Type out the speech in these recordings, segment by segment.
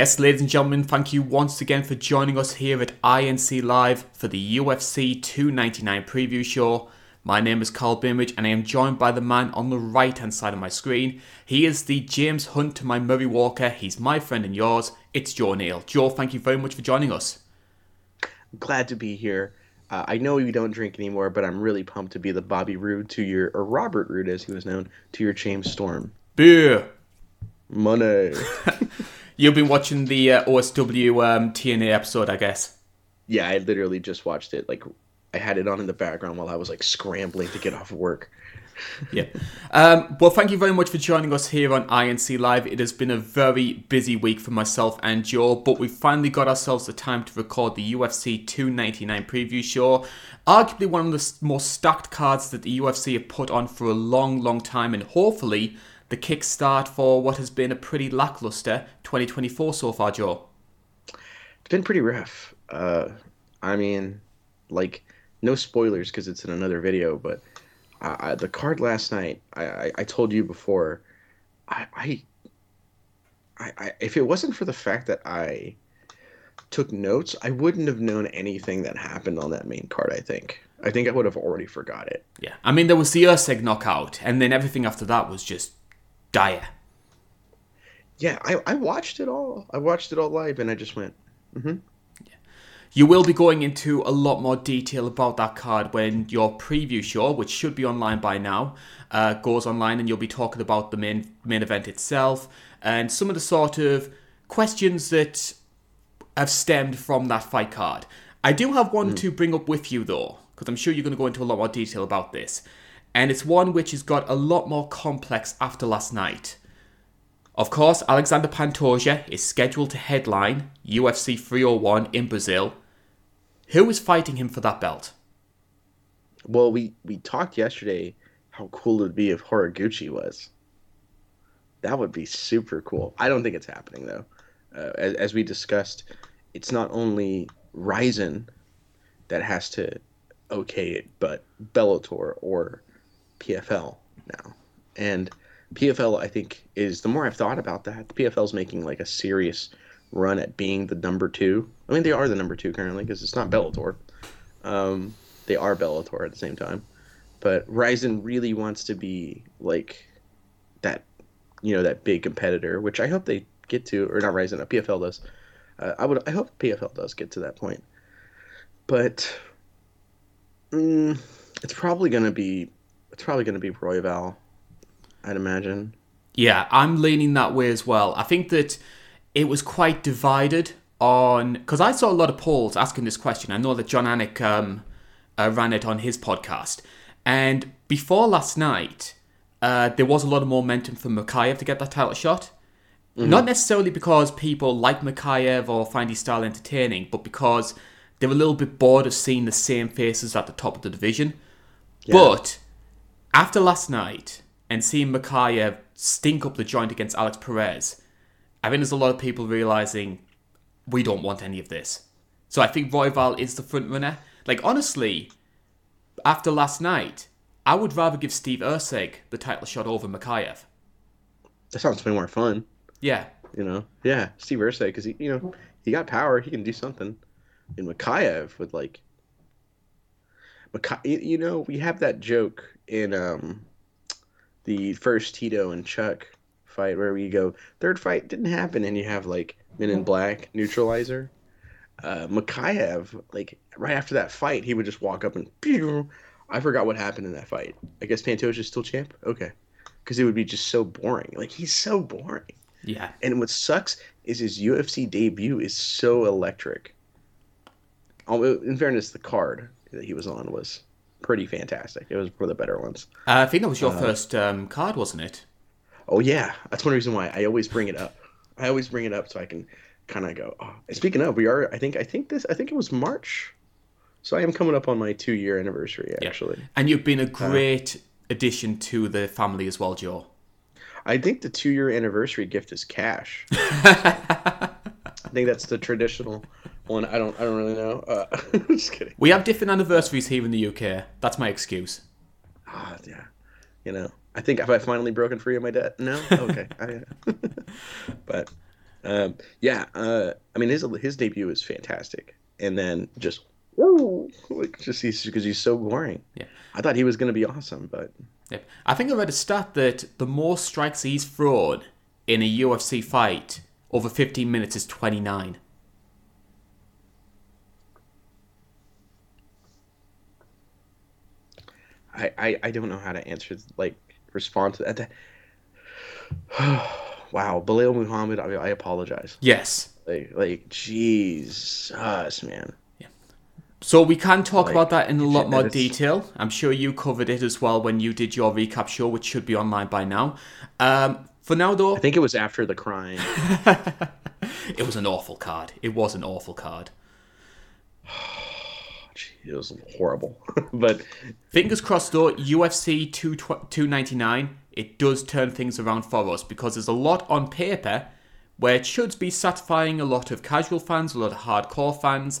Yes, ladies and gentlemen, thank you once again for joining us here at INC Live for the UFC 299 preview show. My name is Karl Bainbridge and I am joined by the man on the right hand side of my screen. He is the James Hunt to my Murray Walker. He's my friend and yours. It's Joe Neal. Joe, thank you very much for joining us. Glad to be here. Uh, I know you don't drink anymore, but I'm really pumped to be the Bobby Roode to your, or Robert Roode as he was known, to your James Storm. Beer. Money. You've been watching the uh, OSW um, TNA episode, I guess. yeah, I literally just watched it. Like, I had it on in the background while I was like scrambling to get off of work. Yeah. Um, well, thank you very much for joining us here on INC Live. It has been a very busy week for myself and Joe, but we finally got ourselves the time to record the UFC 299 preview show. Arguably one of the most stacked cards that the UFC have put on for a long, long time, and hopefully the kickstart for what has been a pretty lackluster 2024 so far, Joe. It's been pretty rough. Uh, I mean, like, no spoilers because it's in another video, but I, I, the card last night, I, I, I told you before, I, I, I, I, if it wasn't for the fact that I took notes, I wouldn't have known anything that happened on that main card. I think. I think I would have already forgot it. Yeah. I mean, there was the Erceg knockout, and then everything after that was just dire. Yeah, I, I watched it all. I watched it all live, and I just went, You will be going into a lot more detail about that card when your preview show, which should be online by now, uh, goes online, and you'll be talking about the main main event itself and some of the sort of questions that have stemmed from that fight card. I do have one to bring up with you though, because I'm sure you're going to go into a lot more detail about this, and it's one which has got a lot more complex after last night. Of course, Alexander Pantoja is scheduled to headline UFC 301 in Brazil. Who is fighting him for that belt? Well, we we talked yesterday how cool it would be if Horiguchi was. That would be super cool. I don't think it's happening though. Uh, as, as we discussed, it's not only Rizin that has to okay it, but Bellator or PFL now. And PFL, I think, is the more I've thought about that, the PFL's making like a serious run at being the number two. I mean, they are the number two currently because it's not Bellator. Um, they are Bellator at the same time, but Rizin really wants to be like that, you know, that big competitor, which I hope they get to, or not Rizin, uh, PFL does. Uh, I would, I hope PFL does get to that point, but mm, it's probably gonna be, it's probably gonna be Royval, I'd imagine. Yeah, I'm leaning that way as well. I think that it was quite divided on because I saw a lot of polls asking this question. I know that Jon Anik um, uh, ran it on his podcast, and before last night, uh, there was a lot of momentum for Mokaev to get that title shot. Not necessarily because people like Mokaev or find his style entertaining, but because they're a little bit bored of seeing the same faces at the top of the division. But after last night and seeing Mokaev stink up the joint against Alex Perez, I think there's a lot of people realizing we don't want any of this. So I think Royval is the front runner. Like honestly, after last night, I would rather give Steve Erceg the title shot over Mokaev. That sounds way more fun. Yeah, You know, yeah, Steve Erceg, because he, you know, he got power. He can do something. And Mokaev would like, you, know, we have that joke in um, the first Tito and Chuck fight where we go third fight didn't happen, and you have like Men in Black neutralizer. Uh, Mokaev, like right after that fight, he would just walk up and pew. I forgot what happened in that fight. I guess Pantoja's still champ. Okay, because it would be just so boring. Like he's so boring. yeah. And what sucks is his UFC debut is so electric. In fairness, the card that he was on was pretty fantastic. It was one of the better ones. Uh, I think that was your first um, card, wasn't it? Oh yeah, that's one reason why I always bring it up. I always bring it up so I can kind of go. Oh. Speaking of, we are. I think. I think this. I think it was March. So I am coming up on my two year anniversary. Actually, And you've been a great addition to the family as well, Joe. I think the two year anniversary gift is cash. I think that's the traditional one. I don't. I don't really know. Uh, just kidding. We have different anniversaries here in the UK. That's my excuse. Ah, yeah. You know, I think have I finally broken free of my debt? No. Okay. I, but Um, yeah, uh, I mean his his debut is fantastic, and then just woo, like just he's because he's so boring. Yeah. I thought he was going to be awesome, but Yep. I think I read a stat that the more strikes he's thrown in a UFC fight over 15 minutes is 29. I, I, I don't know how to answer like respond to that. wow, Belal Muhammad, I, I apologize. Yes. Like like Jesus, man. So we can talk Like, about that in a lot more detail. I'm sure you covered it as well when you did your recap show, which should be online by now. Um, for now, though, I think it was after the crime. it was an awful card. It was an awful card. it was horrible, but Fingers crossed, though, UFC 2 299, it does turn things around for us because there's a lot on paper where it should be satisfying a lot of casual fans, a lot of hardcore fans,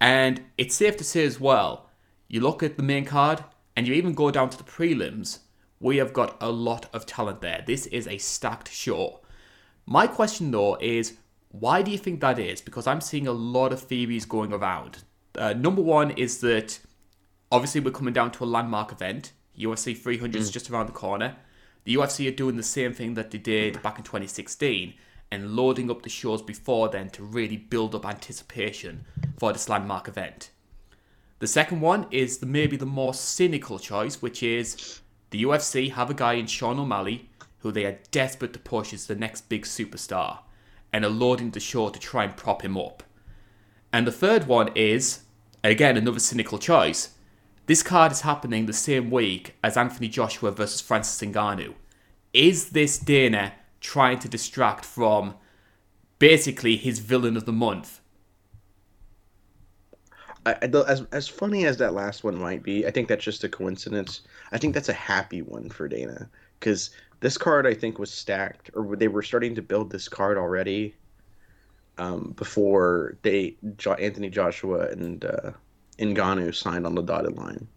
and it's safe to say as well, you look at the main card and you even go down to the prelims, we have got a lot of talent there. This is a stacked show. My question though is, why do you think that is? Because I'm seeing a lot of theories going around. Uh, number one is that obviously we're coming down to a landmark event. UFC 300 is just around the corner. The UFC are doing the same thing that they did back in 2016 and loading up the shows before then to really build up anticipation for this landmark event. The second one is the, maybe the more cynical choice, which is the UFC have a guy in Sean O'Malley who they are desperate to push as the next big superstar and are loading the show to try and prop him up. And the third one is, again, another cynical choice. This card is happening the same week as Anthony Joshua versus Francis Ngannou. Is this Dana trying to distract from basically his villain of the month? I, as as funny as that last one might be, I think that's just a coincidence. I think that's a happy one for Dana because this card I think was stacked, or they were starting to build this card already. Um, before they jo- Anthony Joshua and uh, signed on the dotted line.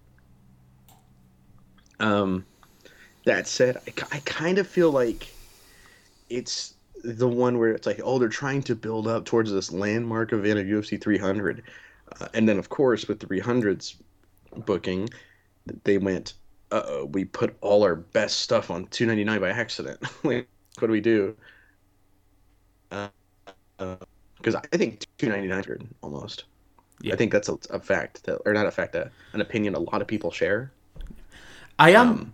Um, that said, I, I kind of feel like it's the one where it's like, oh, they're trying to build up towards this landmark event of UFC 300. Uh, and then, of course, with the 300s booking, they went, uh we put all our best stuff on 299 by accident. like, what do we do? Because uh, uh, I think 299 is good, almost. Yeah. I think that's a, a fact, that, or not a fact, a, an opinion a lot of people share. I am. Um,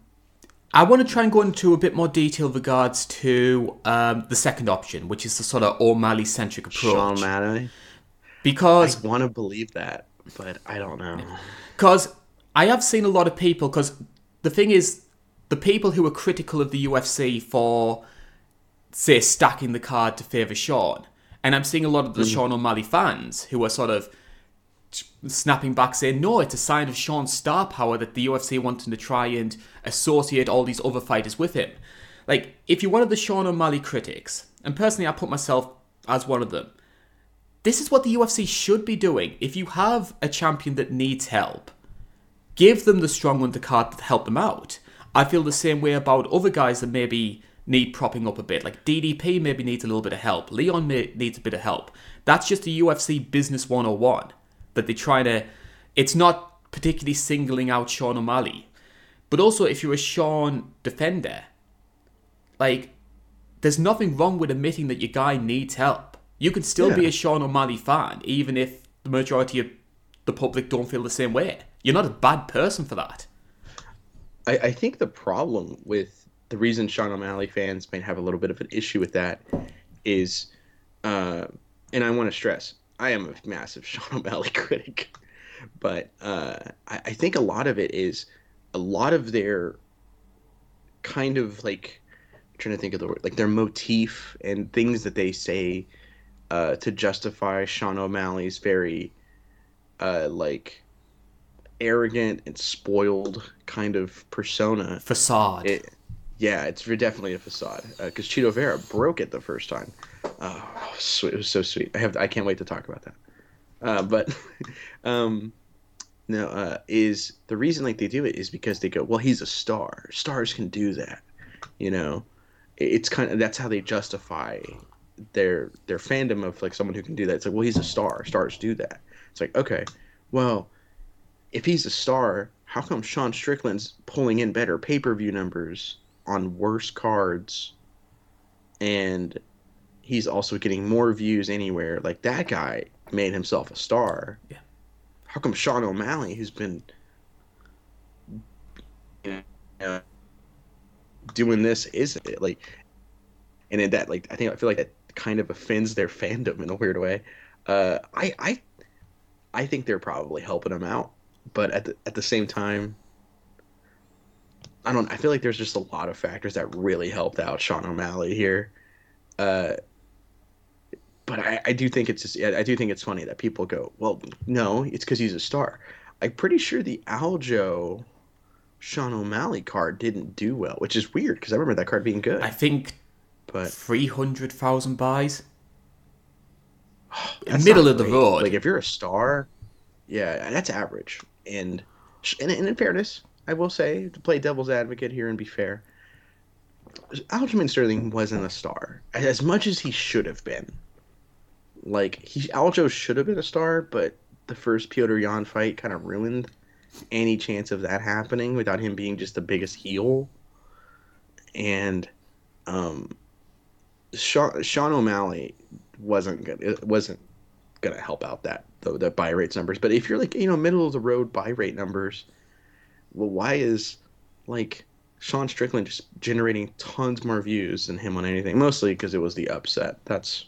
I want to try and go into a bit more detail regards to um, the second option, which is the sort of O'Malley centric approach. Sean O'Malley. Because I want to believe that, but I don't know. because I have seen a lot of people. Because the thing is, the people who are critical of the UFC for say stacking the card to favour Sean, and I'm seeing a lot of the mm. Sean O'Malley fans who are sort of snapping back saying no it's a sign of Sean's star power that the UFC wanting to try and associate all these other fighters with him. Like if you're one of the Sean O'Malley critics and personally I put myself as one of them this is what the UFC should be doing. If you have a champion that needs help give them the strong undercard to help them out. I feel the same way about other guys that maybe need propping up a bit like DDP maybe needs a little bit of help Leon may, needs a bit of help that's just the UFC business 101 that they try to. It's not particularly singling out Sean O'Malley, but also if you're a Sean defender, like there's nothing wrong with admitting that your guy needs help. You can still be a Sean O'Malley fan, even if the majority of the public don't feel the same way. You're not a bad person for that. I, I think the problem with the reason Sean O'Malley fans may have a little bit of an issue with that is, uh, and I want to stress, I am a massive Sean O'Malley critic, but uh, I, I think a lot of it is a lot of their kind of like I'm trying to think of the word like their motif and things that they say uh, to justify Sean O'Malley's very uh, like arrogant and spoiled kind of persona. Facade. It, yeah, it's definitely a facade because Chito Vera broke it the first time. Oh, sweet. it was so sweet. I have I can't wait to talk about that. Uh, but um, no, uh, is the reason like they do it is because they go, well, he's a star. Stars can do that, you know. It's kind of that's how they justify their their fandom of like someone who can do that. It's like, well, he's a star. Stars do that. It's like, okay, well, if he's a star, how come Sean Strickland's pulling in better pay per view numbers on worse cards, and he's also getting more views anywhere? Like that guy made himself a star. Yeah. How come Sean O'Malley, who's been you know, doing this, isn't it? Like, and in that, like, I think I feel like that kind of offends their fandom in a weird way. Uh, I, I, I think they're probably helping him out, but at the at the same time, I don't. I feel like there's just a lot of factors that really helped out Sean O'Malley here. Uh, but I, I do think it's just, I do think it's funny that people go, well, no, it's because he's a star. I'm pretty sure the Aljo Sean O'Malley card didn't do well, which is weird because I remember that card being good. I think but three hundred thousand buys. middle of the road. Like if you're a star, yeah, that's average. And, and in fairness, I will say to play devil's advocate here and be fair, Aljamain Sterling wasn't a star as much as he should have been. Like he Aljo should have been a star, but the first Petr Yan fight kind of ruined any chance of that happening without him being just the biggest heel. And um, Sean, Sean O'Malley wasn't gonna it wasn't gonna help out that the, the buy rates numbers. But if you're like you know middle of the road buy rate numbers, well, why is like Sean Strickland just generating tons more views than him on anything? Mostly because it was the upset. That's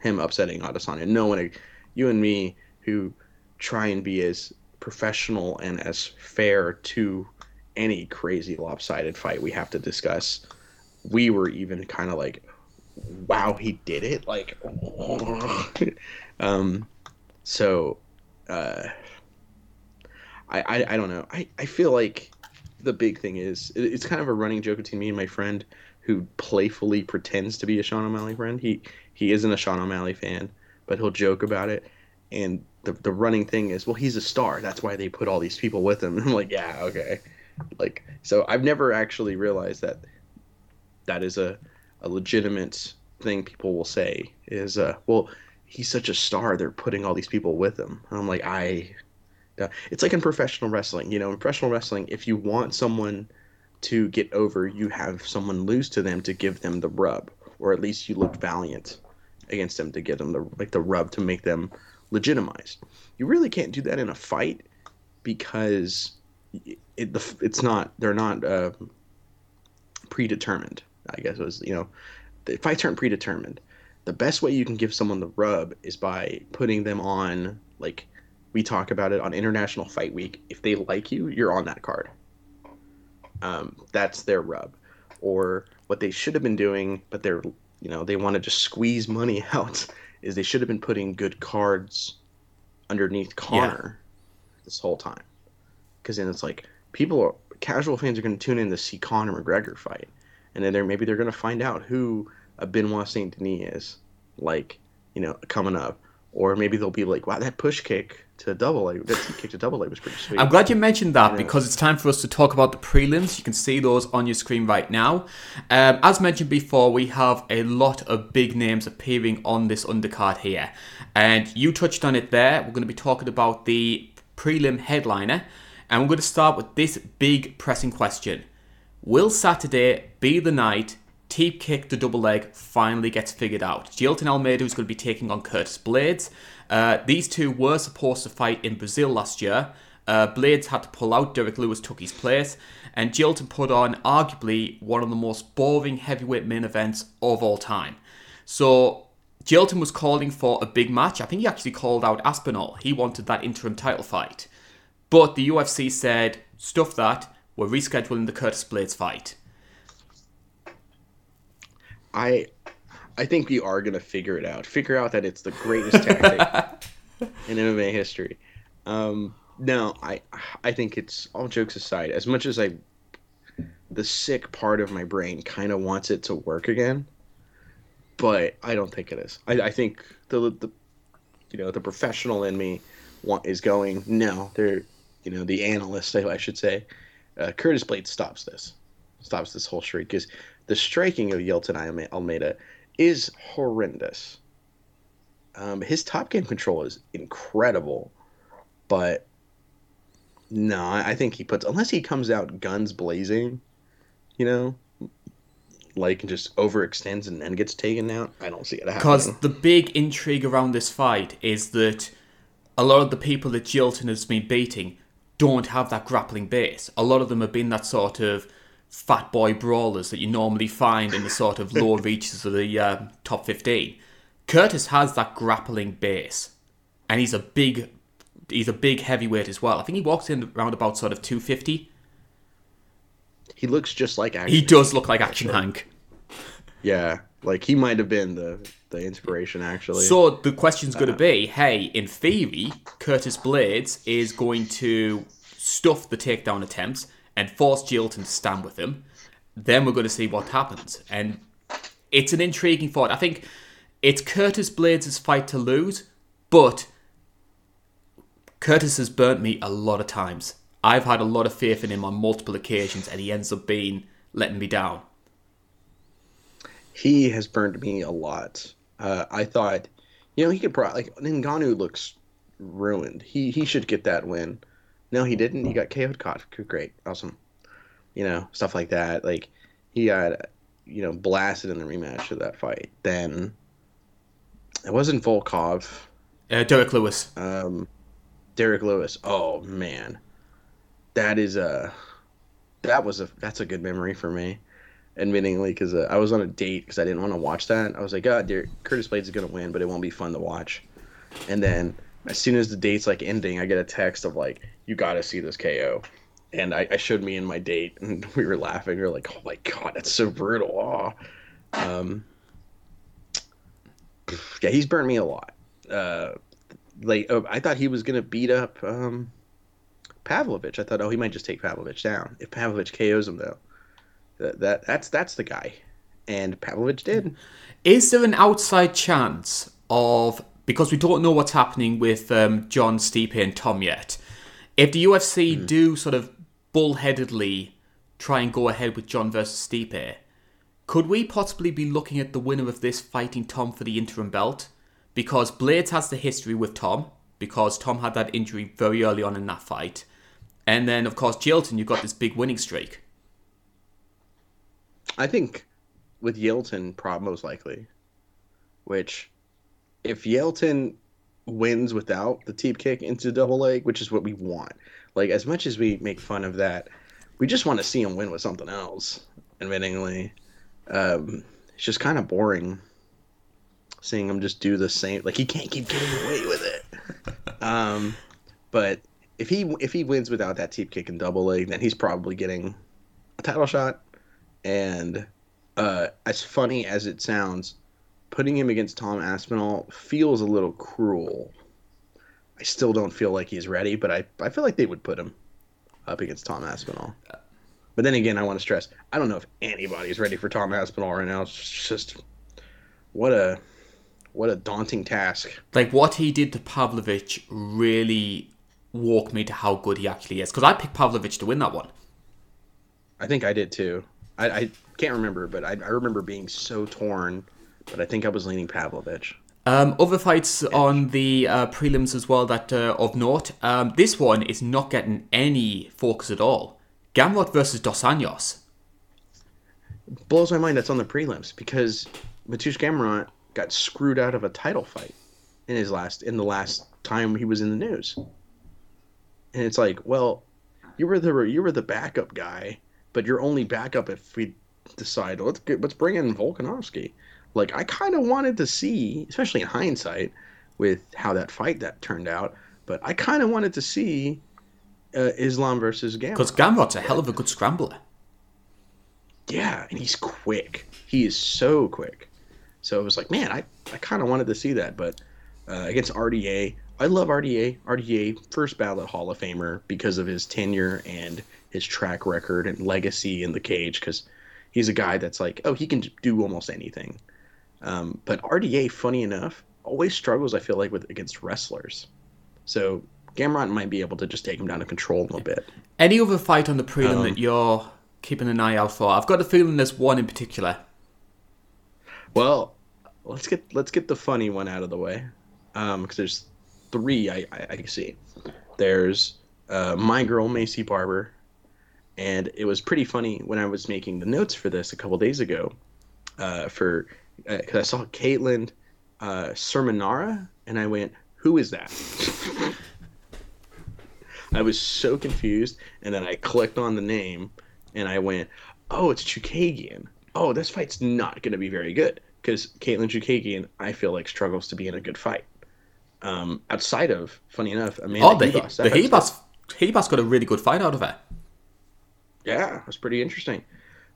him upsetting Adesanya. No one, you and me, who try and be as professional and as fair to any crazy lopsided fight we have to discuss, we were even kind of like, wow, he did it. Like, um, so, uh, I, I, I don't know. I, I feel like the big thing is it, it's kind of a running joke between me and my friend who playfully pretends to be a Sean O'Malley friend. He he isn't a Sean O'Malley fan, but he'll joke about it. And the the running thing is, well, he's a star. That's why they put all these people with him. I'm like, yeah, okay. Like, so I've never actually realized that that is a a legitimate thing people will say is, uh, well, he's such a star. They're putting all these people with him. And I'm like, I. It's like in professional wrestling. You know, in professional wrestling, if you want someone to get over, you have someone lose to them to give them the rub, or at least you look valiant against them to give them the like the rub to make them legitimized. You really can't do that in a fight because it, the, it's not they're not uh, predetermined. I guess it was you know the fights aren't predetermined. The best way you can give someone the rub is by putting them on like we talk about it on International Fight Week. If they like you, you're on that card. Um, that's their rub, or what they should have been doing, but they're you know they want to just squeeze money out is they should have been putting good cards underneath Conor yeah. this whole time. Because then it's like people are casual fans are going to tune in to see Conor McGregor fight, and then they're maybe they're going to find out who a Benoit Saint Denis is, like you know coming up, or maybe they'll be like, wow, that push kick to double leg, that kick to double leg was pretty sweet. I'm glad you mentioned that because it's time for us to talk about the prelims. You can see those on your screen right now. Um, as mentioned before, we have a lot of big names appearing on this undercard here, and you touched on it there. We're going to be talking about the prelim headliner, and we're going to start with this big pressing question: Will Saturday be the night Teep kick the double leg finally gets figured out. Jailton Almeida is going to be taking on Curtis Blades. Uh, these two were supposed to fight in Brazil last year. Uh, Blades had to pull out, Derrick Lewis took his place, and Jailton put on arguably one of the most boring heavyweight main events of all time. So Jailton was calling for a big match. I think he actually called out Aspinall. He wanted that interim title fight. But the UFC said, stuff that, we're rescheduling the Curtis Blades fight. I I think we are gonna figure it out. Figure out that it's the greatest tactic in MMA history. Um, no, I I think it's all jokes aside. As much as I, the sick part of my brain kind of wants it to work again, but I don't think it is. I, I think the the, you know, the professional in me want is going no. They're you know the analyst I should say. Uh, Curtis Blade stops this, stops this whole streak because the striking of Jailton Almeida is horrendous. Um, his top game control is incredible, but no, I think he puts unless he comes out guns blazing, you know, like just overextends and then gets taken out. I don't see it happening. Because the big intrigue around this fight is that a lot of the people that Jailton has been beating don't have that grappling base. A lot of them have been that sort of fat boy brawlers that you normally find in the sort of lower reaches of the uh, top 15. Curtis has that grappling base, and he's a big, he's a big heavyweight as well. I think he walks in around about sort of 250. he looks just like Action. He does look like Action Hank. yeah, like he might have been the the inspiration actually. So the question's going to be, hey, in theory, Curtis Blades is going to stuff the takedown attempts and force Jailton to stand with him. Then we're going to see what happens, and it's an intriguing fight. I think it's Curtis Blades' fight to lose, but Curtis has burnt me a lot of times. I've had a lot of faith in him on multiple occasions, and he ends up being letting me down. he has burned me a lot. Uh, I thought, you know, he could probably like Ngannou looks ruined. He he should get that win. No, he didn't. He got KO'd. Caught. Great, awesome. You know, stuff like that. Like he got, you know, blasted in the rematch of that fight. Then it wasn't Volkov. Uh, Derrick Lewis. Um, Derrick Lewis. Oh man, that is a that was a that's a good memory for me, admittingly, because uh, I was on a date because I didn't want to watch that. I was like, God, Derrick, Curtis Blades is gonna win, but it won't be fun to watch. And then as soon as the date's like ending, I get a text of like, you got to see this KO. And I, I showed me and my date, and we were laughing. We were like, "Oh my god, that's so brutal!" Aw. Um, yeah, he's burned me a lot. Uh, like uh, I thought he was gonna beat up um, Pavlovich. I thought, oh, he might just take Pavlovich down. If Pavlovich KOs him, though, that, that that's that's the guy, and Pavlovich did. Is there an outside chance of because we don't know what's happening with um, Jon Stipe and Tom yet? If the UFC hmm. do sort of bullheadedly try and go ahead with Jon versus Stipe, could we possibly be looking at the winner of this fighting Tom for the interim belt? Because Blades has the history with Tom, because Tom had that injury very early on in that fight. And then, of course, Jailton, you've got this big winning streak. I think with Yelton, prob most likely, which if Yelton wins without the teep kick into double leg, which is what we want. Like as much as we make fun of that, we just want to see him win with something else. Admittingly, um, it's just kind of boring seeing him just do the same. Like he can't keep getting away with it. um, but if he if he wins without that teep kick and double leg, then he's probably getting a title shot. And uh, as funny as it sounds, putting him against Tom Aspinall feels a little cruel. I still don't feel like he's ready, but I, I feel like they would put him up against Tom Aspinall. But then again, I want to stress I don't know if anybody's ready for Tom Aspinall right now. It's just what a what a daunting task. like what he did to Pavlovich really woke me to how good he actually is. Because I picked Pavlovich to win that one. I think I did too. I, I can't remember, but I, I remember being so torn. But I think I was leaning Pavlovich. Um, other fights on the uh, prelims as well that uh, of note. Um, this one is not getting any focus at all. Gamrot versus Dos Anjos. blows my mind that's on the prelims because Mateusz Gamrot got screwed out of a title fight in his last in the last time he was in the news. And it's like, well, you were the you were the backup guy, but you're only backup if we decide let's get, let's bring in Volkanovski. Like I kind of wanted to see, especially in hindsight, with how that fight that turned out. But I kind of wanted to see uh, Islam versus Gamrot. Because Gamrot's a hell of a good scrambler. Yeah, and he's quick. He is so quick. So it was like, man, I, I kind of wanted to see that. But uh, against RDA, I love RDA. RDA, first ballot Hall of Famer because of his tenure and his track record and legacy in the cage. Because he's a guy that's like, oh, he can do almost anything. Um, but RDA, funny enough, always struggles. I feel like with against wrestlers. So Gamrot might be able to just take him down to control a little bit. Any other fight on the prelim Um, that you're keeping an eye out for? I've got the feeling there's one in particular. Well, let's get let's get the funny one out of the way, um, because there's three I, I, I see. There's uh, my girl Maycee Barber, and it was pretty funny when I was making the notes for this a couple days ago, uh, for because I saw Katlyn uh, Cerminara, and I went, "Who is that?" I was so confused, and then I clicked on the name, and I went, "Oh, it's Chookagian. Oh, this fight's not going to be very good because Katlyn Chookagian, I feel like struggles to be in a good fight. Um, outside of, funny enough, Amanda Oh, the Hebos, the Hebas Hebas got a really good fight out of it. yeah, it was pretty interesting.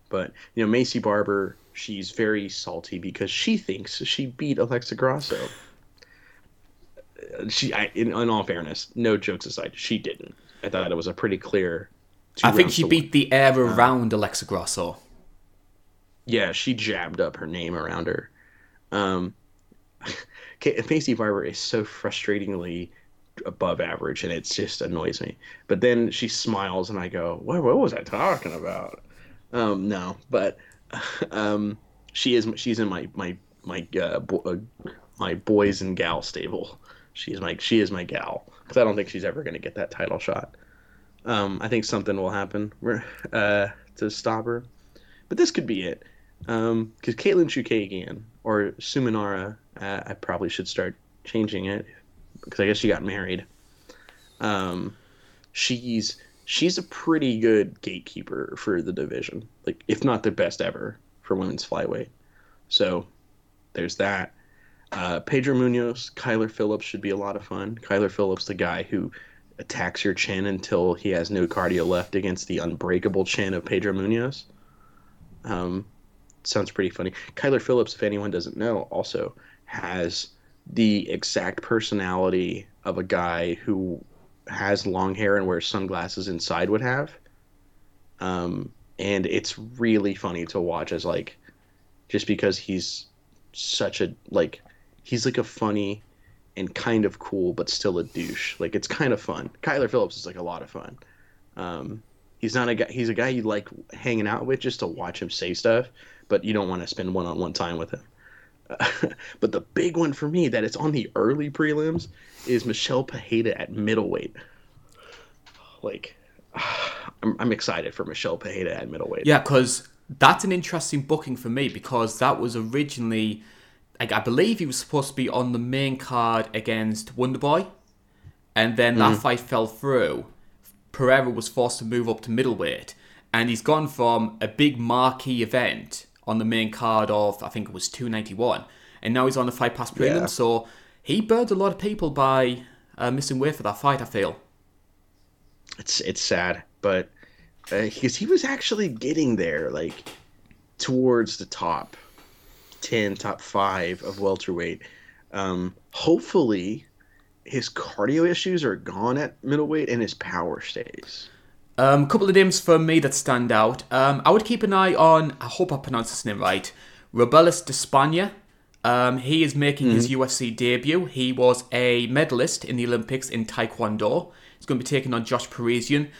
But you know, Maycee Barber, she's very salty because she thinks she beat Alexa Grasso. Uh, She, I, in, in all fairness, no jokes aside, she didn't. I thought it was a pretty clear. I think she beat the air around Alexa Grasso. Yeah, she jabbed up her name around her. Um, Maycee Barber is so frustratingly above average, and it just annoys me. But then she smiles, and I go, "What? What was I talking about?" Um, no, but um, she is. She's in my my my uh, bo- uh, my boys and gal stable. She is my she is my gal because I don't think she's ever going to get that title shot. Um, I think something will happen uh, to stop her, but this could be it. Because Katlyn Chookagian or Cerminara, uh, I probably should start changing it because I guess she got married. Um, she's she's a pretty good gatekeeper for the division, like if not the best ever for women's flyweight. So there's that. Uh, Pedro Munhoz, Kyler Phillips should be a lot of fun. Kyler Phillips, the guy who attacks your chin until he has no cardio left against the unbreakable chin of Pedro Munhoz. Um, sounds pretty funny. Kyler Phillips, if anyone doesn't know, also has the exact personality of a guy who has long hair and wears sunglasses inside would have. Um, and it's really funny to watch as like, just because he's such a like, he's like a funny and kind of cool, but still a douche. Like it's kind of fun. Kyler Phillips is like a lot of fun. Um, he's not a guy. He's a guy you like hanging out with just to watch him say stuff, but you don't want to spend one-on-one time with him. but the big one for me that it's on the early prelims is Michel Pereira at middleweight. Like, I'm, I'm excited for Michel Pereira at middleweight. Yeah, because that's an interesting booking for me because that was originally, like, I believe he was supposed to be on the main card against Wonderboy, and then that mm-hmm. fight fell through. Pereira was forced to move up to middleweight, and he's gone from a big marquee event on the main card of I think it was 291, and now he's on the Fight Pass prelims. Yeah. So he burned a lot of people by uh, missing weight for that fight. I feel. it's it's sad, but because he was actually getting there, like towards the top ten, top five of welterweight. Um, hopefully, his cardio issues are gone at middleweight and his power stays. A um, couple of names for me that stand out. Um, I would keep an eye on, I hope I pronounced his name right, Robelis Despaigne. Um, he is making his UFC debut. He was a medalist in the Olympics in Taekwondo. He's going to be taking on Josh Parisian.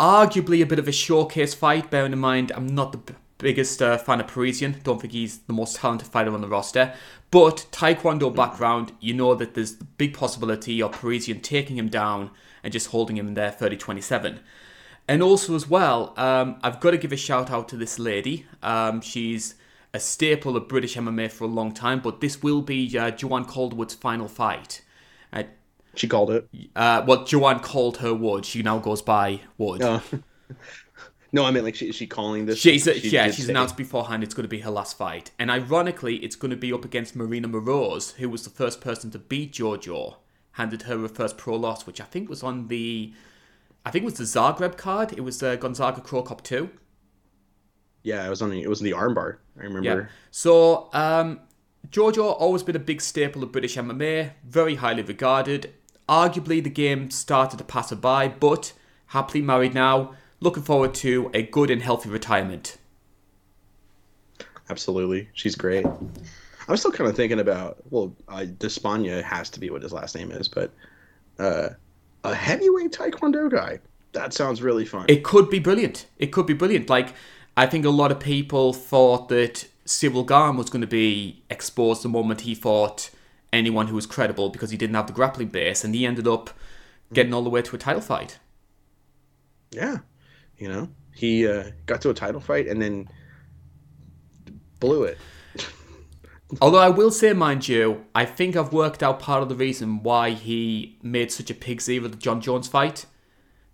Arguably a bit of a showcase fight, bearing in mind I'm not the b- biggest uh, fan of Parisian. Don't think he's the most talented fighter on the roster. But Taekwondo background, you know that there's the big possibility of Parisian taking him down and just holding him there 30 27. And also, as well, um, I've got to give a shout out to this lady. Um, she's a staple of British MMA for a long time, but this will be uh, Joanne Calderwood's final fight. Uh, She called it. uh, well, Joanne called her Wood. She now goes by Wood. Uh, no, I mean like she is she calling this? She's, she yeah, she's say- announced beforehand it's going to be her last fight. And ironically, it's going to be up against Marina Moroz, who was the first person to beat JoJo. Handed her her first pro loss, which I think was on the. I think it was the Zagreb card. It was the Gonzaga Cro Cop 2. Yeah, it was on the it was in the armbar. I remember. Yeah. So, um, JoJo always been a big staple of British MMA, very highly regarded. Arguably, the game started to pass her by, but happily married now. Looking forward to a good and healthy retirement. Absolutely, she's great. I'm still kind of thinking about well, uh, Despaigne has to be what his last name is, but uh, a heavyweight Taekwondo guy. That sounds really fun. It could be brilliant. It could be brilliant. Like, I think a lot of people thought that Cyril Gane was going to be exposed the moment he fought anyone who was credible because he didn't have the grappling base, and he ended up getting all the way to a title fight. Yeah, you know, he uh, got to a title fight and then blew it. Although I will say, mind you, I think I've worked out part of the reason why he made such a pig's ear of the Jon Jones fight.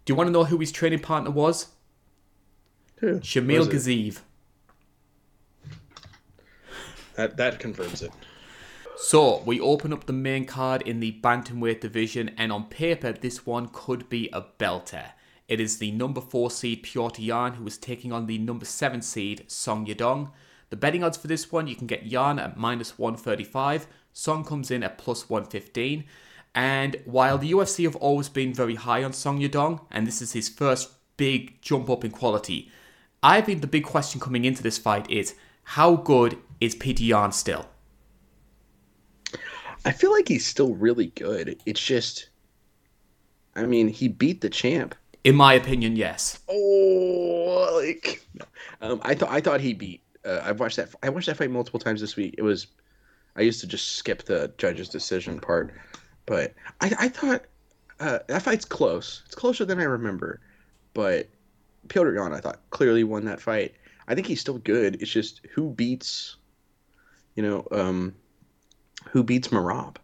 Do you want to know who his training partner was? Who? Shamil it? That that confirms it. So we open up the main card in the bantamweight division, and on paper, this one could be a belter. It is the number four seed Petr Yan who is taking on the number seven seed Song Yadong. The betting odds for this one, you can get Yan at minus 135. Song comes in at plus 115. And while the UFC have always been very high on Song Yadong, and this is his first big jump up in quality, I think the big question coming into this fight is how good is Peter Yan still? I feel like he's still really good. It's just, I mean, he beat the champ. In my opinion, yes. Oh, like, um, I thought I thought he beat. Uh, I watched that. I watched that fight multiple times this week. It was, I used to just skip the judge's decision part, but I, I thought uh, that fight's close. It's closer than I remember, but Petr Yan, I thought clearly won that fight. I think he's still good. It's just who beats, you know, um, who beats Merab.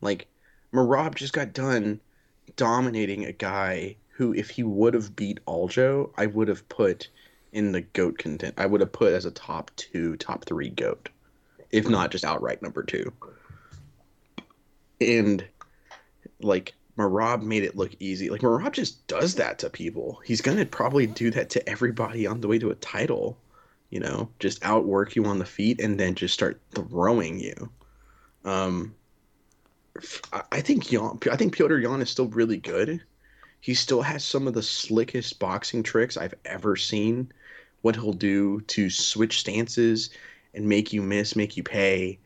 Like, Merab just got done dominating a guy who, if he would have beat Aljo, I would have put in the goat content. I would have put as a top two, top three goat, if not just outright number two. And like Merab made it look easy. Like Merab just does that to people. He's gonna probably do that to everybody on the way to a title. You know, just outwork you on the feet and then just start throwing you. Um, I- think Yan, I think Petr Yan is still really good. He still has some of the slickest boxing tricks I've ever seen. What he'll do to switch stances and make you miss, make you pay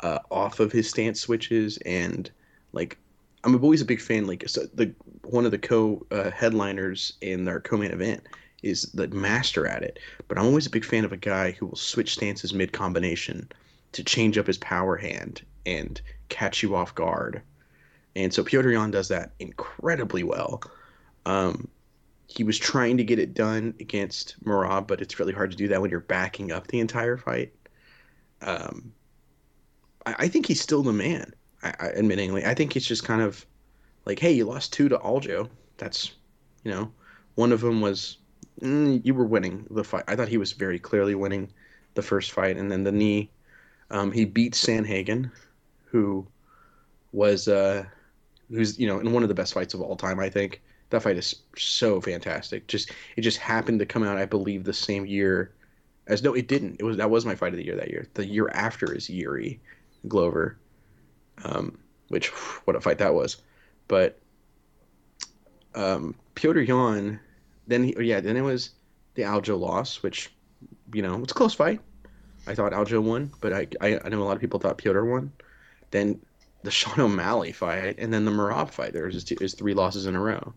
uh, off of his stance switches, and like I'm always a big fan. Like so the one of the co uh, headliners in our co-main event is the master at it. But I'm always a big fan of a guy who will switch stances mid combination to change up his power hand and catch you off guard. And so Petr Yan does that incredibly well. Um, he was trying to get it done against Merab, but it's really hard to do that when you're backing up the entire fight. Um, I, I think he's still the man. I, I, admittingly, I think it's just kind of like, hey, you lost two to Aljo. That's, you know, one of them was mm, you were winning the fight. I thought he was very clearly winning the first fight, and then the knee. Um, he beat Sandhagen, who was uh, who's you know in one of the best fights of all time. I think that fight is so fantastic. Just it just happened to come out, I believe, the same year as no, it didn't. It was that was my fight of the year that year. The year after is Yuri Glover, um, which what a fight that was. But um, Petr Yan, then he, yeah, then it was the Aljo loss, which you know it's a close fight. I thought Aljo won, but I, I I know a lot of people thought Petr won. Then the Sean O'Malley fight, and then the Merab fight. There was just three losses in a row,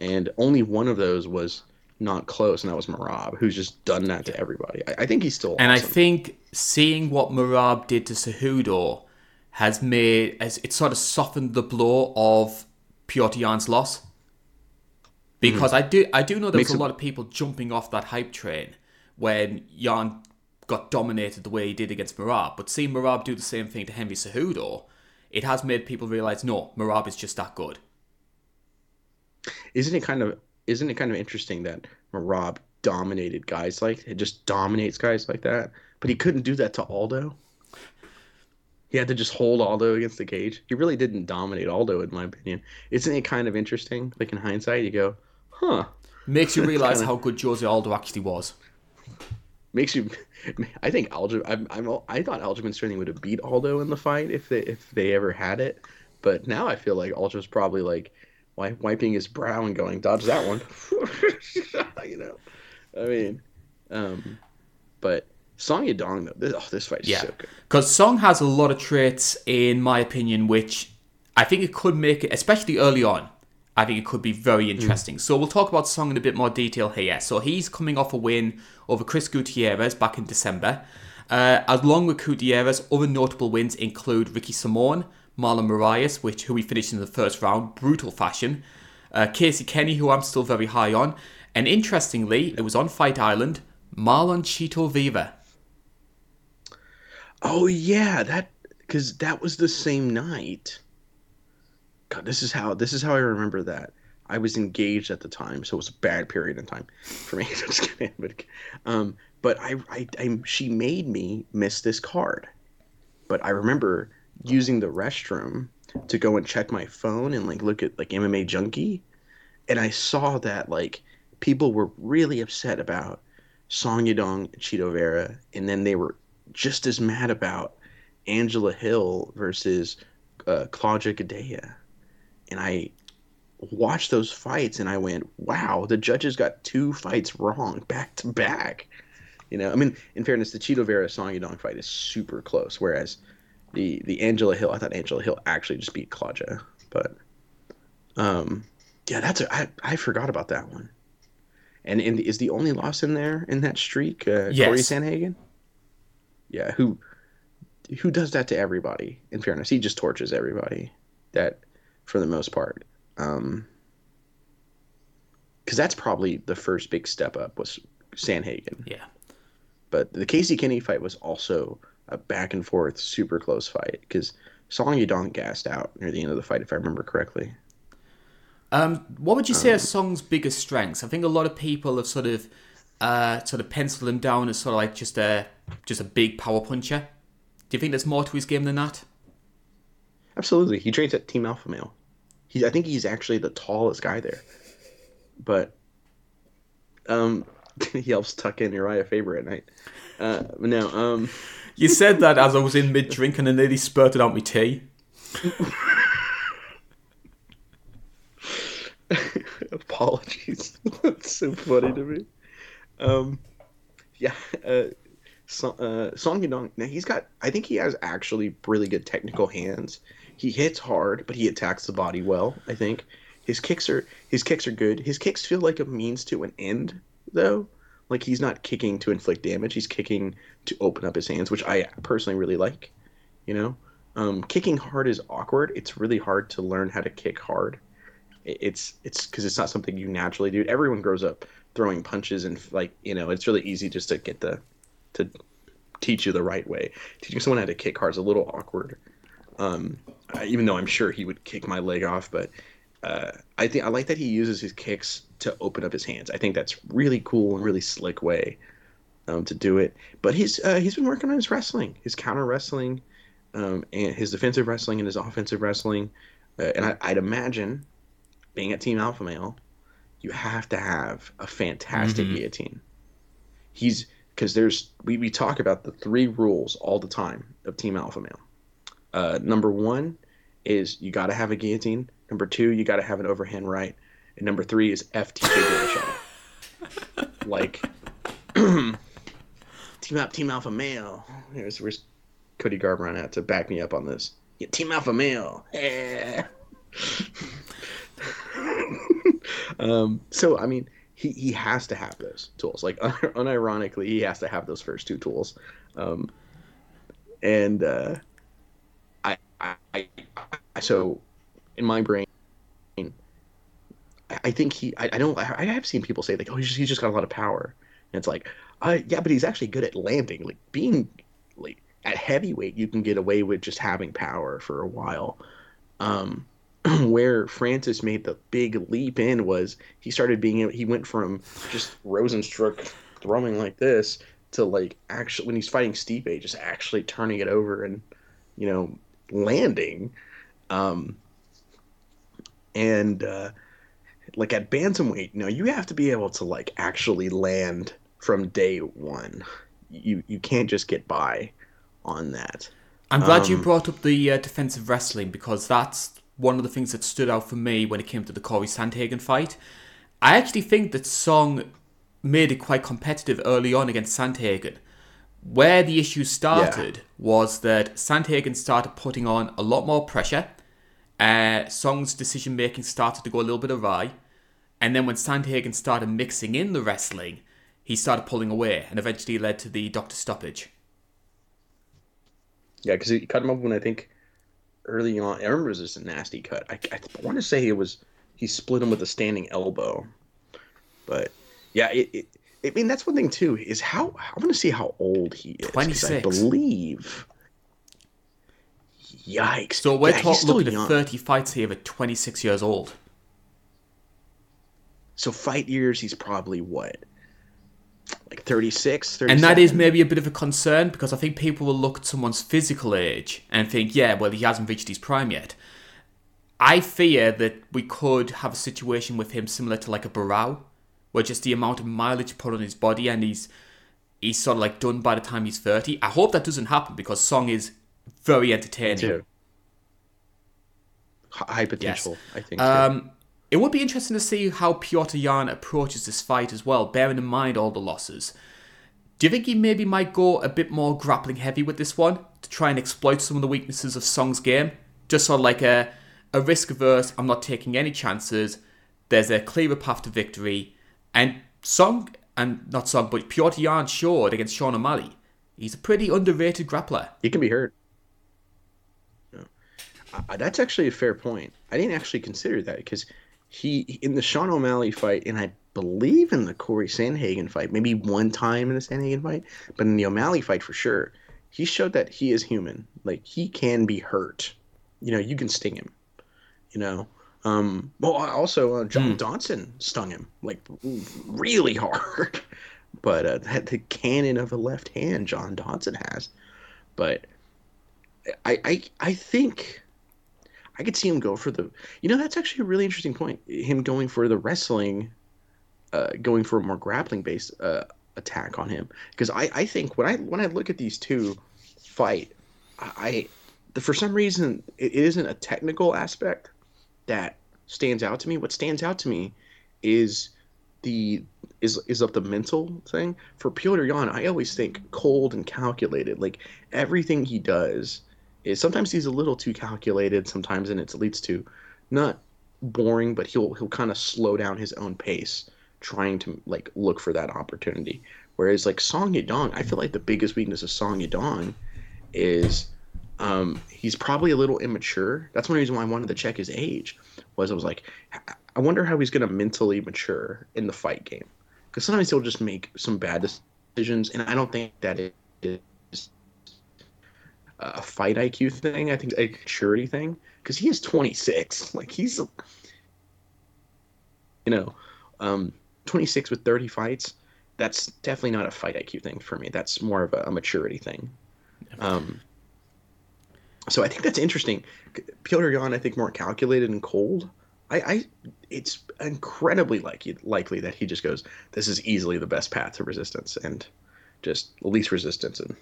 and only one of those was not close, and that was Merab, who's just done that to everybody. I, I think he's still. And I think seeing what Merab did to Cejudo has made as it sort of softened the blow of Petr Yan's loss. Because mm-hmm. I do I do know there Makes was a it- lot of people jumping off that hype train when Yan got dominated the way he did against Merab. But seeing Merab do the same thing to Henry Cejudo, it has made people realise no, Marab is just that good. Isn't it kind of isn't it kind of interesting that Merab dominated guys like it just dominates guys like that, but he couldn't do that to Aldo. He had to just hold Aldo against the cage. He really didn't dominate Aldo, in my opinion. Isn't it kind of interesting? Like in hindsight, you go, "Huh." Makes you realise kinda- how good Jose Aldo actually was. Makes you. I think Aljo. I'm, I'm. I thought Aljamain Sterling would have beat Aldo in the fight if they if they ever had it, but now I feel like Aljo's probably like wiping his brow and going, "Dodge that one." you know, I mean, um, but Song Yadong though, this, oh, this fight is Yeah. so good. Because Song has a lot of traits, in my opinion, which I think it could make it, especially early on. I think it could be very interesting. Mm. So we'll talk about Song in a bit more detail here. So he's coming off a win over Chris Gutierrez back in December. Uh, along with Gutierrez, other notable wins include Ricky Simón, Marlon Moraes, which who he finished in the first round, brutal fashion. Uh, Casey Kenny, who I'm still very high on, and interestingly, it was on Fight Island, Marlon Chito Vera. Oh yeah, that because that was the same night. God, this is how this is how I remember that. I was engaged at the time, so it was a bad period in time for me. Just kidding, but, um, but I, I, I, she made me miss this card. But I remember using the restroom to go and check my phone and like look at like MMA Junkie, and I saw that like people were really upset about Song Yadong Chito Vera, and then they were just as mad about Angela Hill versus uh, Claudia Gadelha, and I watched those fights and I went, "Wow, the judges got two fights wrong back to back." You know, I mean, in fairness, the Chito Vera Song Yadong fight is super close, whereas the the Angela Hill, I thought Angela Hill actually just beat Claudia, but um, yeah, that's a, I I forgot about that one. And in the, is the only loss in there in that streak uh, yes. Corey Sandhagen? Yeah, who who does that to everybody? In fairness, he just torches everybody. That for the most part. Um, because that's probably the first big step up was Sandhagen. Yeah. But the Casey Kenny fight was also a back and forth, super close fight because Song Yadong gassed out near the end of the fight, if I remember correctly. Um, what would you say um, are Song's biggest strengths? I think a lot of people have sort of uh, sort of penciled him down as sort of like just a just a big power puncher. Do you think there's more to his game than that? Absolutely. He trains at Team Alpha Male. He, I think he's actually the tallest guy there. But um, he helps tuck in Uriah Faber at night. Uh, no, um, you said that as I was in mid drink and I nearly spurted out my tea. Apologies. That's so funny to me. Um, yeah. Uh, so, uh, Song Yadong. Now he's got. I think he has actually really good technical hands. He hits hard, but he attacks the body well. I think his kicks are his kicks are good. His kicks feel like a means to an end, though. Like he's not kicking to inflict damage. He's kicking to open up his hands, which I personally really like. You know, um, kicking hard is awkward. It's really hard to learn how to kick hard. It's it's because it's not something you naturally do. Everyone grows up throwing punches and like you know it's really easy just to get the to teach you the right way. Teaching someone how to kick hard is a little awkward. Um, even though I'm sure he would kick my leg off, but uh, I think I like that he uses his kicks to open up his hands. I think that's really cool and really slick way um, to do it. But he's uh, he's been working on his wrestling, his counter wrestling, um, and his defensive wrestling and his offensive wrestling. Uh, and I, would imagine, being at Team Alpha Male, you have to have a fantastic mm-hmm. guillotine. He's because there's we, we talk about the three rules all the time of Team Alpha Male. Uh, number one is you got to have a guillotine. Number two, you got to have an overhand right. And number three is FTK like, Team Up, Team Alpha Male. Here's where's Cody Garbrandt at to back me up on this. Yeah, Team Alpha Male. Yeah. um, so I mean, he he has to have those tools. Like unironically, he has to have those first two tools. Um, and uh, I, I, I, so in my brain, I think he. I, I don't. I have seen people say like, "Oh, he's just, he's just got a lot of power," and it's like, uh, yeah, but he's actually good at landing. Like being like at heavyweight, you can get away with just having power for a while. Um, where Francis made the big leap in was he started being he went from just Rozenstruik throwing like this to like actually when he's fighting Stipe just actually turning it over and you know landing um and uh like at bantamweight you know you have to be able to like actually land from day one you you can't just get by on that i'm glad um, you brought up the uh, defensive wrestling because that's one of the things that stood out for me when it came to the Corey Sandhagen fight. I actually think that Song made it quite competitive early on against Sandhagen. Where the issue started yeah. was that Sandhagen started putting on a lot more pressure, uh, Song's decision making started to go a little bit awry. And then when Sandhagen started mixing in the wrestling, he started pulling away and eventually led to the doctor stoppage. Yeah, because he cut him up when I think early on. I remember it was just a nasty cut. I, I want to say it was he split him with a standing elbow, but yeah, it, it I mean that's one thing too is how I want to see how old he is. Twenty six, I believe. Yikes! So we're yeah, talk- he's still looking young. at thirty fights here at twenty six years old. So fight years, he's probably what, like 36, And that is maybe a bit of a concern because I think people will look at someone's physical age and think, yeah, well, he hasn't reached his prime yet. I fear that we could have a situation with him similar to like a Barão, where just the amount of mileage put on his body and he's he's sort of like done by the time he's 30. I hope that doesn't happen because Song is very entertaining. High potential, I think. Um, it would be interesting to see how Petr Yan approaches this fight as well, bearing in mind all the losses. Do you think he maybe might go a bit more grappling heavy with this one to try and exploit some of the weaknesses of Song's game? Just sort of like a, a risk averse, I'm not taking any chances, there's a clearer path to victory. And Song, and not Song, but Petr Yan showed against Sean O'Malley. He's a pretty underrated grappler. He can be hurt. Yeah. Uh, that's actually a fair point. I didn't actually consider that because he in the Sean O'Malley fight, and I believe in the Corey Sandhagen fight, maybe one time in the Sandhagen fight, but in the O'Malley fight for sure, he showed that he is human. Like he can be hurt. You know, you can sting him. You know. Um, well, also uh, John Dodson stung him like really hard, but uh, that the cannon of a left hand John Dodson has. But I, I, I think I could see him go for the. You know, that's actually a really interesting point. Him going for the wrestling, uh, going for a more grappling based uh, attack on him. Because I, I think when I when I look at these two fight, I, I for some reason it isn't a technical aspect that stands out to me. What stands out to me is the is is of the mental thing. For Petr Yan, I always think cold and calculated. Like everything he does sometimes he's a little too calculated. Sometimes and it leads to not boring, but he'll he'll kind of slow down his own pace, trying to like look for that opportunity. Whereas like Song Yadong, I feel like the biggest weakness of Song Yadong is um, he's probably a little immature. That's one reason why I wanted to check his age. Was I was like, I wonder how he's going to mentally mature in the fight game, because sometimes he'll just make some bad decisions, and I don't think that is a fight IQ thing. I think a maturity thing, because he is 26. Like he's, you know, um, 26 with 30 fights. That's definitely not a fight IQ thing for me. That's more of a, a maturity thing. Um, so I think that's interesting. Petr Yan, I think, more calculated and cold. I, I it's incredibly likely likely that he just goes, "This is easily the best path to resistance," and just least resistance, and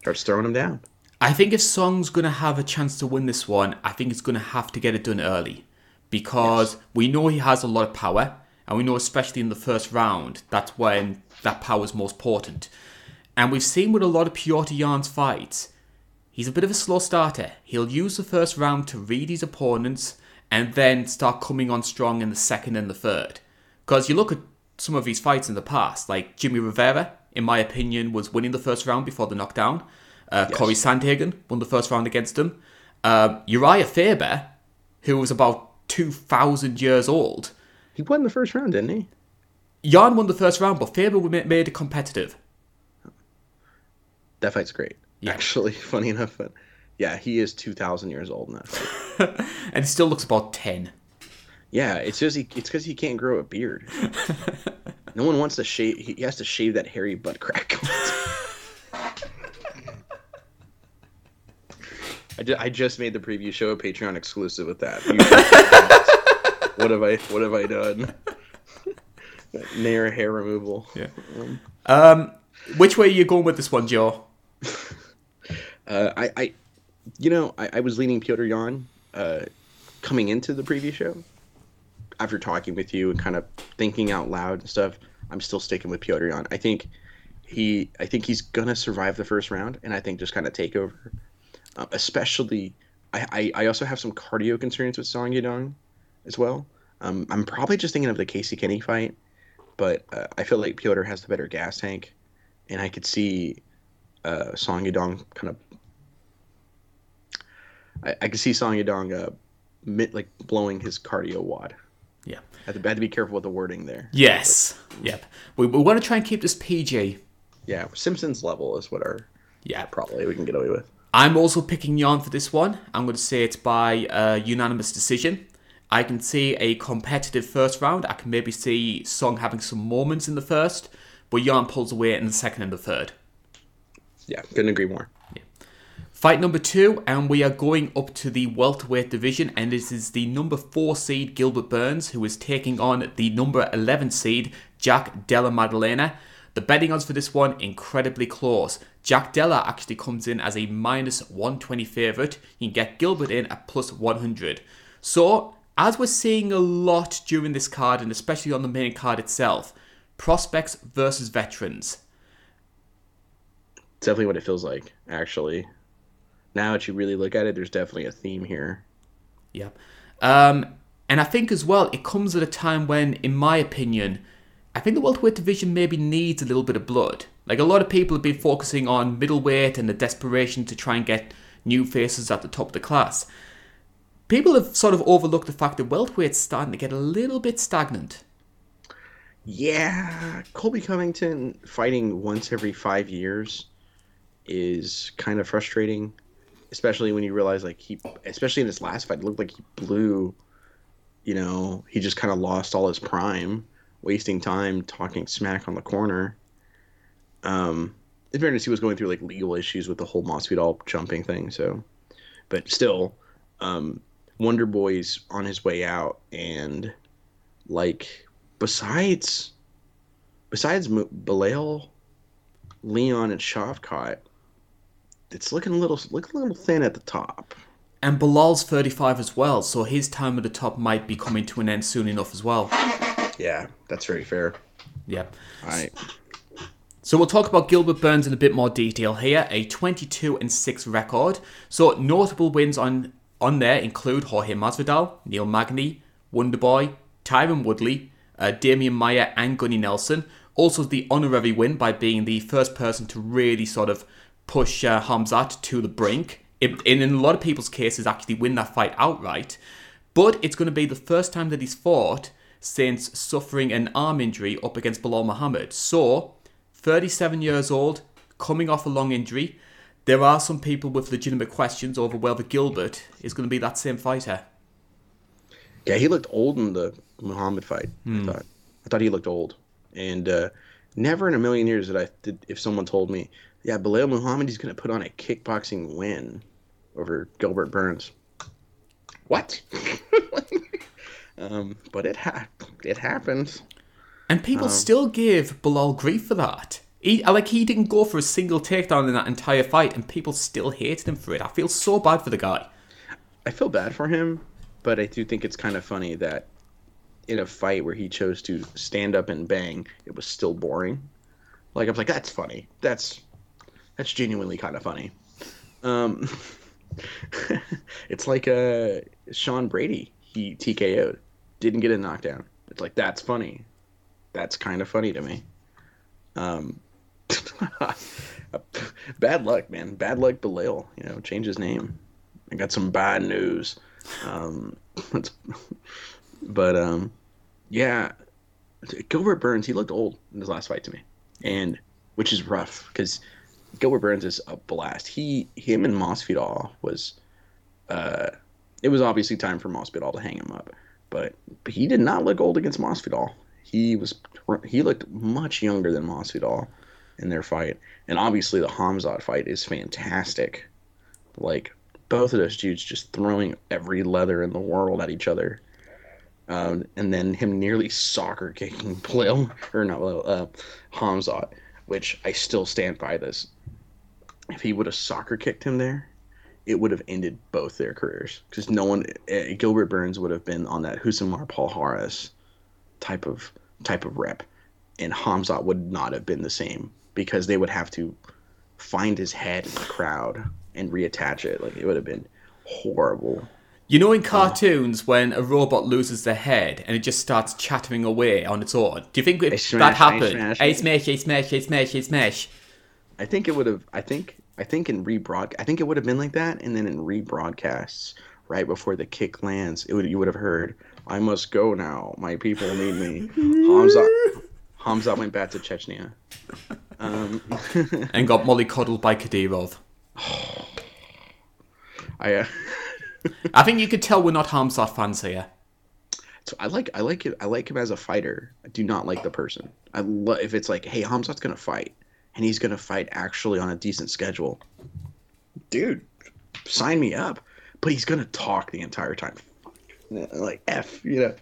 starts throwing him down. I think if Song's going to have a chance to win this one, I think he's going to have to get it done early. Because we know he has a lot of power, and we know, especially in the first round, that's when that power is most potent. And we've seen with a lot of Petr Yan's fights, he's a bit of a slow starter. He'll use the first round to read his opponents and then start coming on strong in the second and the third. Because you look at some of his fights in the past, like Jimmy Rivera, in my opinion, was winning the first round before the knockdown. Uh, Yes. Corey Sandhagen won the first round against him. Uh, Uriah Faber, who was about 2,000 years old, He won the first round, didn't he? Yan won the first round, but Faber ma- made it competitive. That fight's great. Yeah. Actually, funny enough, but yeah, he is two thousand years old that and he still looks about 10. Yeah, it's just he, it's because he can't grow a beard. no one wants to shave. He has to shave that hairy butt crack. I, ju- I just made the preview show a Patreon exclusive with that. What have I What have I done? Nair hair removal. Yeah. Um, which way are you going with this one, Joe? Uh, I, I, you know, I, I was leaning Petr Yan uh, coming into the preview show. After talking with you and kind of thinking out loud and stuff, I'm still sticking with Petr Yan. I think he, I think he's gonna survive the first round, and I think just kind of take over, uh, especially I, I, I also have some cardio concerns with Song Yadong as well. Um, I'm probably just thinking of the Casey Kenny fight, but uh, I feel like Petr has the better gas tank, and I could see uh, Song Yadong kind of. I, I could see Song Yadong uh, mit, like blowing his cardio wad. Yeah. I had to, I had to be careful with the wording there. Yes. Yep. We, we want to try and keep this PG. Yeah, Simpsons level is what our Yeah. probably we can get away with. I'm also picking Yan for this one. I'm going to say it's by uh, unanimous decision. I can see a competitive first round. I can maybe see Song having some moments in the first, but Yan pulls away in the second and the third. Yeah, couldn't agree more. Fight number two, and we are going up to the welterweight division, and this is the number four seed Gilbert Burns, who is taking on the number 11 seed Jack Della Maddalena. The betting odds for this one incredibly close. Jack Della actually comes in as a minus 120 favourite. You can get Gilbert in at plus 100. So, as we're seeing a lot during this card, and especially on the main card itself, prospects versus veterans. It's definitely what it feels like, actually. Now that you really look at it, there's definitely a theme here. Yeah. Um, and I think as well, it comes at a time when, in my opinion, I think the welterweight division maybe needs a little bit of blood. Like a lot of people have been focusing on middleweight and the desperation to try and get new faces at the top of the class. People have sort of overlooked the fact that welterweight's starting to get a little bit stagnant. Yeah, Colby Covington fighting once every five years is kind of frustrating, especially when you realize like he, especially in this last fight, it looked like he blew. You know, he just kind of lost all his prime, wasting time talking smack on the corner. Um, in fairness, he was going through like legal issues with the whole Masvidal jumping thing. So, but still, um, Wonder Boy's on his way out, and like besides besides M- Belal, Leon, and Shavkat, it's looking a little looking a little thin at the top. And Belal's 35 as well, so his time at the top might be coming to an end soon enough as well. Yeah, that's very fair. Yeah. All right. So we'll talk about Gilbert Burns in a bit more detail here. A 22 and 6 record. So notable wins on on there include Jorge Masvidal, Neil Magny, Wonderboy, Tyron Woodley, uh, Damian Maia, and Gunnar Nelson. Also the honorary win by being the first person to really sort of push uh, Hamzat to the brink. In, in a lot of people's cases, actually win that fight outright. But it's going to be the first time that he's fought since suffering an arm injury up against Belal Muhammad. So, 37 years old, coming off a long injury. There are some people with legitimate questions over whether Gilbert is going to be that same fighter. Yeah, he looked old in the Muhammad fight. I thought. I thought he looked old, and uh, never in a million years did I did if someone told me, yeah, Belal Muhammad is going to put on a kickboxing win over Gilbert Burns. What? um, but it ha- it happened. And people still give Belal grief for that. He, like he didn't go for a single takedown in that entire fight, and people still hated him for it. I feel so bad for the guy. I feel bad for him, but I do think it's kind of funny that in a fight where he chose to stand up and bang, it was still boring. Like I was like, that's funny. That's that's genuinely kind of funny. Um, it's like uh, Sean Brady. He TKO'd, didn't get a knockdown. It's like that's funny. That's kind of funny to me. Um, bad luck, man. Bad luck, Belal. You know, change his name. I got some bad news. Um, but um, yeah, Gilbert Burns. He looked old in his last fight to me, and which is rough because Gilbert Burns is a blast. He, him, and Masvidal was. Uh, it was obviously time for Masvidal to hang him up, but, but he did not look old against Masvidal. He was he looked much younger than Masvidal in their fight, and obviously the Hamzat fight is fantastic. Like both of those dudes just throwing every leather in the world at each other. Um, and then him nearly soccer kicking Blil, or not uh, Hamzat, which I still stand by this. If he would have soccer kicked him there, it would have ended both their careers. Because no one, uh, Gilbert Burns would have been on that Husamar Paul Harris type of type of rep, and Hamzat would not have been the same because they would have to find his head in the crowd and reattach it. Like it would have been horrible. You know, in cartoons, when a robot loses their head and it just starts chattering away on its own, do you think if smash, that happened? smash. Hey, smash, hey, smash, hey, smash, hey, smash. I think it would have. I think. I think in rebroad. I think it would have been like that, and then in rebroadcasts, right before the kick lands, it would. You would have heard, "I must go now. My people need me." Hamza. Hamza went back to Chechnya. Um, And got mollycoddled by Kadyrov. I. Uh, I think you could tell we're not Hamza fans here. So I like I like it. I like him as a fighter. I do not like the person. I love if it's like, hey, Hamzat's gonna fight, and he's gonna fight actually on a decent schedule. Dude, sign me up. But he's gonna talk the entire time. Like f, you know,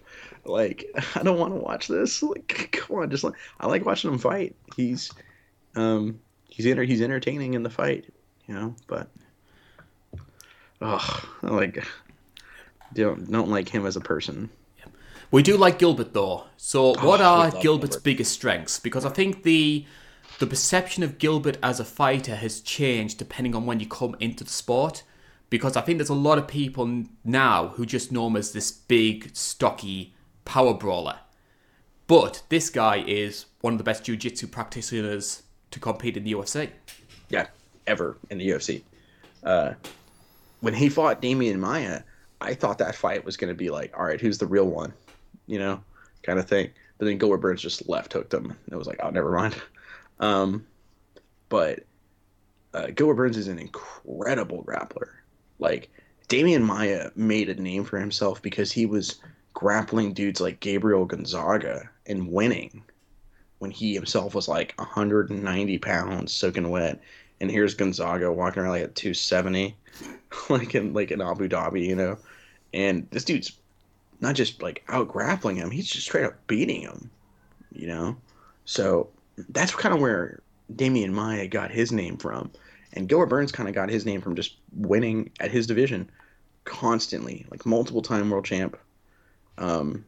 like I don't want to watch this. Like, come on, just like I like watching him fight. He's, um, he's enter- he's entertaining in the fight, you know. But, oh, like, don't don't like him as a person. We do like Gilbert though. So, what Oh, are Gilbert's Gilbert. biggest strengths? Because I think the the perception of Gilbert as a fighter has changed depending on when you come into the sport. Because I think there's a lot of people now who just know him as this big, stocky power brawler. But this guy is one of the best jiu-jitsu practitioners to compete in the UFC. yeah, ever in the UFC. Uh, when he fought Damian Maia, I thought that fight was going to be like, all right, who's the real one, you know, kind of thing. But then Gilbert Burns just left hooked him. And it was like, oh, never mind. Um, but uh, Gilbert Burns is an incredible grappler. Like Damian Maia made a name for himself because he was grappling dudes like Gabriel Gonzaga and winning when he himself was like 190 pounds soaking wet. And here's Gonzaga walking around like at 270 like in like in Abu Dhabi you know? And this dude's not just like out grappling him he's just straight up beating him you know? So that's kind of where Damian Maia got his name from and Gilbert Burns kind of got his name from just winning at his division constantly like multiple time world champ um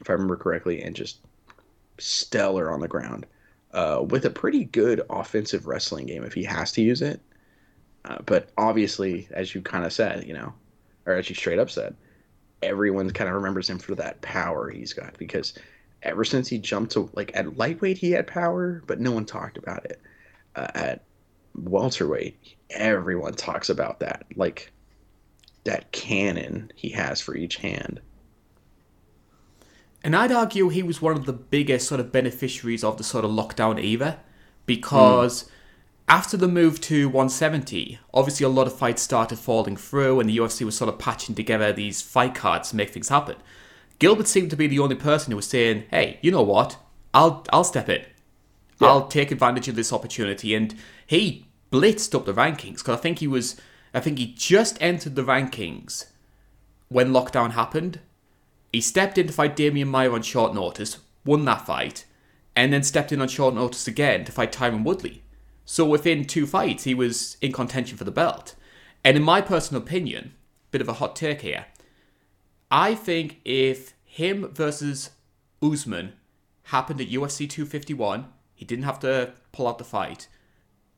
if I remember correctly and just stellar on the ground uh, with a pretty good offensive wrestling game if he has to use it. Uh, but obviously, as you kind of said, you know, or as you straight up said, everyone kind of remembers him for that power he's got because ever since he jumped to like at lightweight, he had power, but no one talked about it. Uh, at welterweight, everyone talks about that, like that cannon he has for each hand. And I'd argue he was one of the biggest sort of beneficiaries of the sort of lockdown era because after the move to 170, obviously a lot of fights started falling through and the UFC was sort of patching together these fight cards to make things happen. Gilbert seemed to be the only person who was saying, "Hey, you know what? I'll I'll step in. I'll take advantage of this opportunity." And he blitzed up the rankings because I think he was I think he just entered the rankings when lockdown happened. He stepped in to fight Damian Maia on short notice, won that fight, and then stepped in on short notice again to fight Tyron Woodley. So within two fights, he was in contention for the belt. And in my personal opinion, bit of a hot take here, I think if him versus Usman happened at UFC 251, he didn't have to pull out the fight.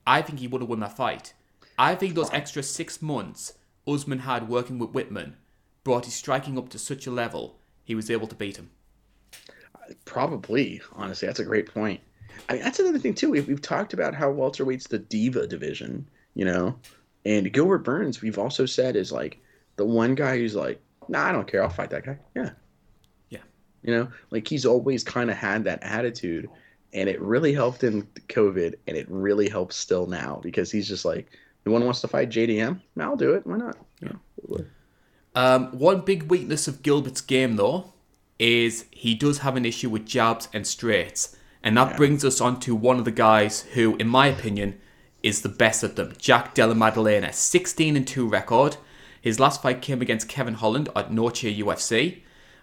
I think he would have won that fight. I think those extra six months Usman had working with Wittman brought his striking up to such a level he was able to beat him. Probably, honestly, that's a great point. I mean, that's another thing too. We've, we've talked about how Walter welterweight's the diva division, you know, and Gilbert Burns. We've also said is like the one guy who's like, nah, I don't care, I'll fight that guy. Yeah, Yeah. you know, like he's always kind of had that attitude, and it really helped in COVID, and it really helps still now because he's just like, no one wants to fight JDM, I'll do it. Why not? Know? Um, one big weakness of Gilbert's game, though, is he does have an issue with jabs and straights. And that brings us on to one of the guys who, in my opinion, is the best at them Jack Della Maddalena. 16 and 2 record. His last fight came against Kevin Holland at Noche UFC.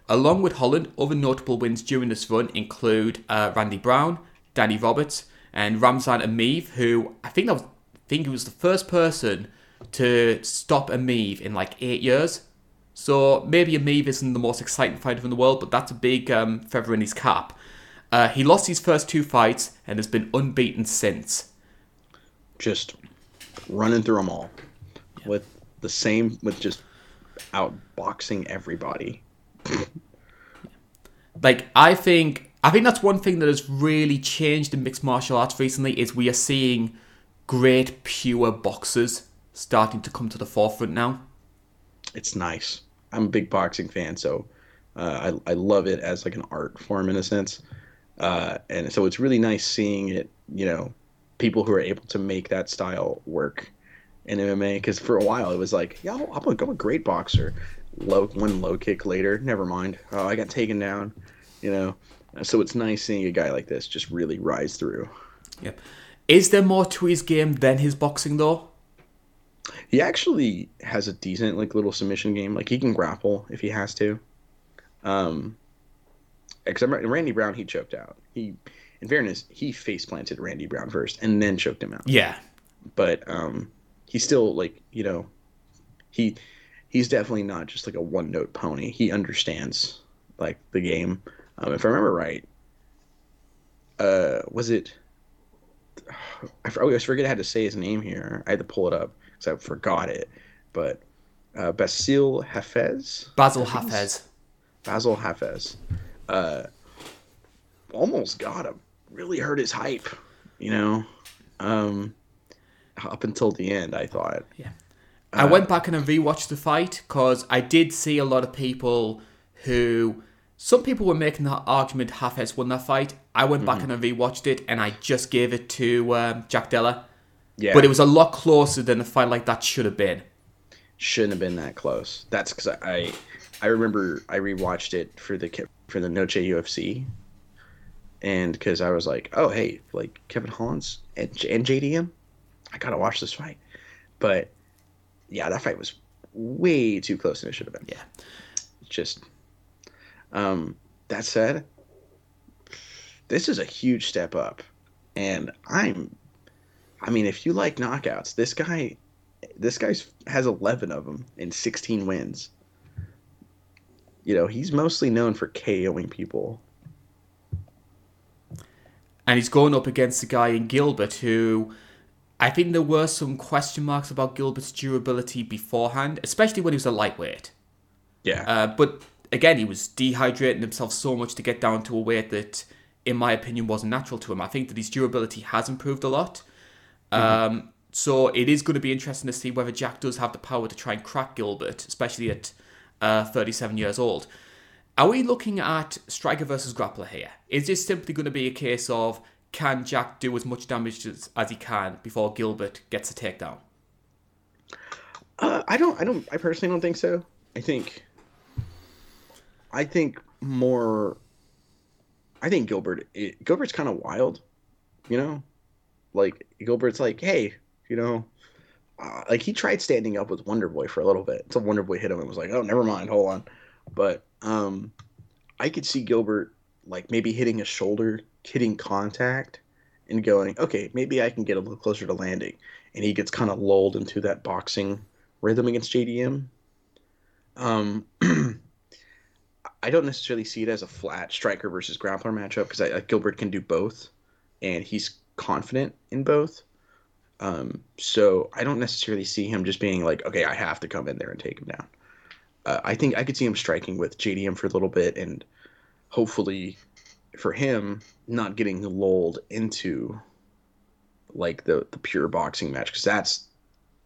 Along with Holland, other notable wins during this run include uh, Randy Brown, Danny Roberts, and Ramzan Emeev, who I think that was, I think he was the first person to stop Emeev in like eight years. So maybe Emeev isn't the most exciting fighter in the world, but that's a big um, feather in his cap. Uh, he lost his first two fights and has been unbeaten since. just running through them all with the same with just outboxing everybody. like I think I think that's one thing that has really changed in mixed martial arts recently is we are seeing great pure boxers starting to come to the forefront now. It's nice. I'm a big boxing fan, so uh, I I love it as like an art form in a sense, uh, and so it's really nice seeing it. You know, people who are able to make that style work in MMA. Because for a while it was like, yeah, I'm a, I'm a great boxer. Low one low kick later, never mind. Oh, I got taken down. You know, so it's nice seeing a guy like this just really rise through. Yep. Is there more to his game than his boxing though? He actually has a decent like little submission game. Like he can grapple if he has to. Um, except Randy Brown, he choked out. He, in fairness, he face planted Randy Brown first and then choked him out. Yeah. But um, he's still like you know, he he's definitely not just like a one note pony. He understands like the game. Um, if I remember right, uh, was it? I always forget how to say his name here. I had to pull it up because I forgot it. But uh, Bassil Hafez. Bassil Hafez. Bassil Hafez. Uh, almost got him. Really hurt his hype. You know. Um, up until the end, I thought. Yeah. I went back and I rewatched the fight because I did see a lot of people who. Some people were making that argument Hafez won that fight. I went back and I rewatched it and I just gave it to um, Jack Della. Yeah. But it was a lot closer than a fight like that should have been. shouldn't have been that close. That's because I, I remember I rewatched it for the for the Noche UFC, and because I was like, oh hey, like Kevin Holland's and, and JDM, I gotta watch this fight. But yeah, that fight was way too close than it should have been. Yeah. Just, um, that said, this is a huge step up, and I'm, I mean, if you like knockouts, this guy, this guy's has 11 of them and 16 wins. You know, he's mostly known for KOing people. And he's going up against a guy in Gilbert who I think there were some question marks about Gilbert's durability beforehand, especially when he was a lightweight. Yeah. Uh, but again, he was dehydrating himself so much to get down to a weight that, in my opinion, wasn't natural to him. I think that his durability has improved a lot. Um, so it is going to be interesting to see whether Jack does have the power to try and crack Gilbert, especially at uh, 37 years old. Are we looking at striker versus grappler here? Is this simply going to be a case of can Jack do as much damage as, as he can before Gilbert gets a takedown? Uh, I don't. I don't. I personally don't think so. I think. I think more. I think Gilbert. It, Gilbert's kind of wild, you know. Like Gilbert's like, hey, you know, uh, like he tried standing up with Wonder Boy for a little bit. So Wonder Boy hit him and was like, oh, never mind, hold on. But um, I could see Gilbert like maybe hitting a shoulder, hitting contact, and going, okay, maybe I can get a little closer to landing. And he gets kind of lulled into that boxing rhythm against JDM. Um, I don't necessarily see it as a flat striker versus grappler matchup because I, Gilbert can do both, and he's confident in both. Um, so I don't necessarily see him just being like, okay, I have to come in there and take him down. Uh, I think I could see him striking with JDM for a little bit, and hopefully, for him, not getting lulled into like the the pure boxing match because that's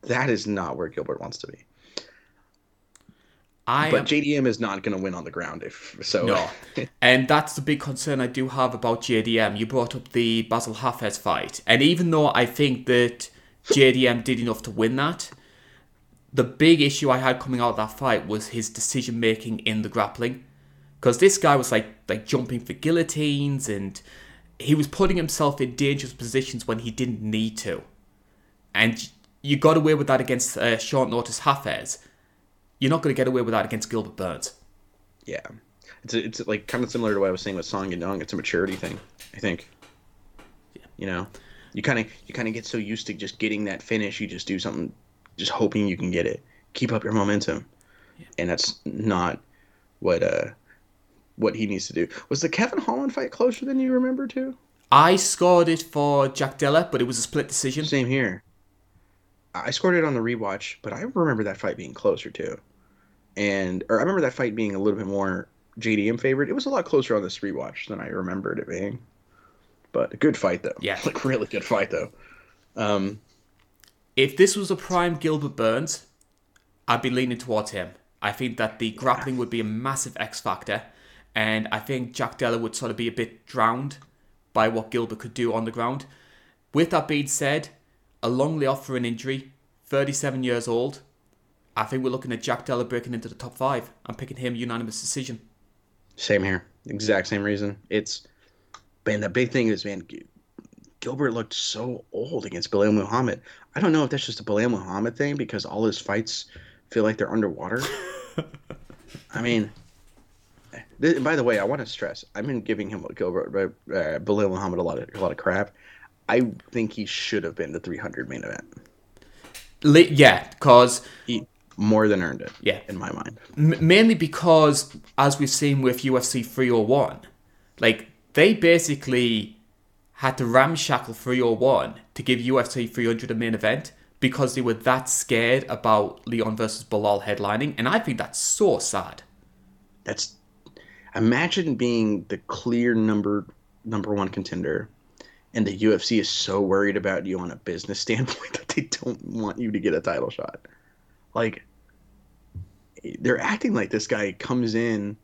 that is not where Gilbert wants to be. I But am- JDM is not going to win on the ground if so. No. and that's the big concern I do have about JDM. You brought up the Bassil Hafez fight. And even though I think that JDM did enough to win that, the big issue I had coming out of that fight was his decision making in the grappling. Because this guy was like like jumping for guillotines and he was putting himself in dangerous positions when he didn't need to. And you got away with that against uh, short notice Hafez. You're not going to get away with that against Gilbert Burns. Yeah, it's a, it's like kind of similar to what I was saying with Song Yadong. It's a maturity thing, I think. Yeah. You know, you kind of you kind of get so used to just getting that finish, you just do something, just hoping you can get it. Keep up your momentum, and that's not what uh what he needs to do. Was the Kevin Holland fight closer than you remember too? I scored it for Jack Della, but it was a split decision. Same here. I scored it on the rewatch, but I remember that fight being closer too. and or I remember that fight being a little bit more JDM favored. It was a lot closer on this rewatch than I remembered it being. But a good fight though. Yeah. like really good fight though. Um, If this was a prime Gilbert Burns, I'd be leaning towards him. I think that the grappling would be a massive X factor, and I think Jack Della would sort of be a bit drowned by what Gilbert could do on the ground. With that being said, a long layoff for an injury, 37 years old. I think we're looking at Jack Della breaking into the top five. I'm picking him unanimous decision. Same here. Exact same reason. It's man, the big thing is man, Gilbert looked so old against Belal Muhammad. I don't know if that's just a Belal Muhammad thing because all his fights feel like they're underwater. I mean, and by the way, I want to stress I've been giving him Gilbert uh, Belal Muhammad a lot of a lot of crap. I think he should have been the 300 main event. Yeah, because He more than earned it. Yeah. in my mind. M- mainly because, as we've seen with UFC 301, like they basically had to ramshackle 301 to give UFC 300 a main event because they were that scared about Leon versus Belal headlining, and I think that's so sad. That's imagine being the clear number number one contender, and the UFC is so worried about you on a business standpoint that they don't want you to get a title shot. Like they're acting like this guy comes in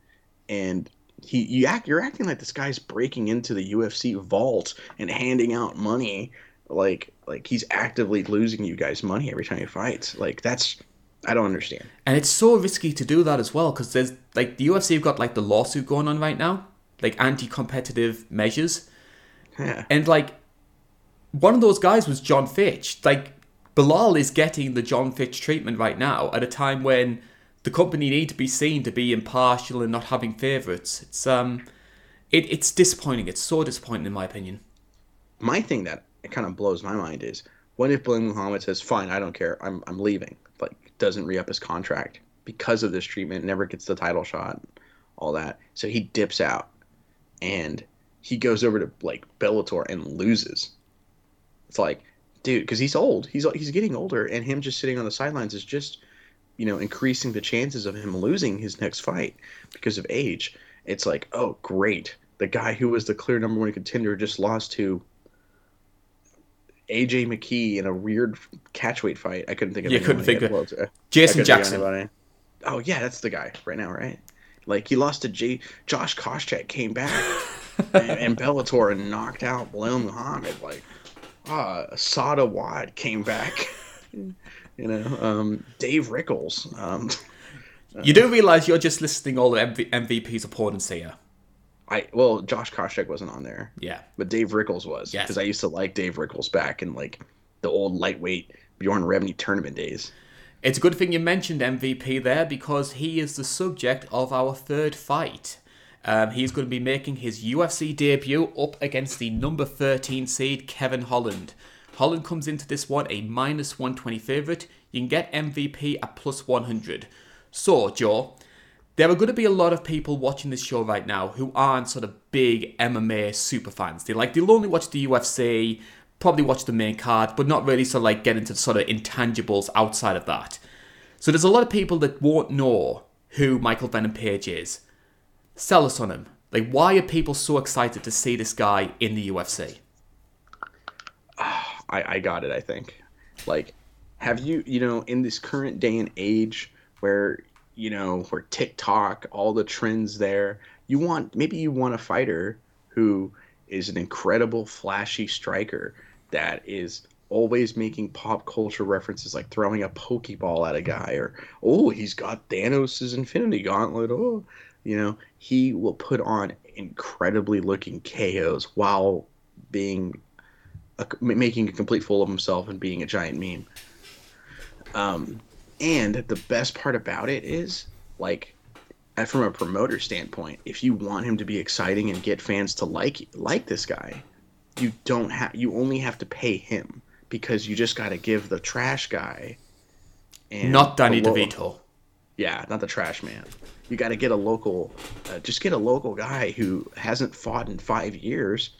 and he you act you're acting like this guy's breaking into the UFC vault and handing out money like like he's actively losing you guys money every time he fights. Like that's I don't understand. And it's so risky to do that as well because there's like the UFC have got like the lawsuit going on right now, like anti-competitive measures. Yeah. And like one of those guys was John Fitch. Like Belal is getting the John Fitch treatment right now at a time when the company need to be seen to be impartial and not having favorites. It's um it, it's disappointing. It's so disappointing in my opinion. my thing that kind of blows my mind is what if Belal Muhammad says, "Fine, I don't care, I'm I'm leaving," like doesn't re up his contract because of this treatment, never gets the title shot, all that. So he dips out, and he goes over to like Bellator and loses. It's like, dude, because he's old, he's he's getting older, and him just sitting on the sidelines is just, you know, increasing the chances of him losing his next fight because of age. It's like, oh, great. The guy who was the clear number one contender just lost to AJ McKee in a weird catchweight fight. I couldn't think of You anyone couldn't think of- Well, Jason couldn't think of Jackson. Oh yeah, that's the guy right now, right? Like he lost to J- Josh Koscheck, came back and, and Bellator and knocked out Belal Muhammad. Like, ah, Saad Awad came back. you know, um, Dave Rickels. Um, You do realize you're just listing all the MV- MVP's opponents here. I well, Josh Koscheck wasn't on there. Yeah. but Dave Rickels was Yes. because I used to like Dave Rickels back in like the old lightweight Bjorn Rebney tournament days. It's a good thing you mentioned MVP there because he is the subject of our third fight. Um, he's going to be making his UFC debut up against the number 13 seed Kevin Holland. Holland comes into this one a minus 120 favourite. You can get MVP at plus 100. So, Joe, there are going to be a lot of people watching this show right now who aren't sort of big MMA super fans. They like they'll only watch the UFC, probably watch the main card, but not really sort of like get into sort of intangibles outside of that. So there's a lot of people that won't know who Michael Venom Page is. Sell us on him. Like, why are people so excited to see this guy in the UFC? I, I got it. I think. Like, have you you know in this current day and age where you know where TikTok, all the trends there, you want maybe you want a fighter who is an incredible flashy striker that is always making pop culture references like throwing a pokeball at a guy or oh he's got Thanos' infinity gauntlet oh you know he will put on incredibly looking KOs while being a, making a complete fool of himself and being a giant meme. Um, and the best part about it is, like, uh, from a promoter standpoint, if you want him to be exciting and get fans to like like this guy, you don't have you only have to pay him because you just got to give the trash guy. And Not Danny lo- DeVito. yeah, not the trash man. You got to get a local, uh, just get a local guy who hasn't fought in five years,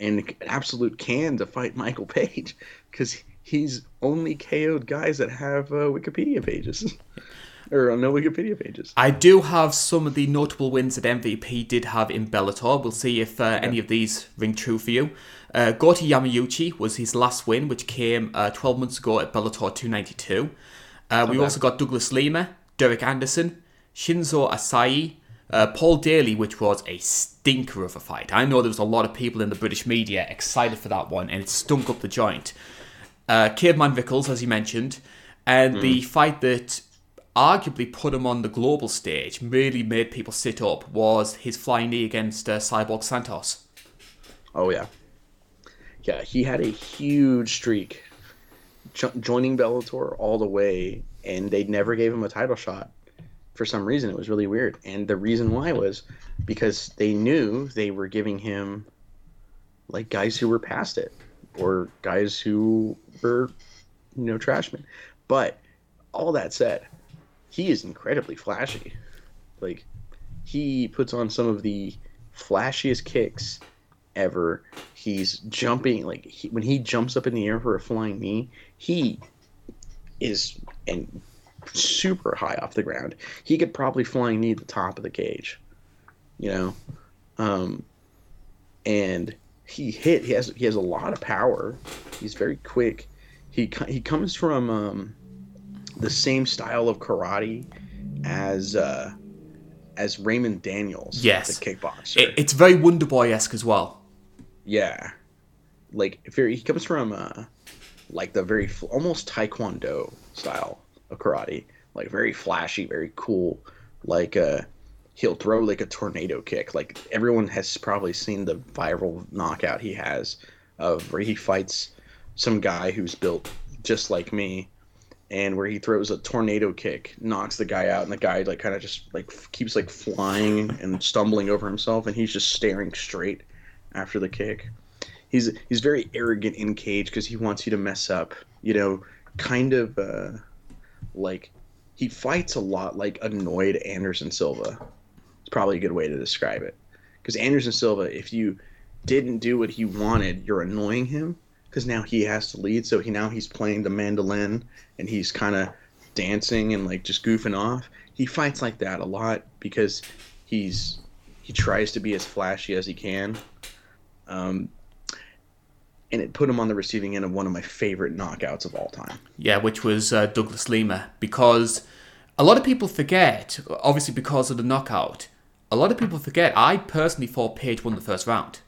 and an absolute can to fight Michael Page, because he's only KO'd guys that have uh, Wikipedia pages. or on no Wikipedia pages. I do have some of the notable wins that MVP did have in Bellator. We'll see if uh, any of these ring true for you. Uh, Goiti Yamauchi was his last win, which came uh, 12 months ago at Bellator 292. Uh, we also got Douglas Lima, Derek Anderson, Shinzo Asai, uh, Paul Daly, which was a stinker of a fight. I know there was a lot of people in the British media excited for that one, and it stunk up the joint. Uh, Caveman Rickels, as you mentioned, and the fight that arguably put him on the global stage, really made people sit up, was his flying knee against uh, Cyborg Santos. Oh yeah, yeah. He had a huge streak, jo- joining Bellator all the way, and they never gave him a title shot. For some reason, it was really weird, and the reason why was because they knew they were giving him like guys who were past it, or guys who were, you know, trashmen. But all that said, he is incredibly flashy. Like he puts on some of the flashiest kicks ever. He's jumping like he, when he jumps up in the air for a flying knee, he is and super high off the ground. He could probably flying knee the top of the cage, you know, um, and he hit. He has he has a lot of power. He's very quick. He he comes from um, the same style of karate as uh, as Raymond Daniels, Yes. the kickboxer. It, it's very Wonder Boy esque as well. Yeah, like very. He comes from uh, like the very almost taekwondo style of karate, like very flashy, very cool. Like uh, he'll throw like a tornado kick. Like everyone has probably seen the viral knockout he has of where he fights some guy who's built just like me. And where he throws a tornado kick, knocks the guy out, and the guy like kind of just like f- keeps like flying and stumbling over himself, and he's just staring straight after the kick. He's he's very arrogant in cage because he wants you to mess up. You know, kind of uh, like he fights a lot like annoyed Anderson Silva. It's probably a good way to describe it. Because Anderson Silva, if you didn't do what he wanted, you're annoying him. Because now he has to lead, so he now he's playing the mandolin and he's kind of dancing and like just goofing off. He fights like that a lot because he's he tries to be as flashy as he can. Um, and it put him on the receiving end of one of my favorite knockouts of all time. Yeah, which was uh, Douglas Lima. Because a lot of people forget, obviously because of the knockout, a lot of people forget. I personally thought Page won the first round.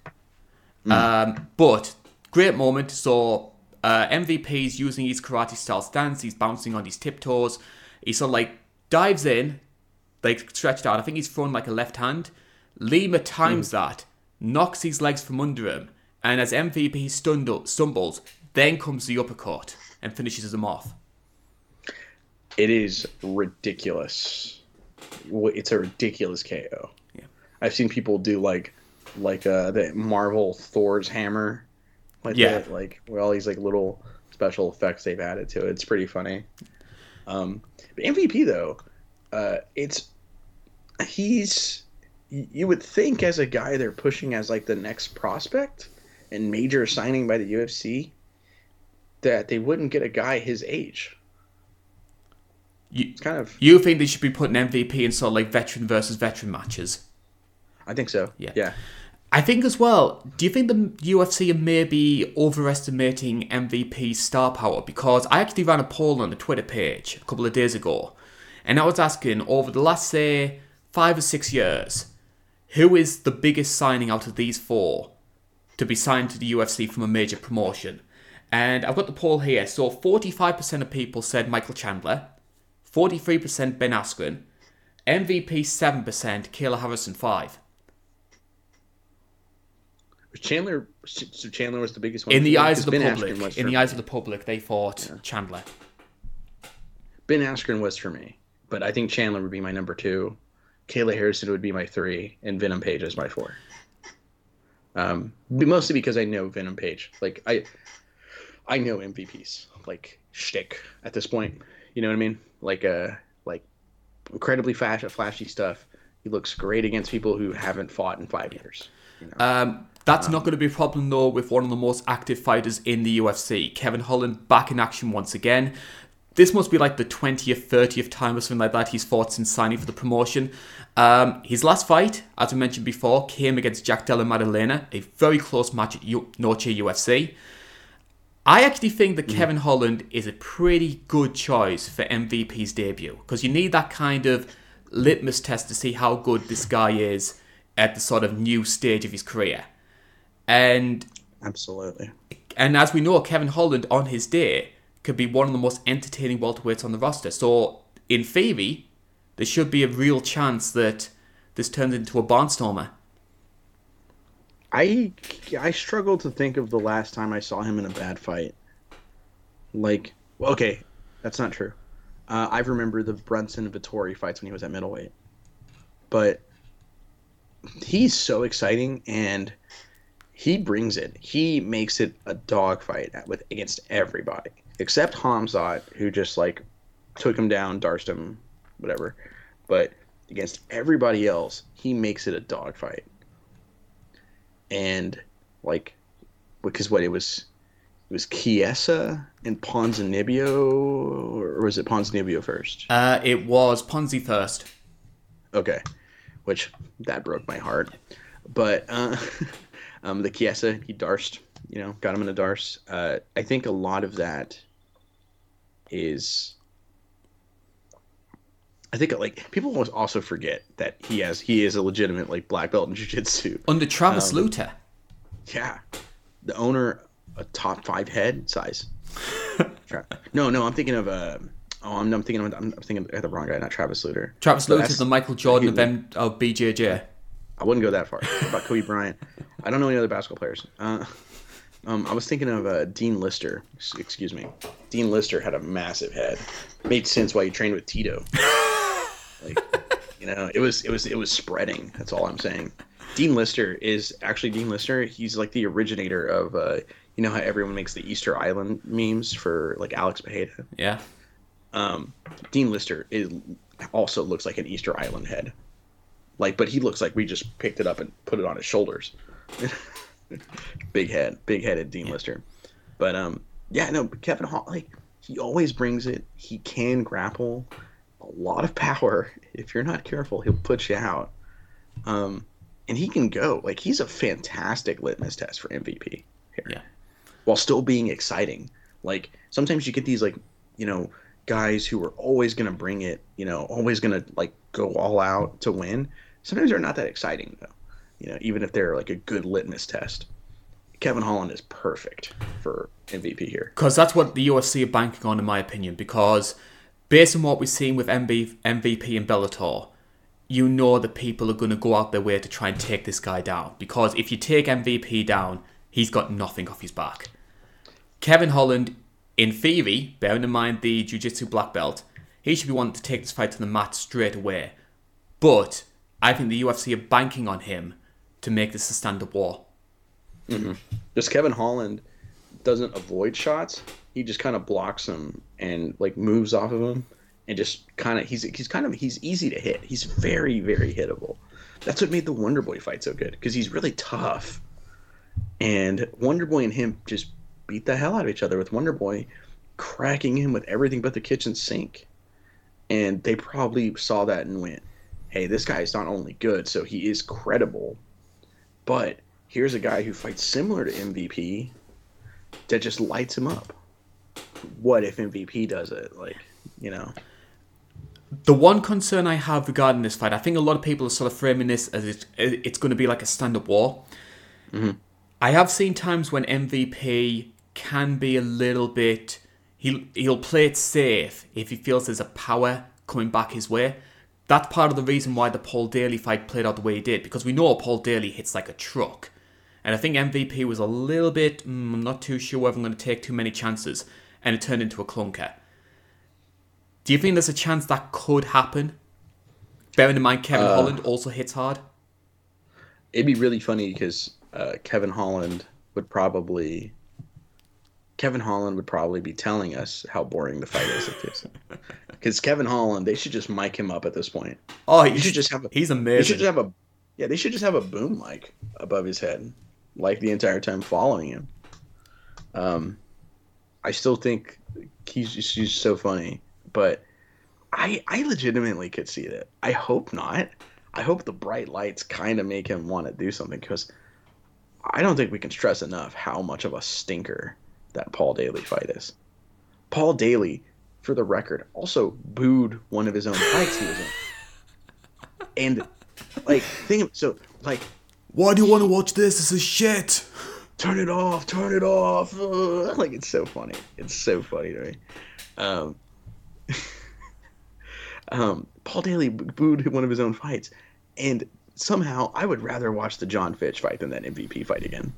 Um, but great moment. So uh, MVP's using his karate style stance. He's bouncing on his tiptoes. He sort of like dives in, like stretched out. I think he's thrown like a left hand. Lima times that, knocks his legs from under him, and as MVP stumble, stumbles, then comes the uppercut and finishes him off. It is ridiculous. It's a ridiculous KO. Yeah. I've seen people do like like uh the Marvel Thor's hammer. Like Yeah. that, like with all these like little special effects they've added to it. It's pretty funny. Um but MVP though, uh it's he's you would think as a guy they're pushing as like the next prospect and major signing by the UFC that they wouldn't get a guy his age. You, kind of you think they should be putting MVP in sort of like veteran versus veteran matches? I think so. Yeah. Yeah. I think as well. Do you think the UFC are maybe overestimating MVP's star power? Because I actually ran a poll on the Twitter page a couple of days ago, and I was asking over the last say five or six years, who is the biggest signing out of these four to be signed to the UFC from a major promotion? And I've got the poll here. So 45% of people said Michael Chandler, 43% Ben Askren, MVP 7%, Kayla Harrison 5. Chandler, so Chandler was the biggest one in the eyes of the Ben public, in the me. eyes of the public, they thought Chandler. Ben Askren was for me, but I think Chandler would be my number two. Kayla Harrison would be my three, and Venom Page is my four. Um, mostly because I know Venom Page. Like I, I know MVPs like shtick at this point. You know what I mean? Like uh, like incredibly flash, flashy stuff. He looks great against people who haven't fought in five years. You know? Um, that's not going to be a problem though with one of the most active fighters in the UFC, Kevin Holland, back in action once again. this must be like the 20th, 30th time or something like that he's fought since signing for the promotion. Um, his last fight, as I mentioned before, came against Jack Della Maddalena, a very close match at U- Noche UFC. I actually think that mm. Kevin Holland is a pretty good choice for MVP's debut because you need that kind of litmus test to see how good this guy is at the sort of new stage of his career. And Absolutely. and as we know, Kevin Holland on his day could be one of the most entertaining welterweights on the roster. So in theory, there should be a real chance that this turns into a barnstormer. I I struggle to think of the last time I saw him in a bad fight. Like, well, okay, that's not true. Uh, I remember the Brunson Vettori fights when he was at middleweight, but he's so exciting and he brings it. He makes it a dogfight with against everybody except Hamzat, who just like took him down, darsed him, whatever. But against everybody else, he makes it a dogfight and like because what it was it was Chiesa and Ponzinibbio or was it Ponzinibbio first? Uh, it was Ponzi first. Okay, which that broke my heart. But uh, um, the Chiesa he darsed, you know, got him in a darce. Uh, I think a lot of that is. I think like people almost also forget that he has he is a legitimate like black belt in jiu-jitsu. Under Travis Um, Lutter. Yeah, the owner, a top five head size. No, no, I'm thinking of uh, oh, I'm, I'm thinking of, I'm, I'm thinking of the wrong guy, not Travis Lutter. Travis but is the Michael Jordan of, he- M- of BJJ. I wouldn't go that far. What about Kobe Bryant? I don't know any other basketball players. Uh, um, I was thinking of uh, Dean Lister. Excuse me. Dean Lister had a massive head. Made sense why he trained with Tito. Like, you know, it was it was it was spreading. That's all I'm saying. Dean Lister is actually Dean Lister. He's like the originator of uh, you know how everyone makes the Easter Island memes for like Alex Pereira. Yeah. Um, Dean Lister is also looks like an Easter Island head. Like, but he looks like we just picked it up and put it on his shoulders. big head, big headed Dean Lister. But um, yeah, no, Kevin Hall, like he always brings it. He can grapple, a lot of power. If you're not careful, he'll put you out. Um, and he can go. Like he's a fantastic litmus test for MVP here. Yeah. While still being exciting. Like sometimes you get these like, you know, guys who are always gonna bring it, you know, always gonna like go all out to win. Sometimes they're not that exciting though. You know, even if they're like a good litmus test. Kevin Holland is perfect for MVP here. Because that's what the UFC are banking on, in my opinion. Because based on what we've seen with MB, MVP and Bellator, you know that people are going to go out their way to try and take this guy down. Because if you take MVP down, he's got nothing off his back. Kevin Holland, in theory, bearing in mind the Jiu Jitsu black belt, he should be wanting to take this fight to the mat straight away. But I think the UFC are banking on him to make this a stand up war. Mm-hmm. Just Kevin Holland doesn't avoid shots. He just kind of blocks him and like moves off of him and just kind of he's he's kind of he's easy to hit. He's very very hittable. That's what made the Wonder Boy fight so good because he's really tough. And Wonder Boy and him just beat the hell out of each other with Wonder Boy cracking him with everything but the kitchen sink. And they probably saw that and went, "Hey, this guy is not only good, so he is credible, but here's a guy who fights similar to MVP that just lights him up. What if MVP does it? Like, you know, The one concern I have regarding this fight, I think a lot of people are sort of framing this as it, it's going to be like a stand up war. I have seen times when MVP can be a little bit. He'll, he'll play it safe if he feels there's a power coming back his way. That's part of the reason why the Paul Daly fight played out the way it did, because we know Paul Daly hits like a truck. And I think MVP was a little bit, mm, I'm not too sure whether I'm going to take too many chances, and it turned into a clunker. Do you think there's a chance that could happen? Bearing in mind Kevin Holland also hits hard. it'd be really funny because uh, Kevin Holland would probably. Kevin Holland would probably be telling us how boring the fight is. Because Kevin Holland, they should just mic him up at this point. Oh, You should just have a. he's They amazing. should just have a. Yeah, they should just have a boom mic above his head, like the entire time following him. Um, I still think he's just, he's so funny. But I I legitimately could see that. I hope not. I hope the bright lights kind of make him want to do something because I don't think we can stress enough how much of a stinker that Paul Daly fight is. Paul Daly, for the record, also booed one of his own fights he was in. And like think so like Why do you want to watch this? This is shit. Turn it off, turn it off. Ugh. Like it's so funny. It's so funny to me. Um, um, Paul Daly booed one of his own fights, and somehow I would rather watch the Jon Fitch fight than that MVP fight again.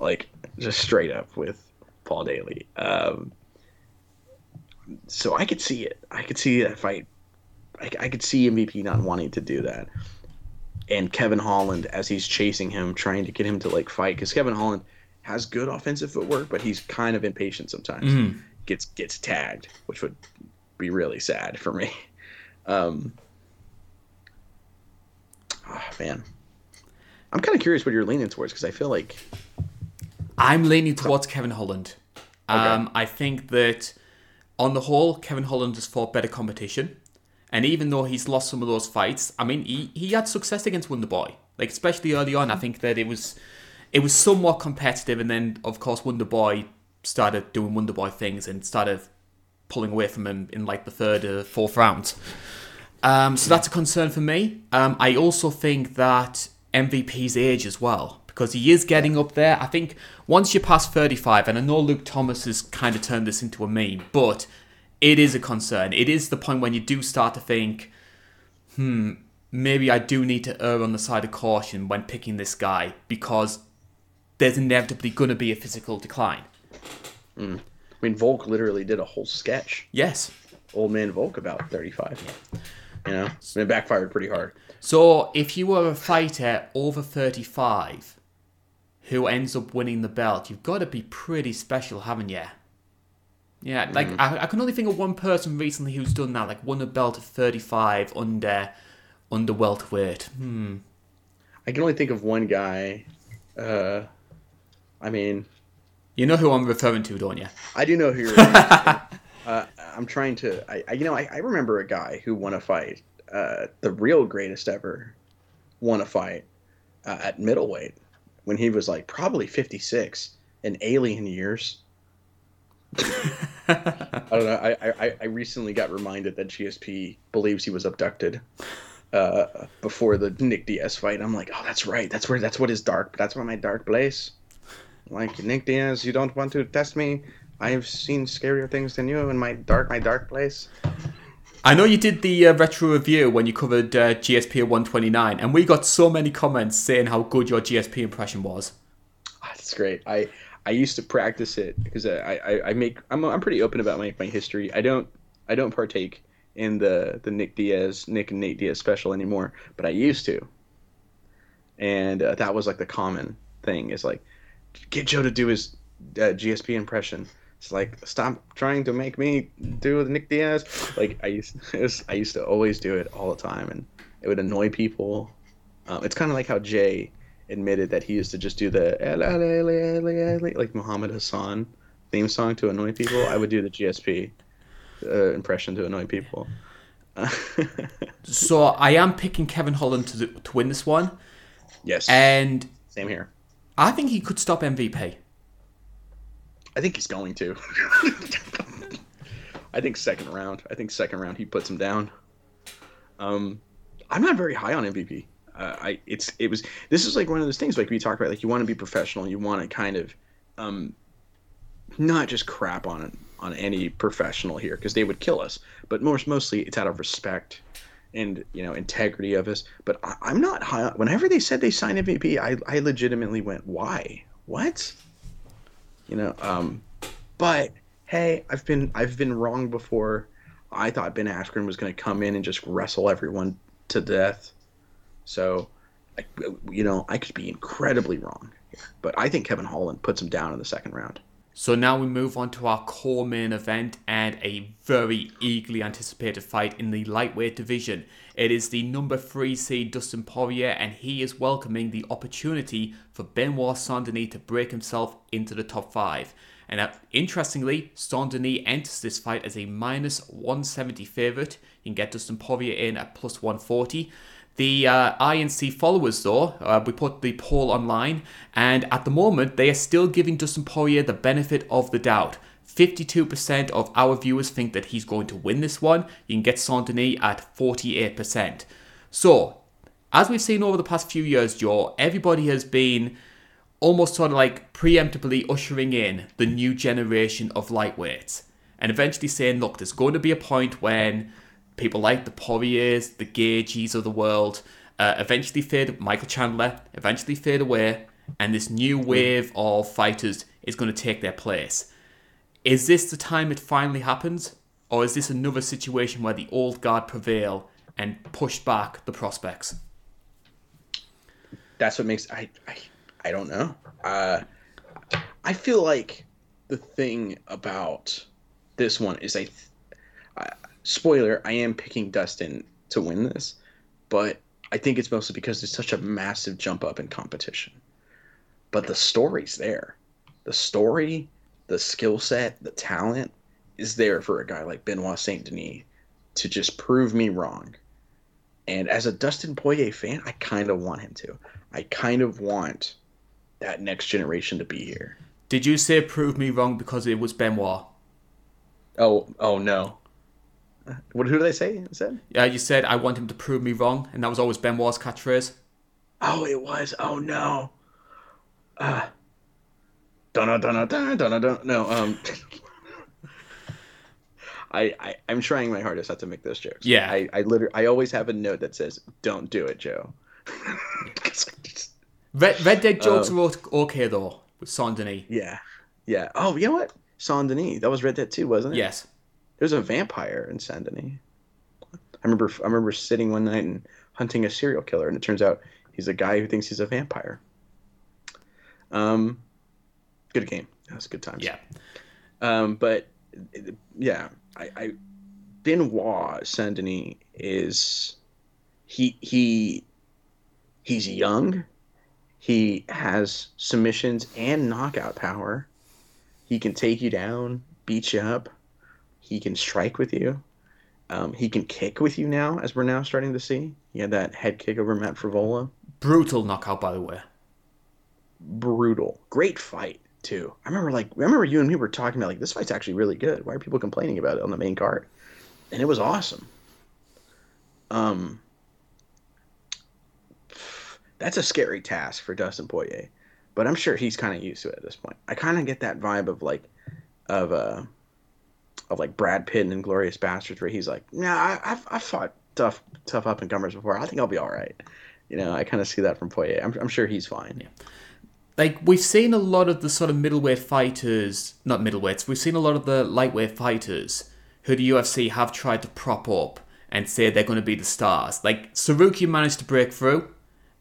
Like just straight up with Paul Daly. Um, so I could see it. I could see that fight. I, I could see MVP not wanting to do that. And Kevin Holland, as he's chasing him, trying to get him to like fight, because Kevin Holland has good offensive footwork, but he's kind of impatient sometimes. Mhm. Gets gets tagged, which would be really sad for me. Um, ah, man, I'm kind of curious what you're leaning towards because I feel like I'm leaning towards Kevin Holland. Um, I think that on the whole, Kevin Holland has fought better competition. And even though he's lost some of those fights, I mean, he, he had success against Wonderboy. Like especially early on, I think that it was it was somewhat competitive, and then of course Wonderboy started doing Wonderboy things and started pulling away from him in like the third or fourth round. Um, so that's a concern for me. Um, I also think that MVP's age as well, because he is getting up there. I think once you pass 35, and I know Luke Thomas has kind of turned this into a meme, but it is a concern. It is the point when you do start to think, hmm, maybe I do need to err on the side of caution when picking this guy, because there's inevitably going to be a physical decline. I mean Volk literally did a whole sketch, Yes. old man Volk about 35. You know, and it backfired pretty hard. So if you were a fighter over 35 who ends up winning the belt, you've got to be pretty special, haven't you? Yeah, like I, I can only think of one person recently who's done that, like won a belt at 35 under under welterweight. Hmm. I can only think of one guy. Uh, I mean, You know who I'm referring to, don't you? I do know who you're. uh, I'm trying to. I, I you know I, I remember a guy who won a fight. Uh, the real greatest ever won a fight uh, at middleweight when he was like probably 56 in alien years. I don't know. I, I I recently got reminded that GSP believes he was abducted uh, before the Nick Diaz fight. I'm like, oh, that's right. That's where that's what is dark. That's what my dark place. Like Nick Diaz, you don't want to test me. I've seen scarier things than you in my dark my dark place. I know you did the uh, retro review when you covered uh, GSP 129, and we got so many comments saying how good your GSP impression was. Ah, That's great. I I used to practice it because I, I, I make I'm I'm pretty open about my, my history. I don't I don't partake in the the Nick Diaz Nick and Nate Diaz special anymore, but I used to. And uh, that was like the common thing is like get Joe to do his uh, GSP impression. It's like stop trying to make me do the Nick Diaz. Like I used was, I used to always do it all the time, and it would annoy people. Um, it's kind of like how Jay admitted that he used to just do the like Muhammad Hassan theme song to annoy people. I would do the GSP uh, impression to annoy people. So I am picking Kevin Holland to, to win this one, yes, and same here. I think he could stop MVP. I think he's going to. I think second round. I think second round he puts him down. Um, I'm not very high on MVP. Uh, I it's it was this is like one of those things like we talked about like you want to be professional. You want to kind of um, not just crap on on any professional here because they would kill us. But most mostly it's out of respect and you know integrity of us. But I, I'm not high. On, whenever they said they signed MVP, I I legitimately went why what you know um but hey i've been i've been wrong before i thought ben askren was going to come in and just wrestle everyone to death so I, you know i could be incredibly wrong but i think kevin holland puts him down in the second round So now we move on to our core main event and a very eagerly anticipated fight in the lightweight division. It is the number three seed Dustin Poirier, and he is welcoming the opportunity for Benoit Saint-Denis to break himself into the top five. And uh, interestingly, Saint-Denis enters this fight as a minus 170 favourite. You can get Dustin Poirier in at plus 140. The uh, INC followers, though, uh, we put the poll online, and at the moment, they are still giving Dustin Poirier the benefit of the doubt. 52% of our viewers think that he's going to win this one. You can get Saint Denis at 48%. So, as we've seen over the past few years, Joe, everybody has been almost sort of like preemptively ushering in the new generation of lightweights and eventually saying, look, there's going to be a point when people like the Poiriers, the Gaethjes of the world, uh, eventually fade. Michael Chandler eventually fade away, and this new wave of fighters is going to take their place. Is this the time it finally happens, or is this another situation where the old guard prevail and push back the prospects? That's what makes I I, I don't know. Uh, I feel like the thing about this one is I, I spoiler, I am picking Dustin to win this, but I think it's mostly because there's such a massive jump up in competition. But the story's there. The story, the skill set, the talent is there for a guy like Benoit Saint Denis to just prove me wrong. And as a Dustin Poirier fan, I kind of want him to. I kind of want that next generation to be here. Did you say prove me wrong because it was Benoit? Oh, oh no. What? Who did I say? Said? Yeah, you said I want him to prove me wrong, and that was always Benoit's catchphrase. Oh, it was. Oh no. Uh. Dun dun dun dun dun dun. No. Um. I, I I'm trying my hardest not to make those jokes. Yeah. I I literally I always have a note that says "Don't do it, Joe." Red, Red Dead jokes uh, are okay though with Saint Denis. Yeah, yeah. Oh, you know what? Saint Denis. That was Red Dead 2, wasn't it? Yes. There's a vampire in Saint Denis. I remember I remember sitting one night and hunting a serial killer, and it turns out he's a guy who thinks he's a vampire. Um, good game. That's a good times. Yeah. Um, but yeah, I, I Benoit Saint Denis is he he he's young. He has submissions and knockout power. He can take you down, beat you up. He can strike with you. Um, he can kick with you now, as we're now starting to see. He had that head kick over Matt Frevola. Brutal knockout, by the way. Brutal. Great fight too. I remember like I remember you and me were talking about like this fight's actually really good. Why are people complaining about it on the main card? And it was awesome. Um, that's a scary task for Dustin Poirier, but I'm sure he's kind of used to it at this point. I kind of get that vibe of like, of uh, of like Brad Pitt and Glorious Bastards, where he's like, "Nah, I, have I've fought tough tough up and comers before. I think I'll be all right." You know, I kind of see that from Poirier. I'm, I'm sure he's fine. Yeah. Like we've seen a lot of the sort of middleweight fighters, not middleweights. We've seen a lot of the lightweight fighters who the UFC have tried to prop up and say they're going to be the stars. Like Tsarukyan managed to break through.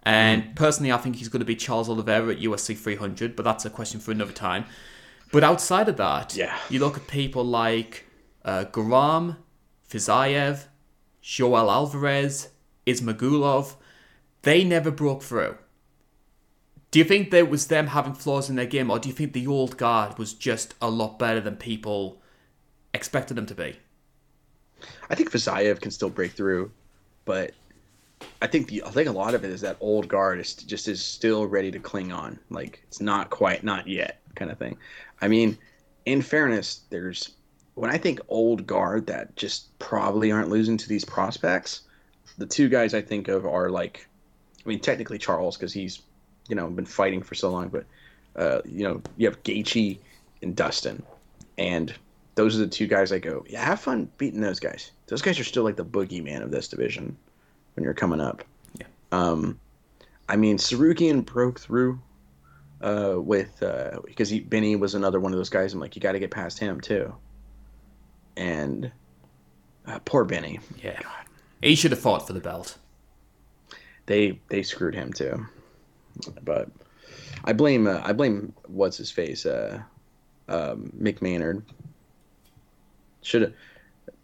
And mm. personally, I think he's going to be Charles Oliveira at UFC 300, but that's a question for another time. But outside of that, yeah. you look at people like uh, Guram, Fiziev, Joel Alvarez, Ismagulov, they never broke through. Do you think that was them having flaws in their game, or do you think the old guard was just a lot better than people expected them to be? I think Fiziev can still break through, but I think the I think a lot of it is that old guard is just is still ready to cling on. Like it's not quite not yet kind of thing. I mean, in fairness, there's when I think old guard that just probably aren't losing to these prospects. The two guys I think of are like, I mean, technically Charles because he's, you know, been fighting for so long, but uh, you know, you have Gaethje and Dustin, and those are the two guys I go, yeah, have fun beating those guys. Those guys are still like the boogeyman of this division when you're coming up. Yeah. Um, I mean, Tsarukyan broke through uh, with uh, because he, Benny was another one of those guys. I'm like, you got to get past him too. And uh, poor Benny. Yeah, God. he should have fought for the belt. They they screwed him too, but I blame uh, I blame what's his face uh, um, Mick Maynard. Should have.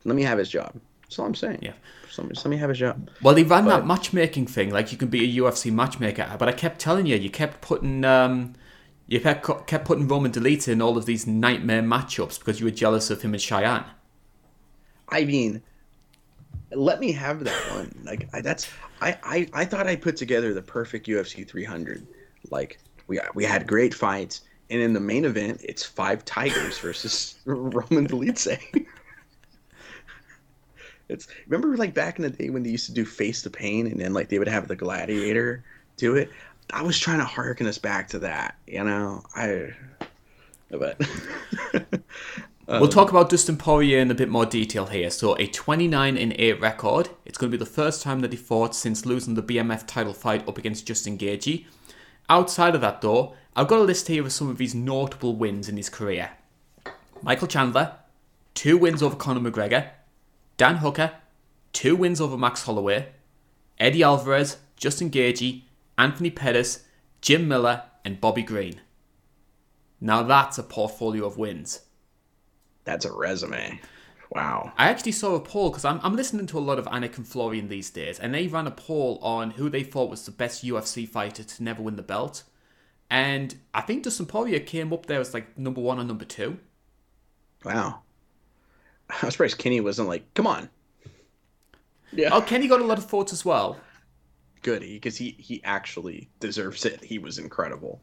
Let me have his job. That's all I'm saying. Yeah. Let me, just let me have a shot. Well, they ran But- that matchmaking thing, like you can be a UFC matchmaker, but I kept telling you, you kept putting, um, you kept, kept putting Roman Dolidze in all of these nightmare matchups because you were jealous of him and Cheyenne. I mean, let me have that one. Like I, that's I, I I thought I put together the perfect UFC 300. Like we we had great fights, and in the main event, it's five tigers versus Roman Dolidze. It's remember like back in the day when they used to do face the pain, and then like they would have the gladiator do it. I was trying to harken us back to that, you know. I, but we'll um, talk about Dustin Poirier in a bit more detail here. So, a 29 in 8 record. It's going to be the first time that he fought since losing the BMF title fight up against Justin Gaethje. Outside of that, though, I've got a list here of some of his notable wins in his career. Michael Chandler, two wins over Conor McGregor. Dan Hooker, two wins over Max Holloway. Eddie Alvarez, Justin Gaethje, Anthony Pettis, Jim Miller, and Bobby Green. Now that's a portfolio of wins. that's a resume. Wow. I actually saw a poll because I'm, I'm listening to a lot of Anik and Florian these days, and they ran a poll on who they thought was the best UFC fighter to never win the belt. And I think Dustin Poirier came up there as like number one or number two. Wow. I was surprised Kenny wasn't like, come on. Yeah. Oh, Kenny got a lot of votes as well. Good, because he, he actually deserves it. He was incredible.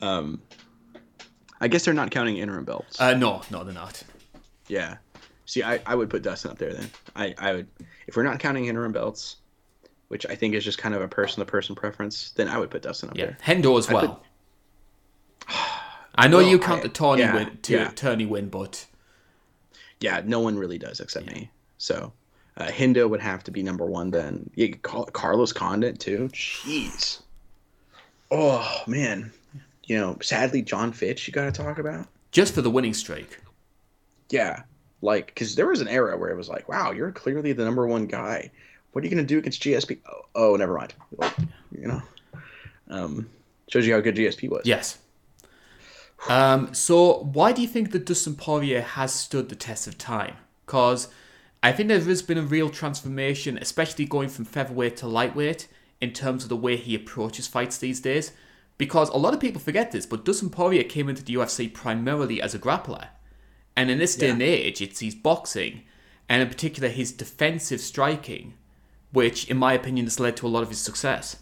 Um, I guess they're not counting interim belts. Uh, no, no, they're not. yeah. See, I, I would put Dustin up there then. I, I would, if we're not counting interim belts, which I think is just kind of a person to person preference, then I would put Dustin up Yeah, there. Hendo as I well. I know Well, you count I- the Tony yeah, win, to yeah. Tony win, but Yeah, no one really does except me. So, uh, Hendo would have to be number one then. Yeah, Car- Carlos Condit too. Jeez. Oh man, you know, sadly Jon Fitch you got to talk about. just for the winning streak. Yeah, like because there was an era where it was like, wow, you're clearly the number one guy. What are you gonna do against GSP? Oh, oh never mind. Like, you know, um, shows you how good GSP was. Yes. Um, so why do you think that Dustin Poirier has stood the test of time? Because I think there has been a real transformation, especially going from featherweight to lightweight, in terms of the way he approaches fights these days. Because a lot of people forget this, but Dustin Poirier came into the UFC primarily as a grappler. And in this day Yeah. and age, it's his boxing, and in particular his defensive striking, which, in my opinion, has led to a lot of his success.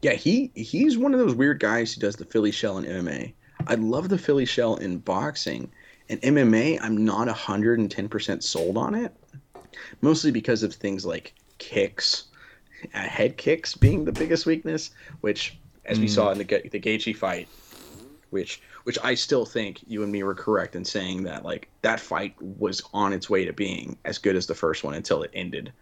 Yeah, he he's one of those weird guys who does the Philly shell in MMA. I love the Philly shell in boxing. In MMA, I'm not 110% sold on it. Mostly because of things like kicks, uh, head kicks being the biggest weakness, which as we saw in the the Gaethje fight, which which I still think you and me were correct in saying that like that fight was on its way to being as good as the first one until it ended.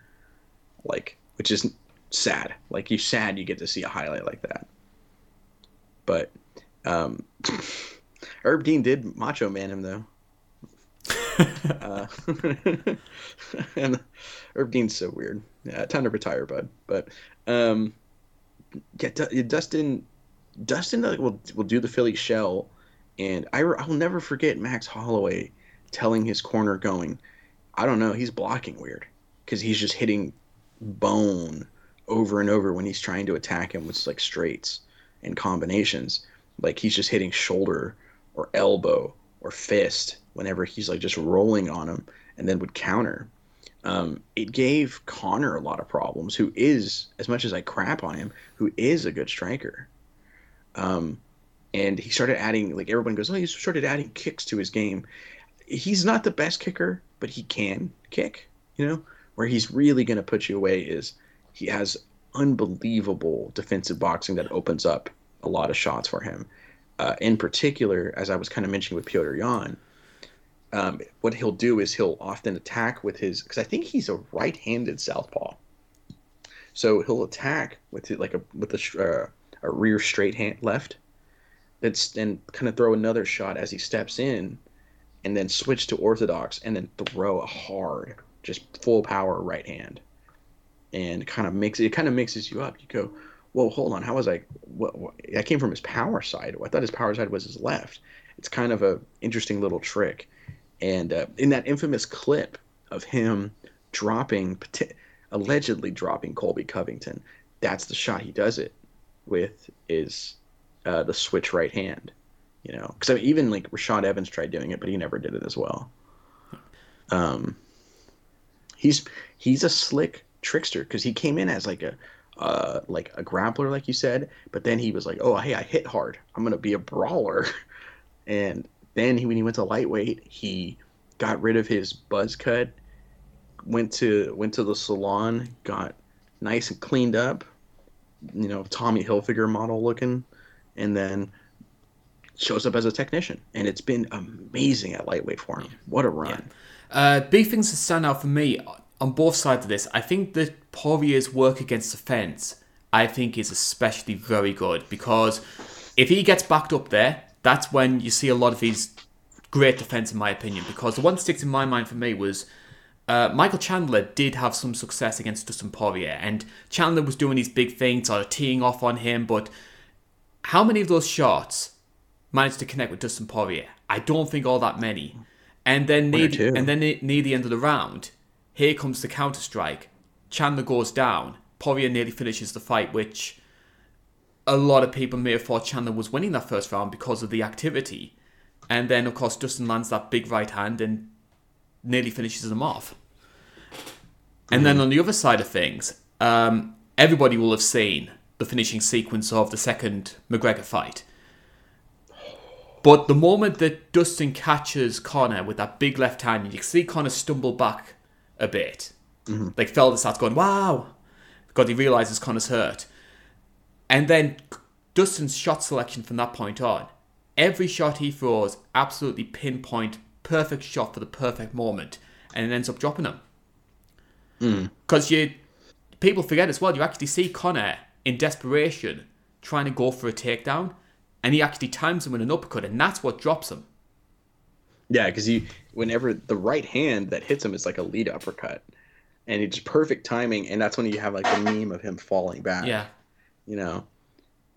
Like, which is sad. Like you sad you get to see a highlight like that. But um Herb Dean did macho man him though. uh, and Herb Dean's so weird. Yeah, time to retire, bud. But um yeah, Du- Dustin Dustin will will do the Philly shell and I I will never forget Max Holloway telling his corner going, I don't know, he's blocking weird because he's just hitting bone over and over when he's trying to attack him with like straights and combinations. Like he's just hitting shoulder or elbow or fist whenever he's like just rolling on him and then would counter. Um, it gave Conor a lot of problems, who is, as much as I crap on him, who is a good striker. Um, and he started adding, like everyone goes, oh, he started adding kicks to his game. He's not the best kicker, but he can kick, you know? Where he's really going to put you away is he has unbelievable defensive boxing that opens up a lot of shots for him. Uh, in particular, as I was kind of mentioning with Petr Yan, um, what he'll do is he'll often attack with his because I think he's a right-handed southpaw. So he'll attack with it like a with a, uh, a rear straight hand left, that's and kind of throw another shot as he steps in, and then switch to orthodox and then throw a hard, just full power right hand, and kind of mix it kind of mixes you up. You go, whoa, hold on, how was I? What, what I came from his power side. I thought his power side was his left, it's kind of a interesting little trick. And uh, in that infamous clip of him dropping, allegedly dropping Colby Covington, that's the shot he does it with is uh, the switch right hand. You know, because I mean, even like Rashad Evans tried doing it, but he never did it as well. Um, he's he's a slick trickster because he came in as like a uh, like a grappler, like you said, but then he was like, "Oh, hey, I hit hard. I'm gonna be a brawler," and then he, when he went to lightweight, he got rid of his buzz cut, went to went to the salon, got nice and cleaned up, you know, Tommy Hilfiger model looking, and then shows up as a technician, and it's been amazing at lightweight for him. What a run! Yeah. Uh, big things to stand out for me on both sides of this. I think that Poirier's work against the fence, I think, is especially very good because if he gets backed up there, that's when you see a lot of his great defense, in my opinion. Because the one that sticks in my mind for me was. Uh, Michael Chandler did have some success against Dustin Poirier, and Chandler was doing these big things, sort of teeing off on him. But how many of those shots managed to connect with Dustin Poirier. I don't think all that many. And then near, and then near the end of the round, here comes the counter strike. Chandler goes down. Poirier nearly finishes the fight, which a lot of people may have thought Chandler was winning that first round because of the activity. And then, of course, Dustin lands that big right hand and nearly finishes him off. And then on the other side of things, um, everybody will have seen the finishing sequence of the second McGregor fight. But the moment that Dustin catches Conor with that big left hand, you can see Conor stumble back a bit. Mm-hmm. Like Felder starts going, wow, because he realizes Conor's hurt. And then Dustin's shot selection from that point on, every shot he throws, absolutely pinpoint, perfect shot for the perfect moment, and it ends up dropping him. Because mm. you, people forget as well, you actually see Conor in desperation trying to go for a takedown and he actually times him with an uppercut, and that's what drops him. Yeah, because you whenever the right hand that hits him is like a lead uppercut, and it's perfect timing, and that's when you have like the meme of him falling back. Yeah, you know,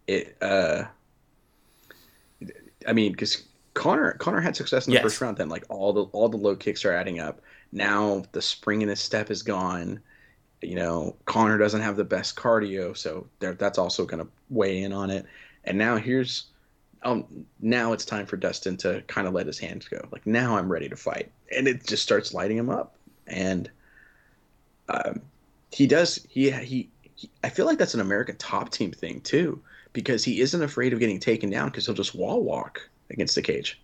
it. uh I mean, because Conor Conor had success in the yes. first round. Then like all the all the low kicks are adding up. Now the spring in his step is gone. You know, Conor doesn't have the best cardio, so that's also going to weigh in on it. And now here's um, now it's time for Dustin to kind of let his hands go. Like now I'm ready to fight, and it just starts lighting him up. And um, he does. He, he he. I feel like that's an American top team thing too, because he isn't afraid of getting taken down because he'll just wall walk against the cage.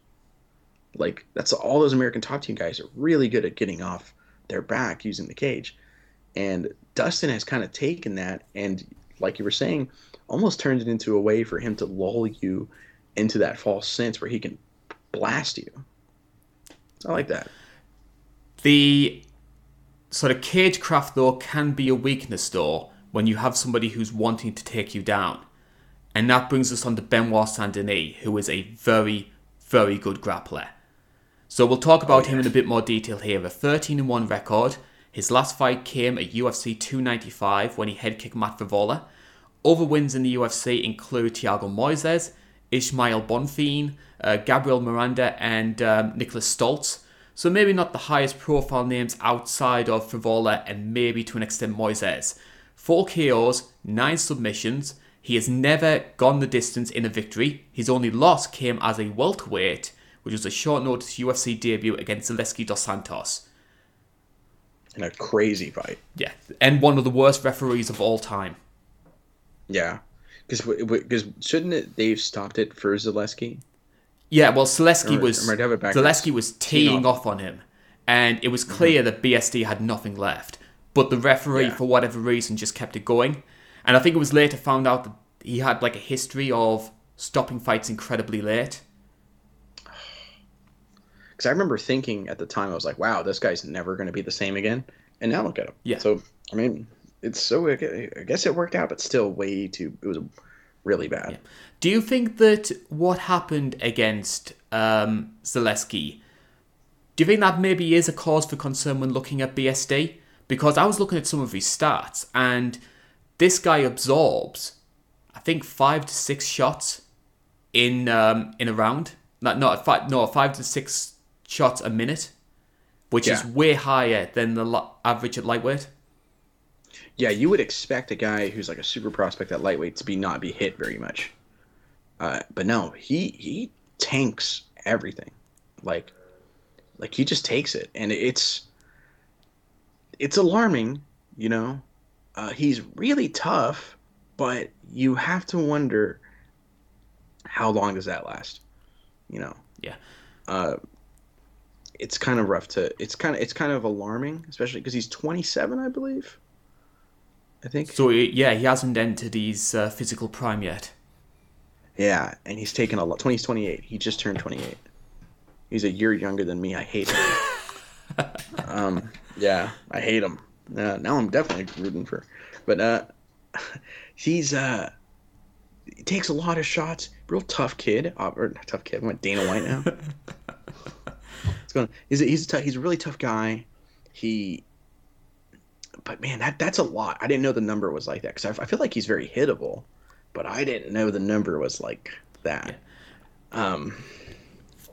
Like that's all those American top team guys are really good at getting off their back using the cage, and Dustin has kind of taken that and, like you were saying, almost turned it into a way for him to lull you into that false sense where he can blast you. I like that. The sort of cagecraft though can be a weakness though when you have somebody who's wanting to take you down. And that brings us on to Benoit Saint Denis, who is a very, very good grappler. So we'll talk oh, about oh, yeah. him in a bit more detail here. A 13 1 record. His last fight came at UFC 295 when he head kicked Matt Frevola. Other wins in the UFC include Thiago Moises, Ismael Bonfim, uh, Gabriel Miranda, and um, Niklas Stolze. So maybe not the highest profile names outside of Frevola and maybe to an extent Moises. Four KOs, nine submissions. He has never gone the distance in a victory. His only loss came as a welterweight, which was a short notice UFC debut against Zaleski dos Santos. In a crazy fight. Yeah, and one of the worst referees of all time. Yeah. Because because shouldn't it they've stopped it for Zaleski? Yeah, well, Zaleski was Zaleski was teeing off. off on him, and it was mm-hmm. clear mm-hmm. that BSD had nothing left. But the referee, yeah. for whatever reason, just kept it going. And I think it was later found out that he had like a history of stopping fights incredibly late. Because I remember thinking at the time, I was like, "Wow, this guy's never going to be the same again." And now look at him. Yeah. So I mean, it's so I guess it worked out, but still way too. It was really bad. Yeah. Do you think that what happened against um, Zaleski? Do you think that maybe is a cause for concern when looking at BSD? Because I was looking at some of his stats, and this guy absorbs, I think, five to six shots in um, in a round. Not not five, no five to six shots a minute, which is way higher than the average at lightweight. Yeah, you would expect a guy who's like a super prospect at lightweight to be not be hit very much. Uh, but no, he he tanks everything. Like like he just takes it and it's it's alarming, you know. Uh, he's really tough, but you have to wonder how long does that last? You know. Yeah. Uh it's kind of rough to it's kind of it's kind of alarming, especially because he's 27, I believe. I think. So yeah, he hasn't entered his uh, physical prime yet. Yeah, and he's taken a lot. 20, he's 28. He just turned 28. He's a year younger than me. I hate him. um, yeah, I hate him. Uh, now I'm definitely rooting for. But uh, he's uh, he takes a lot of shots. Real tough kid. Uh, or not tough kid. I'm went Dana White now. it's going. He's a, he's a he's a really tough guy. He. But man, that that's a lot. I didn't know the number was like that because I, I feel like he's very hittable, but I didn't know the number was like that. Um,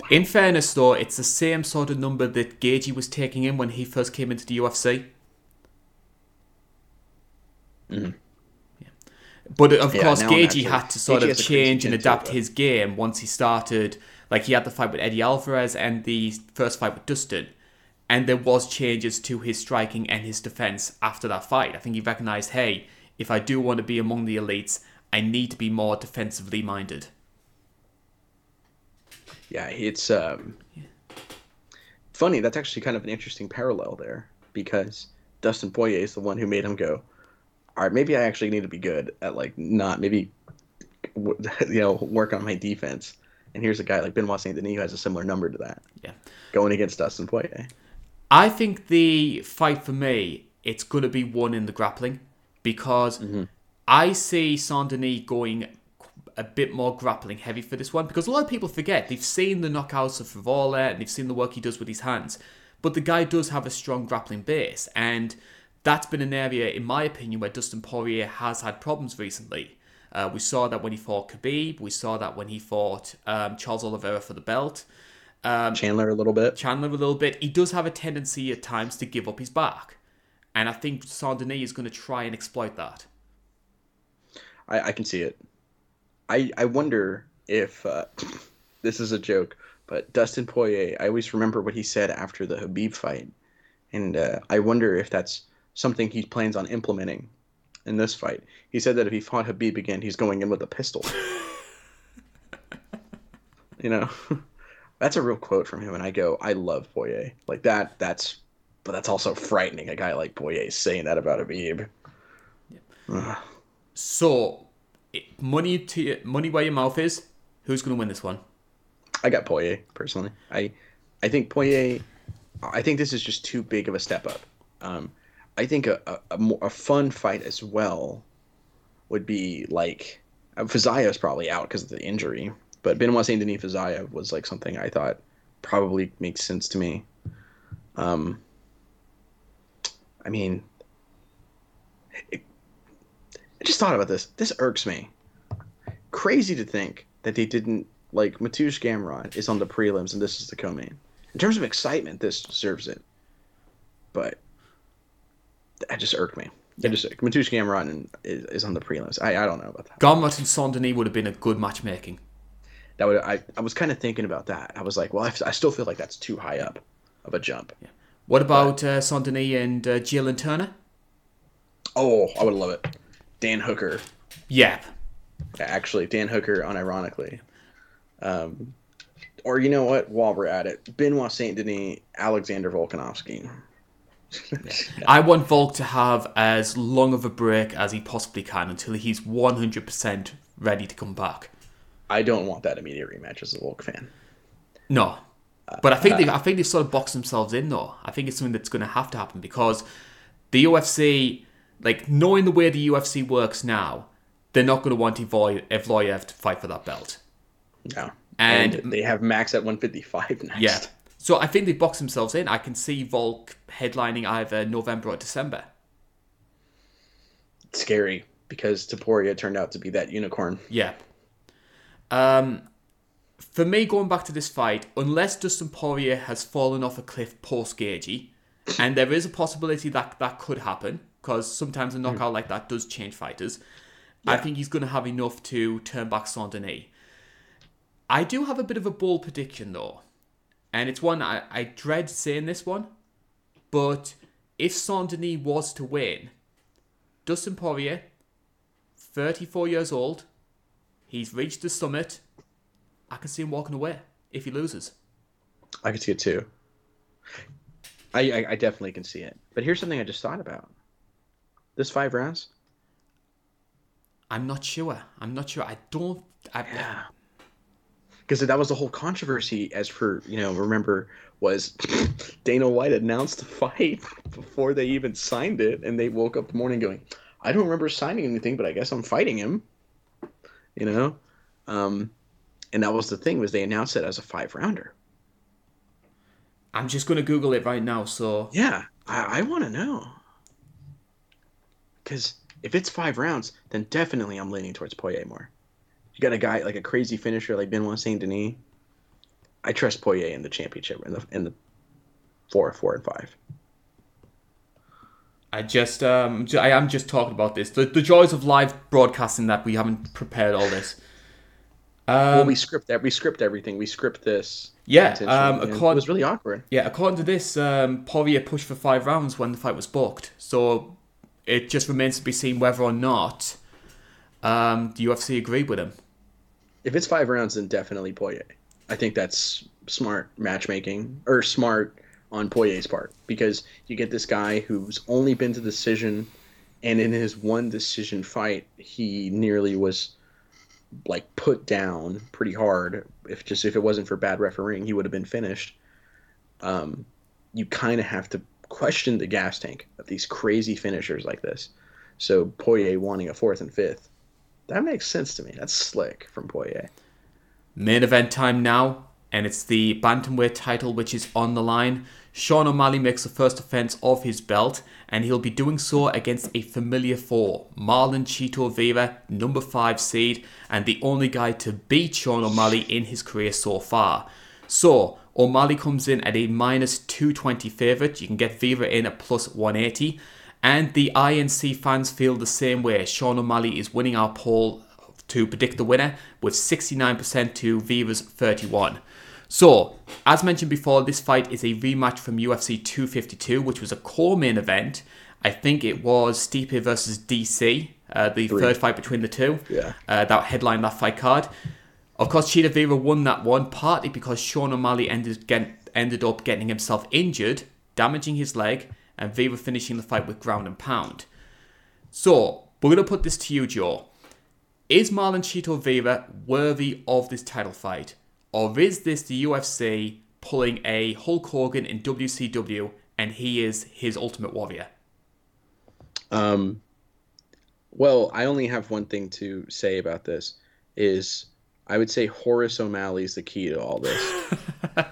In fairness, though, it's the same sort of number that Gaethje was taking in when he first came into the UFC. Mhm. Yeah. But of Yeah, course, Gaethje had to sort Gaethje of has a crazy change and chin too, adapt his game once he started. Like he had the fight with Eddie Alvarez and the first fight with Dustin, and there was changes to his striking and his defense after that fight. I think he recognized, hey, if I do want to be among the elites, I need to be more defensively minded. yeah, it's um, funny. That's actually kind of an interesting parallel there because Dustin Poirier is the one who made him go. All right, maybe I actually need to be good at like not maybe, you know, work on my defense. And here's a guy like Benoit Saint Denis who has a similar number to that, Yeah. going against Dustin Poirier. I think the fight for me, it's going to be won in the grappling because I see Saint going a bit more grappling heavy for this one because a lot of people forget they've seen the knockouts of Frevola and they've seen the work he does with his hands, but the guy does have a strong grappling base and that's been an area, in my opinion, where Dustin Poirier has had problems recently. Uh, we saw that when he fought Khabib. We saw that when he fought um, Charles Oliveira for the belt. Um, Chandler a little bit. Chandler a little bit. He does have a tendency at times to give up his back. And I think Saint Denis is going to try and exploit that. I, I can see it. I I wonder if uh, this is a joke, but Dustin Poirier. I always remember what he said after the Khabib fight, and uh, I wonder if that's something he plans on implementing in this fight. He said that if he fought Khabib again, he's going in with a pistol. you know, that's a real quote from him, and I go, I love Poirier like that. That's, but that's also frightening. A guy like Poirier saying that about Khabib. Ugh. So, money to money where your mouth is. Who's going to win this one? I got Poirier personally. I I think Poirier. I think this is just too big of a step up. Um, I think a a, a, more, a fun fight as well would be like uh, is probably out because of the injury, but Benoit Saint Denis Fiziev was like something I thought probably makes sense to me. Um, I mean, it, I just thought about this. This irks me. Crazy to think that they didn't like Mateusz Gamrot is on the prelims and this is the co-main. In terms of excitement, this deserves it. But that just irked me. It just Mateusz Gamrot and- is, is on the prelims. I, I don't know about that. Gamrot and Saint Denis would have been a good matchmaking. That would I, I was kind of thinking about that. I was like, well, I, I still feel like that's too high up of a jump. What about uh, Saint Denis and uh, Jalen Turner? Oh, I would love it. Dan Hooker, Yep. actually, Dan Hooker, unironically. Um, or you know what? While we're at it, Benoit Saint Denis, Alexander Volkanovsky. I want Volk to have as long of a break as he possibly can until he's 100% ready to come back. I don't want that immediate rematch as a Volk fan. No. But I think uh, they I think they've sort of boxed themselves in though. I think it's something that's going to have to happen because the UFC, like knowing the way the UFC works now, they're not going to want Evloy- Evloev to fight for that belt. No. And- And, they have Max at 155 next. Yeah. So I think they've boxed themselves in. I can see Volk headlining either November or December. It's scary because Topuria turned out to be that unicorn. Yeah. Um, for me, going back to this fight, unless Dustin Poirier has fallen off a cliff post Gaethje, and there is a possibility that that could happen because sometimes a knockout like that does change fighters. I think he's going to have enough to turn back Saint Denis. I do have a bit of a bold prediction though, and it's one I, I dread saying this one, but if Saint Denis was to win, Dustin Poirier, 34 years old, he's reached the summit. I can see him walking away if he loses. I can see it too. I, I, I definitely can see it. But here's something I just thought about. This five rounds. I'm not sure. I'm not sure. I don't. I, Yeah. Because that was the whole controversy. As for you know, remember was Dana White announced the fight before they even signed it, and they woke up the morning going, "I don't remember signing anything, but I guess I'm fighting him." You know, um, and that was the thing was they announced it as a five rounder. I'm just going to Google it right now. So Yeah, I, I want to know. Because if it's five rounds, then definitely I'm leaning towards Poirier more. You got a guy like a crazy finisher like Benoit Saint Denis. I trust Poirier in the championship in the in the four, four, and five. I just um I am just talking about this. The, the joys of live broadcasting that we haven't prepared all this. Um, well, we script that. We script everything. We script this. Yeah, um, and accord- it was really awkward. Yeah, according to this, um, Poirier pushed for five rounds when the fight was booked. So it just remains to be seen whether or not um, the UFC agreed with him. If it's five rounds, then definitely Poirier. I think that's smart matchmaking or smart on Poirier's part because you get this guy who's only been to decision, and in his one decision fight, he nearly was like put down pretty hard. If just if it wasn't for bad refereeing, he would have been finished. Um, you kind of have to question the gas tank of these crazy finishers like this. So Poirier wanting a fourth and fifth, that makes sense to me. That's slick from Poirier. Main event time now, and it's the bantamweight title which is on the line. Sean O'Malley makes the first defense of his belt, and he'll be doing so against a familiar foe, Marlon Chito Vera, number five seed, and the only guy to beat Sean O'Malley in his career so far. So O'Malley comes in at a minus 220 favourite. You can get Vera in at plus 180. And the INC fans feel the same way. Sean O'Malley is winning our poll to predict the winner with 69% to Vera's 31. So, as mentioned before, this fight is a rematch from UFC 252, which was a core main event. I think it was Stipe versus DC, uh, the third fight between the two. Yeah. Uh, that headlined that fight card. Of course, Chito Vera won that one partly because Sean O'Malley ended get, ended up getting himself injured, damaging his leg, and Vera finishing the fight with ground and pound. So, we're going to put this to you, Joe. Is Marlon Chito Vera worthy of this title fight? Or is this the UFC pulling a Hulk Hogan in WCW and he is his ultimate warrior? Um, well, I only have one thing to say about this is I would say Horace O'Malley is the key to all this. uh,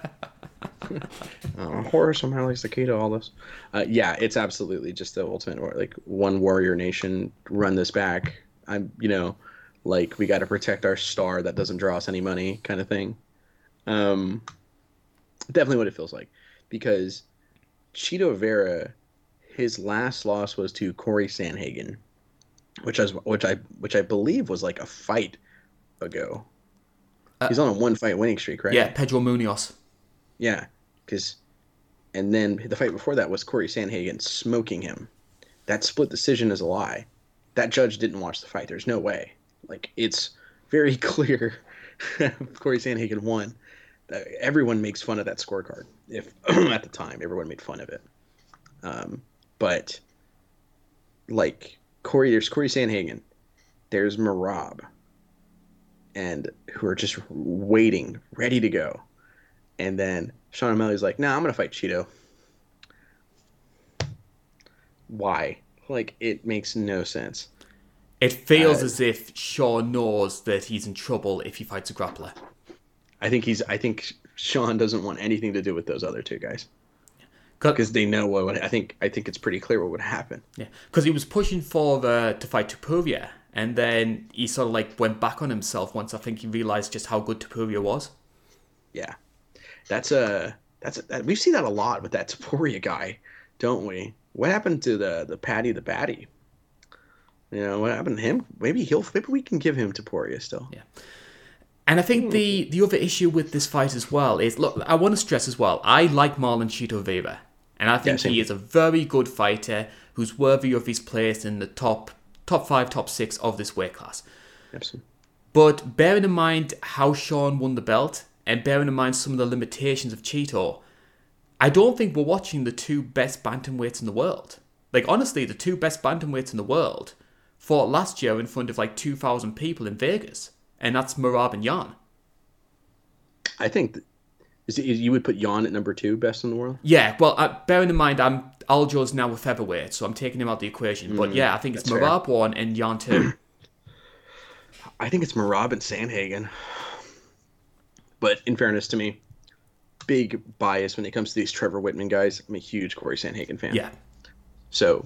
Horace O'Malley's the key to all this. Uh, yeah, it's absolutely just the ultimate war. Like one warrior nation, run this back. I'm, you know, like we got to protect our star that doesn't draw us any money, kind of thing. Um, definitely what it feels like, because Chito Vera, his last loss was to Corey Sandhagen, which I was, which I which I believe was like a fight ago. He's on a one fight winning streak, right? Yeah, Pedro Munhoz. Yeah, because, and then the fight before that was Corey Sandhagen smoking him. That split decision is a lie. That judge didn't watch the fight. There's no way. Like it's very clear. Corey Sandhagen won. Everyone makes fun of that scorecard. If at the time everyone made fun of it, um, but like Corey, there's Corey Sandhagen, there's Merab, and who are just waiting, ready to go. And then Sean O'Malley's like, "Nah, I'm gonna fight Chito." Why? Like, it makes no sense. It feels Uh, as if Sean knows that he's in trouble if he fights a grappler. I think he's. I think Sean doesn't want anything to do with those other two guys Because because they know what. Would, I think. I think it's pretty clear what would happen. Yeah, because he was pushing for uh, to fight Topuria, and then he sort of like went back on himself once I think he realized just how good Topuria was. Yeah, that's a that's a, that, we've seen that a lot with that Topuria guy, don't we? What happened to the the Paddy the Baddy? You know what happened to him? Maybe he'll maybe we can give him Topuria still. Yeah. And I think hmm. the the other issue with this fight as well is look, I want to stress as well, I like Marlon Chito Vera. And I think Yeah, he is a very good fighter who's worthy of his place in the top top five, top six of this weight class. Absolutely. But bearing in mind how Sean won the belt, and bearing in mind some of the limitations of Chito, I don't think we're watching the two best bantamweights in the world. Like honestly, the two best bantamweights in the world fought last year in front of like two thousand people in Vegas, and that's Merab and Yan. I think is it, you would put Yan at number two, best in the world. Yeah, well, uh, bearing in mind I'm Aljo's now a featherweight, so I'm taking him out of the equation. but yeah, I think it's Mm, that's fair. One and Yan two. I think it's Merab and Sandhagen. But in fairness to me, big bias when it comes to these Trevor Wittman guys. I'm a huge Corey Sandhagen fan. yeah, So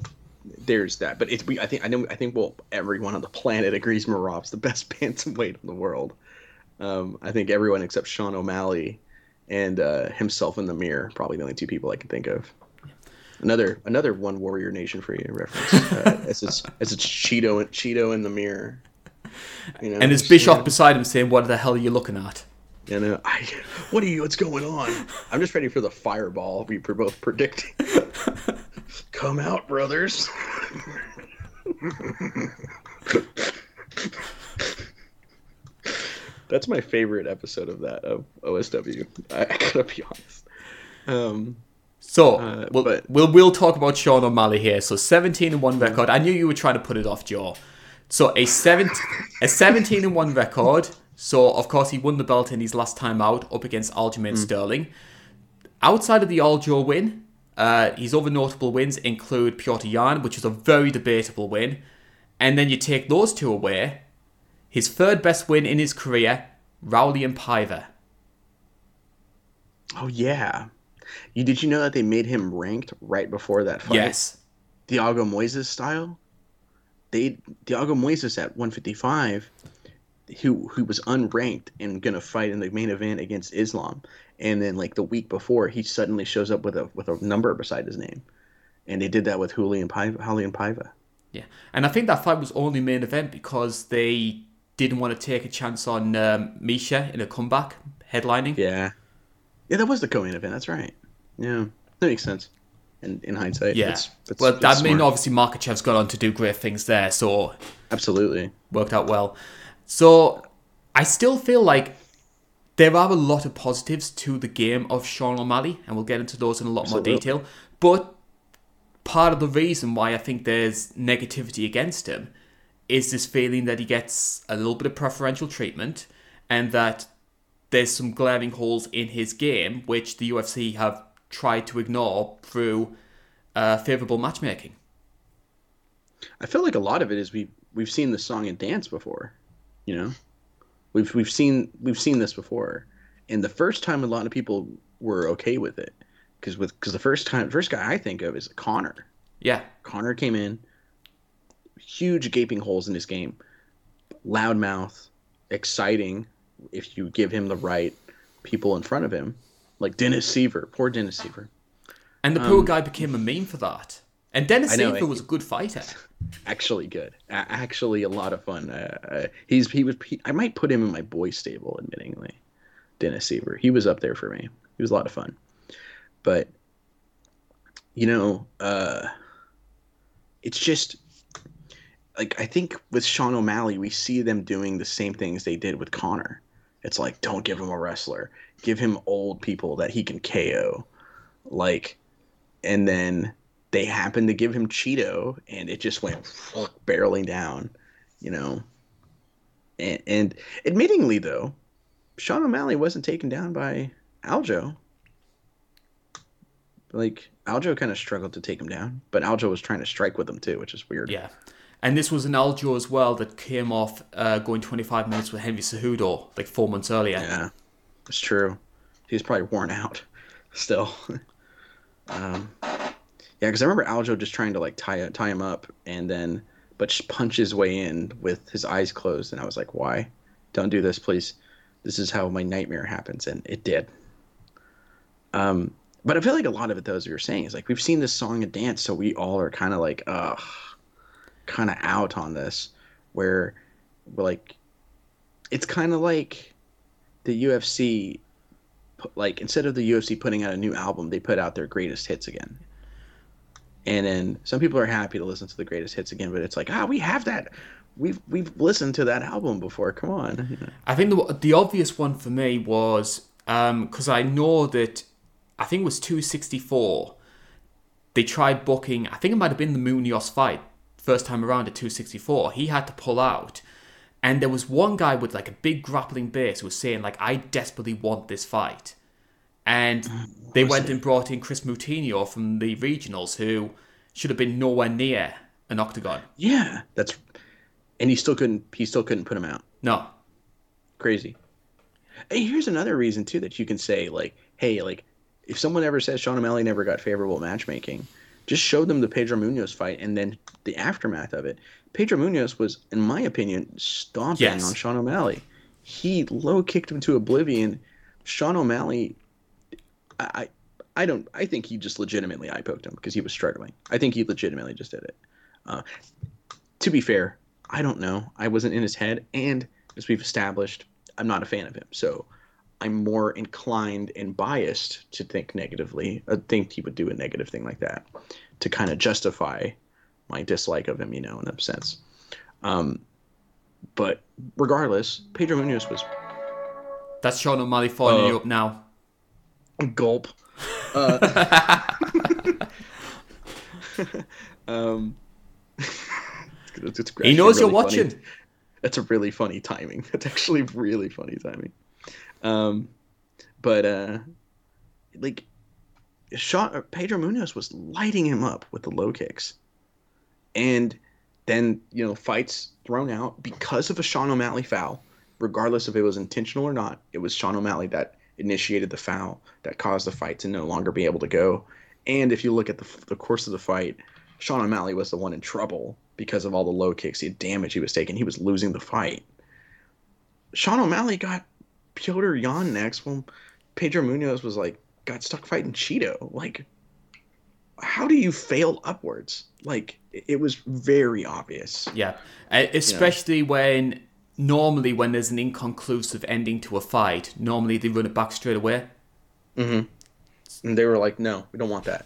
there's that. But it's we. I think I know. I think well, everyone on the planet agrees Merab's the best bantamweight in the world. Um, I think everyone except Sean O'Malley and uh, himself in the mirror probably the only two people I can think of. Another another one Warrior Nation for you reference. Uh, as it's as it's Chito and Chito in the mirror. You know, and just, Bischoff you beside him saying, "What the hell are you looking at?" You know, I, what are you? What's going on? I'm just ready for the fireball we were both predicting. Come out, brothers. That's my favorite episode of that of OSW. I, I gotta be honest. Um, So Uh, we'll, but- we'll we'll talk about Sean O'Malley here. So 17 and one record. I knew you were trying to put it off, Joe. So a 17 a 17 and one record. So of course he won the belt in his last time out up against Aljamain Sterling. Outside of the Aljo win, uh, his other notable wins include Petr Yan, which is a very debatable win. And then you take those two away. His third best win in his career, Raulian Paiva. oh yeah, you did you know that they made him ranked right before that fight? Yes. Thiago Moisés style. They Thiago Moisés at 155, who who was unranked and gonna fight in the main event against Islam, and then like the week before, he suddenly shows up with a with a number beside his name, and they did that with Raulian Paiva, Raulian Paiva. Yeah, and I think that fight was only main event because they didn't want to take a chance on um, Misha in a comeback headlining. Yeah, yeah, that was the co-main event. That's right. Yeah, that makes sense. In in hindsight, Yeah. It's- it's- well, it's I mean, smart. obviously Makhachev's gone on to do great things there, so absolutely. worked out well. So I still feel like there are a lot of positives to the game of Sean O'Malley, and we'll get into those in a lot Absolutely. more detail. But part of the reason why I think there's negativity against him is this feeling that he gets a little bit of preferential treatment and that there's some glaring holes in his game which the UFC have tried to ignore through uh, favorable matchmaking. I feel like a lot of it is we we've seen the song and dance before, you know, we've we've seen we've seen this before, and the first time a lot of people were okay with it, because with because the first time first guy I think of is Conor. Yeah, Conor came in, huge gaping holes in his game, loudmouth, exciting. If you give him the right people in front of him, like Dennis Siver, poor Dennis Siver. and the poor guy became a meme for that. And Dennis Um, know, Siver was a good fighter. actually good. Actually, a lot of fun. Uh, uh, he's he was. He, I might put him in my boy stable. Admittingly, Dennis Siver. He was up there for me. He was a lot of fun. But you know, uh, it's just like I think with Sean O'Malley, we see them doing the same things they did with Conor. It's like don't give him a wrestler, give him old people that he can KO, like, and then they happened to give him Chito, and it just went barreling down, you know. And, and admittingly, though, Sean O'Malley wasn't taken down by Aljo. Like Aljo kind of struggled to take him down, but Aljo was trying to strike with him too, which is weird. Yeah. And this was an Aljo as well that came off uh, going 25 minutes with Henry Cejudo like four months earlier. Yeah, it's true. He's probably worn out still. um, yeah, because I remember Aljo just trying to like tie tie him up and then but punch his way in with his eyes closed, and I was like, why? Don't do this, please. this is how my nightmare happens, and it did. Um, but I feel like a lot of it, though, as you're saying, is like we've seen this song and dance, so we all are kind of like, ugh, kind of out on this, where we're like, it's kind of like the UFC, like instead of the UFC putting out a new album, they put out their greatest hits again. And then some people are happy to listen to the greatest hits again, but it's like, ah, we have that. We've we've listened to that album before. Come on. I think the the obvious one for me was because um, I know that I think it was 264. They tried booking. I think it might have been the Munhoz fight first time around at 264. He had to pull out. And there was one guy with like a big grappling base who was saying like, I desperately want this fight. And mm, they went and brought in Chris Moutinho from the regionals, who should have been nowhere near an octagon. Yeah, that's, and he still couldn't. He still couldn't put him out. No, crazy. Hey, here's another reason too that you can say like, hey, like if someone ever says Sean O'Malley never got favorable matchmaking, just show them the Pedro Munhoz fight and then the aftermath of it. Pedro Munhoz was, in my opinion, stomping yes. on Sean O'Malley. He low kicked him to oblivion. Sean O'Malley, I, I don't. I think he just legitimately eye poked him because he was struggling. I think he legitimately just did it. Uh, to be fair, I don't know. I wasn't in his head, and as we've established, I'm not a fan of him. So I'm more inclined and biased to think negatively. I think he would do a negative thing like that to kind of justify my dislike of him, you know, in a sense. Um, but regardless, Pedro Munhoz was. That's Sean O'Malley following uh, you up now. Gulp. Uh, um, it's, it's he knows really you're watching. Funny. That's a really funny timing. That's actually really funny timing. Um, but uh, like, shot Pedro Munhoz was lighting him up with the low kicks, and then you know fights thrown out because of a Sean O'Malley foul, regardless if it was intentional or not. It was Sean O'Malley that initiated the foul that caused the fight to no longer be able to go. And if you look at the, the course of the fight, Sean O'Malley was the one in trouble because of all the low kicks, the damage he was taking. He was losing the fight. Sean O'Malley got Petr Yan next when Pedro Munhoz was like got stuck fighting Chito. Like, how do you fail upwards? Like, it was very obvious. Yeah, especially you know? when normally when there's an inconclusive ending to a fight, normally they run it back straight away. Mm-hmm. And they were like, "No, we don't want that.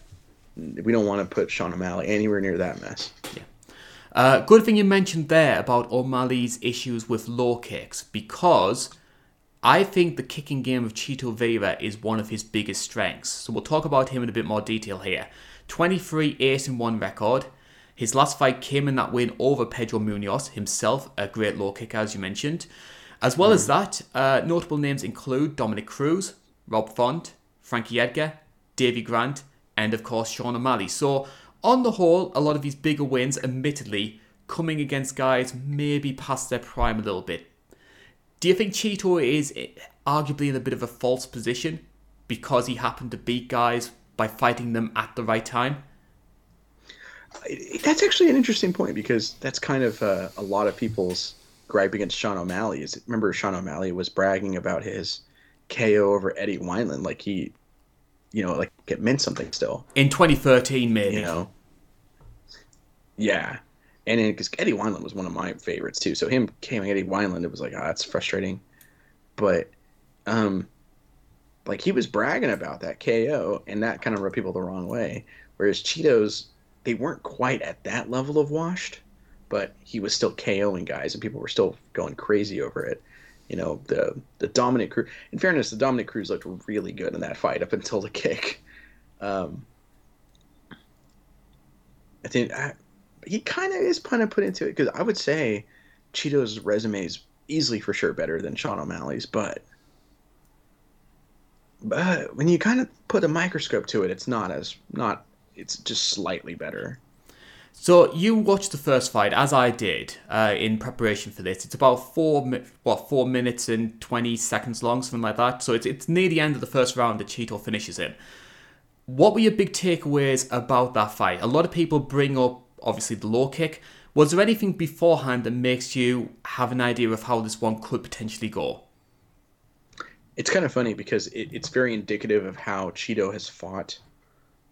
We don't want to put Sean O'Malley anywhere near that mess." Yeah. Uh, good thing you mentioned there about O'Malley's issues with low kicks because I think the kicking game of Chito Vera is one of his biggest strengths. So we'll talk about him in a bit more detail here. 23 8 and 1 record. His last fight came in that win over Pedro Munhoz, himself a great low kicker, as you mentioned. As well mm. as that, uh, notable names include Dominick Cruz, Rob Font, Frankie Edgar, Davey Grant, and of course Sean O'Malley. So, on the whole, a lot of these bigger wins, admittedly, coming against guys maybe past their prime a little bit. Do you think Chito is arguably in a bit of a false position because he happened to beat guys by fighting them at the right time? That's actually an interesting point because that's kind of uh, a lot of people's gripe against Sean O'Malley. Is remember Sean O'Malley was bragging about his KO over Eddie Wineland, like he, you know, like it meant something still in 2013, maybe. You know, yeah, and because Eddie Wineland was one of my favorites too, so him came Eddie Wineland, it was like, ah, oh, that's frustrating, but, um, like he was bragging about that KO, and that kind of rubbed people the wrong way. Whereas Chito's, they weren't quite at that level of washed, but he was still KOing guys, and people were still going crazy over it. You know, the the Dominick Cruz. In fairness, the Dominick Cruz looked really good in that fight up until the kick. Um, I think I, he kind of is kind of put into it because I would say Chito's resume is easily for sure better than Sean O'Malley's, but but when you kind of put a microscope to it, it's not as not. It's just slightly better. So you watched the first fight, as I did, uh, in preparation for this. It's about four, what, four minutes and twenty seconds long, something like that. So it's it's near the end of the first round that Chito finishes him. What were your big takeaways about that fight? A lot of people bring up obviously the low kick. Was there anything beforehand that makes you have an idea of how this one could potentially go? It's kind of funny because it, it's very indicative of how Chito has fought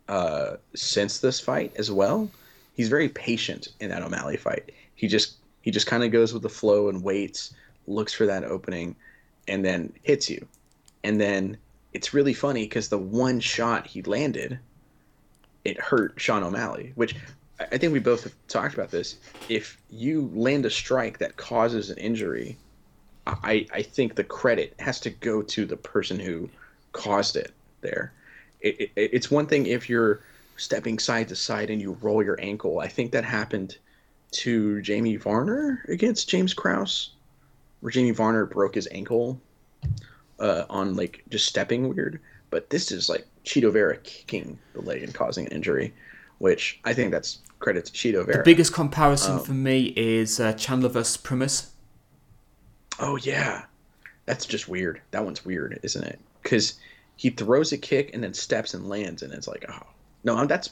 uh, since this fight as well. He's very patient in that O'Malley fight. He just he just kind of goes with the flow and waits, looks for that opening, and then hits you. And then it's really funny because the one shot he landed, it hurt Sean O'Malley, which I think we both have talked about this. If you land a strike that causes an injury, I, I think the credit has to go to the person who caused it there. It, it, it's one thing if you're stepping side to side and you roll your ankle. I think that happened to Jamie Varner against James Krause, where Jamie Varner broke his ankle uh, on like just stepping weird. But this is like Chito Vera kicking the leg and causing an injury, which I think that's credit to Chito Vera. The biggest comparison Um, for me is uh, Chandler versus Primus. Oh yeah, that's just weird. That one's weird, isn't it? Because he throws a kick and then steps and lands, and it's like, oh no, that's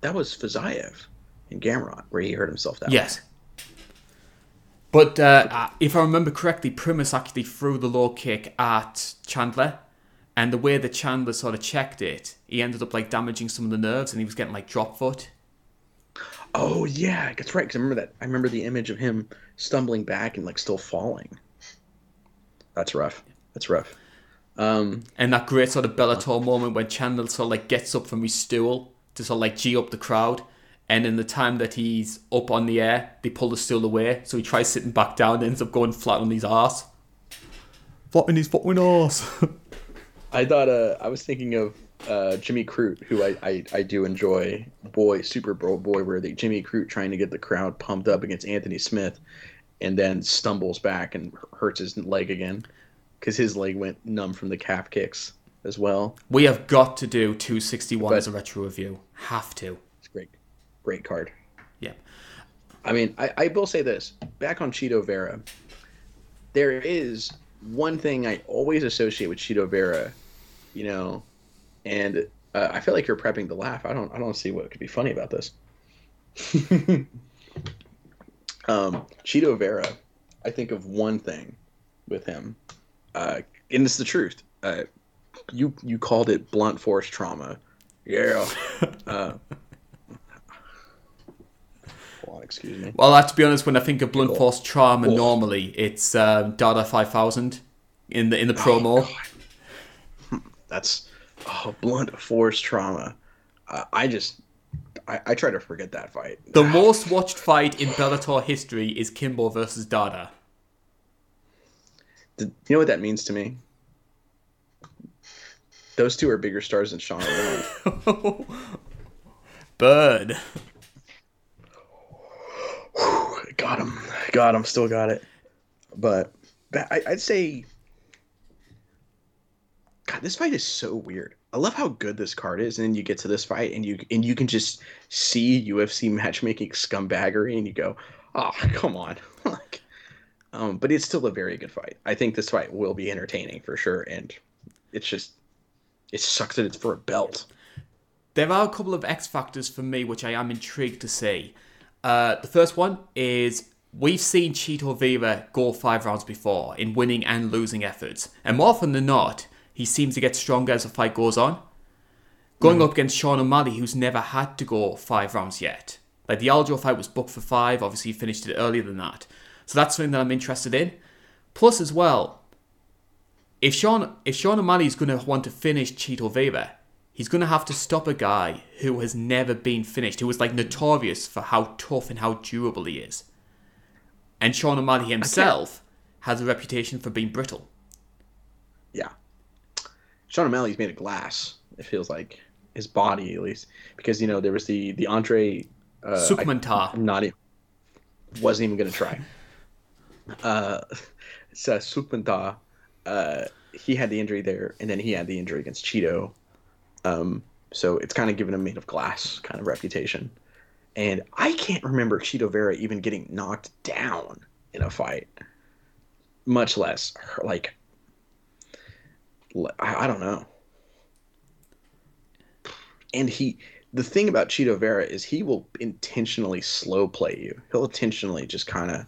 that was Fiziev in Gamrot where he hurt himself that Yes. But uh, uh, if I remember correctly, Primus actually threw the low kick at Chandler, and the way that Chandler sort of checked it, he ended up like damaging some of the nerves, and he was getting like drop foot. Oh yeah, that's right. Because I remember that. I remember the image of him stumbling back and like still falling. That's rough. That's rough. Um, And that great sort of Bellator moment when Chandler sort of like gets up from his stool to sort of like G up the crowd. And in the time that he's up on the air, they pull the stool away. So he tries sitting back down and ends up going flat on his ass. Flat on his fucking ass. I thought uh, I was thinking of uh, Jimmy Crute, who I, I, I do enjoy. Boy, Super Bowl boy, where the Jimmy Crute trying to get the crowd pumped up against Anthony Smith, and then stumbles back and hurts his leg again, because his leg went numb from the calf kicks as well. we have got to do 261 But- as a retro review. Have to. It's great, great card. Yeah. I mean, I, I will say this back on Chito Vera, there is one thing I always associate with Chito Vera, you know, and uh, I feel like you're prepping to laugh. I don't I don't see what could be funny about this. um, Chito Vera, I think of one thing with him, uh, and it's the truth. Uh, you you called it blunt force trauma. Yeah. Uh, on, excuse me. Well, I have to be honest, when I think of blunt force trauma, normally it's um, Dada 5000 in the in the promo. That's oh, blunt force trauma. Uh, I just I, I try to forget that fight. the most watched fight in Bellator history is Kimbo versus Dada. You know what that means to me? Those two are bigger stars than Sean O'Malley. Bird. got him, got him, still got it. But, I, I'd say, God, this fight is so weird. I love how good this card is, and then you get to this fight, and you and you can just see UFC matchmaking scumbaggery, and you go, "Oh, come on!" um, but it's still a very good fight. I think this fight will be entertaining for sure, and it's just it sucks that it's for a belt. There are a couple of X factors for me which I am intrigued to see. Uh, the first one is we've seen Chito Vera go five rounds before in winning and losing efforts, and more often than not, he seems to get stronger as the fight goes on. Going up against Sean O'Malley, who's never had to go five rounds yet. Like the Aljo fight was booked for five, obviously he finished it earlier than that. So that's something that I'm interested in. Plus, as well, if Sean if Sean O'Malley's going to want to finish Chito Vera, he's going to have to stop a guy who has never been finished, who was like notorious for how tough and how durable he is. And Sean O'Malley himself has a reputation for being brittle. Yeah. Sean O'Malley's made of glass. It feels like his body, at least, because you know there was the the Andre. Uh. I'm not even. Wasn't even gonna try. Uh, so Sukmanta, uh, he had the injury there, and then he had the injury against Chito. Um, so it's kind of given him a made of glass kind of reputation. And I can't remember Chito Vera even getting knocked down in a fight, much less her- like. I don't know. And he, the thing about Chito Vera is he will intentionally slow play you. He'll intentionally just kind of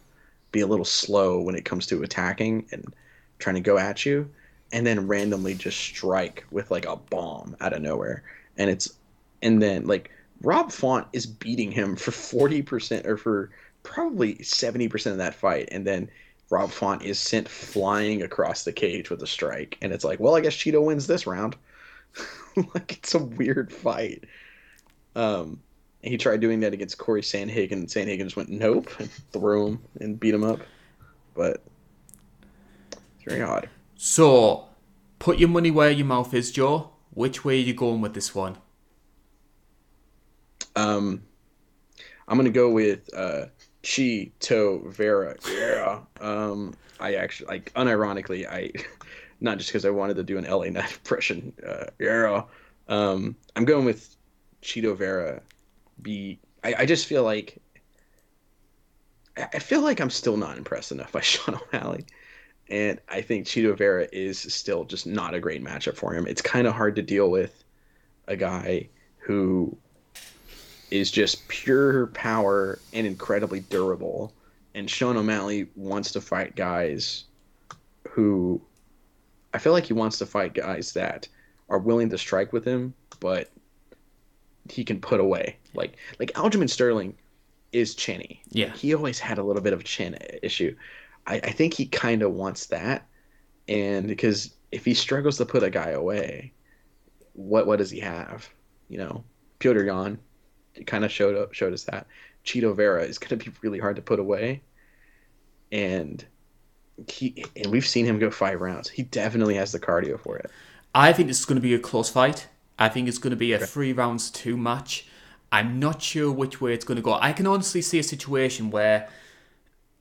be a little slow when it comes to attacking and trying to go at you. and then randomly just strike with like a bomb out of nowhere. And it's and then like Rob Font is beating him for 40% or for probably 70% of that fight and then Rob Font is sent flying across the cage with a strike and it's like, well, I guess Chito wins this round. like it's a weird fight. Um he tried doing that against Corey Sandhagen and Sandhagen just went nope and threw him and beat him up. But it's very odd. So, put your money where your mouth is, Joe. Which way are you going with this one? Um, I'm gonna go with uh, Chito Vera. Yeah. Um, I actually like unironically, I not just because I wanted to do an LA Knight impression. Uh, yeah. Um, I'm going with Chito Vera. Be I, I just feel like I feel like I'm still not impressed enough by Sean O'Malley. And I think Chito Vera is still just not a great matchup for him. It's kind of hard to deal with a guy who is just pure power and incredibly durable. And Sean O'Malley wants to fight guys who I feel like he wants to fight guys that are willing to strike with him, but he can put away. Like like Aljamain Sterling is chinny. Yeah. He always had a little bit of a chin issue. I, I think he kind of wants that. And because if he struggles to put a guy away, what what does he have? You know, Petr Yan kind of showed up, showed us that. Chito Vera is going to be really hard to put away. And he and we've seen him go five rounds. He definitely has the cardio for it. I think this is going to be a close fight. I think it's going to be a three rounds two match. I'm not sure which way it's going to go. I can honestly see a situation where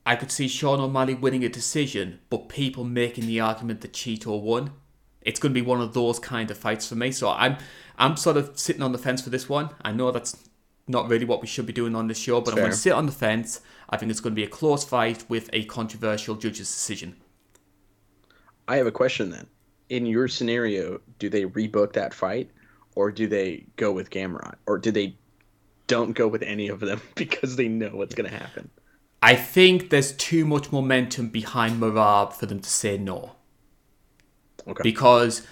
I could see Sean O'Malley winning a decision, but people making the argument that Chito won. It's going to be one of those kind of fights for me. So I'm I'm sort of sitting on the fence for this one. I know that's not really what we should be doing on this show, but I'm going to sit on the fence. I think it's going to be a close fight with a controversial judge's decision. I have a question then. In your scenario, do they rebook that fight, or do they go with Gamrot, or do they don't go with any of them because they know what's going to happen? I think there's too much momentum behind Merab for them to say no. Okay. Because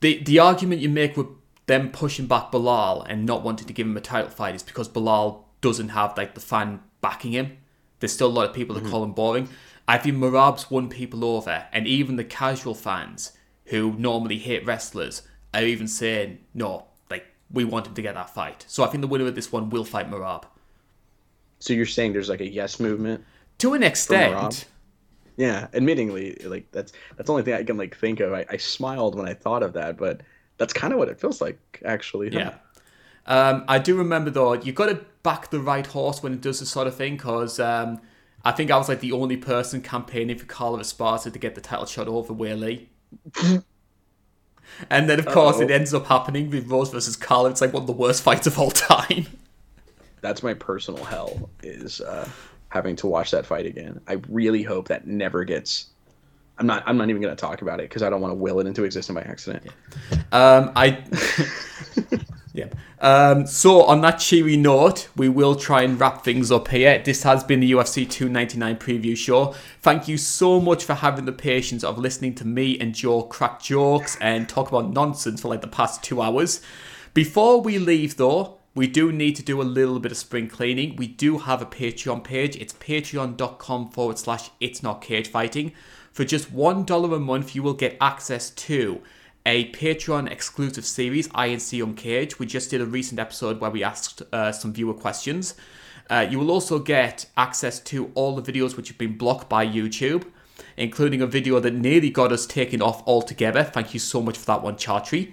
the the argument you make with them pushing back Belal and not wanting to give him a title fight is because Belal doesn't have like the fan backing him. There's still a lot of people that mm-hmm. call him boring. I think Merab's won people over, and even the casual fans who normally hate wrestlers are even saying, no, we want him to get that fight. So I think the winner of this one will fight Merab. So you're saying there's like a yes movement? To an extent. Yeah, admittingly, like that's that's the only thing I can like think of. I, I smiled when I thought of that, but that's kind of what it feels like, actually. huh? Yeah. Um, I do remember though, you got to back the right horse when it does this sort of thing because um, I think I was like the only person campaigning for Carla Esparza to get the title shot over Weili. and then, of course, it Uh-oh. ends up happening with Rose versus Carla. It's like one of the worst fights of all time. That's my personal hell is uh, having to watch that fight again. I really hope that never gets. I'm not. I'm not even going to talk about it because I don't want to will it into existence by accident. Um, I. yeah. Um, so on that cheery note, we will try and wrap things up here. This has been the UFC 299 preview show. Thank you so much for having the patience of listening to me and Joe crack jokes and talk about nonsense for like the past two hours. Before we leave, though, we do need to do a little bit of spring cleaning. We do have a Patreon page. It's patreon.com forward slash it's not cage fighting. For just $1 a month, you will get access to a Patreon exclusive series, INC Uncaged. We just did a recent episode where we asked uh, some viewer questions. Uh, you will also get access to all the videos which have been blocked by YouTube, including a video that nearly got us taken off altogether. Thank you so much for that one, Chartry.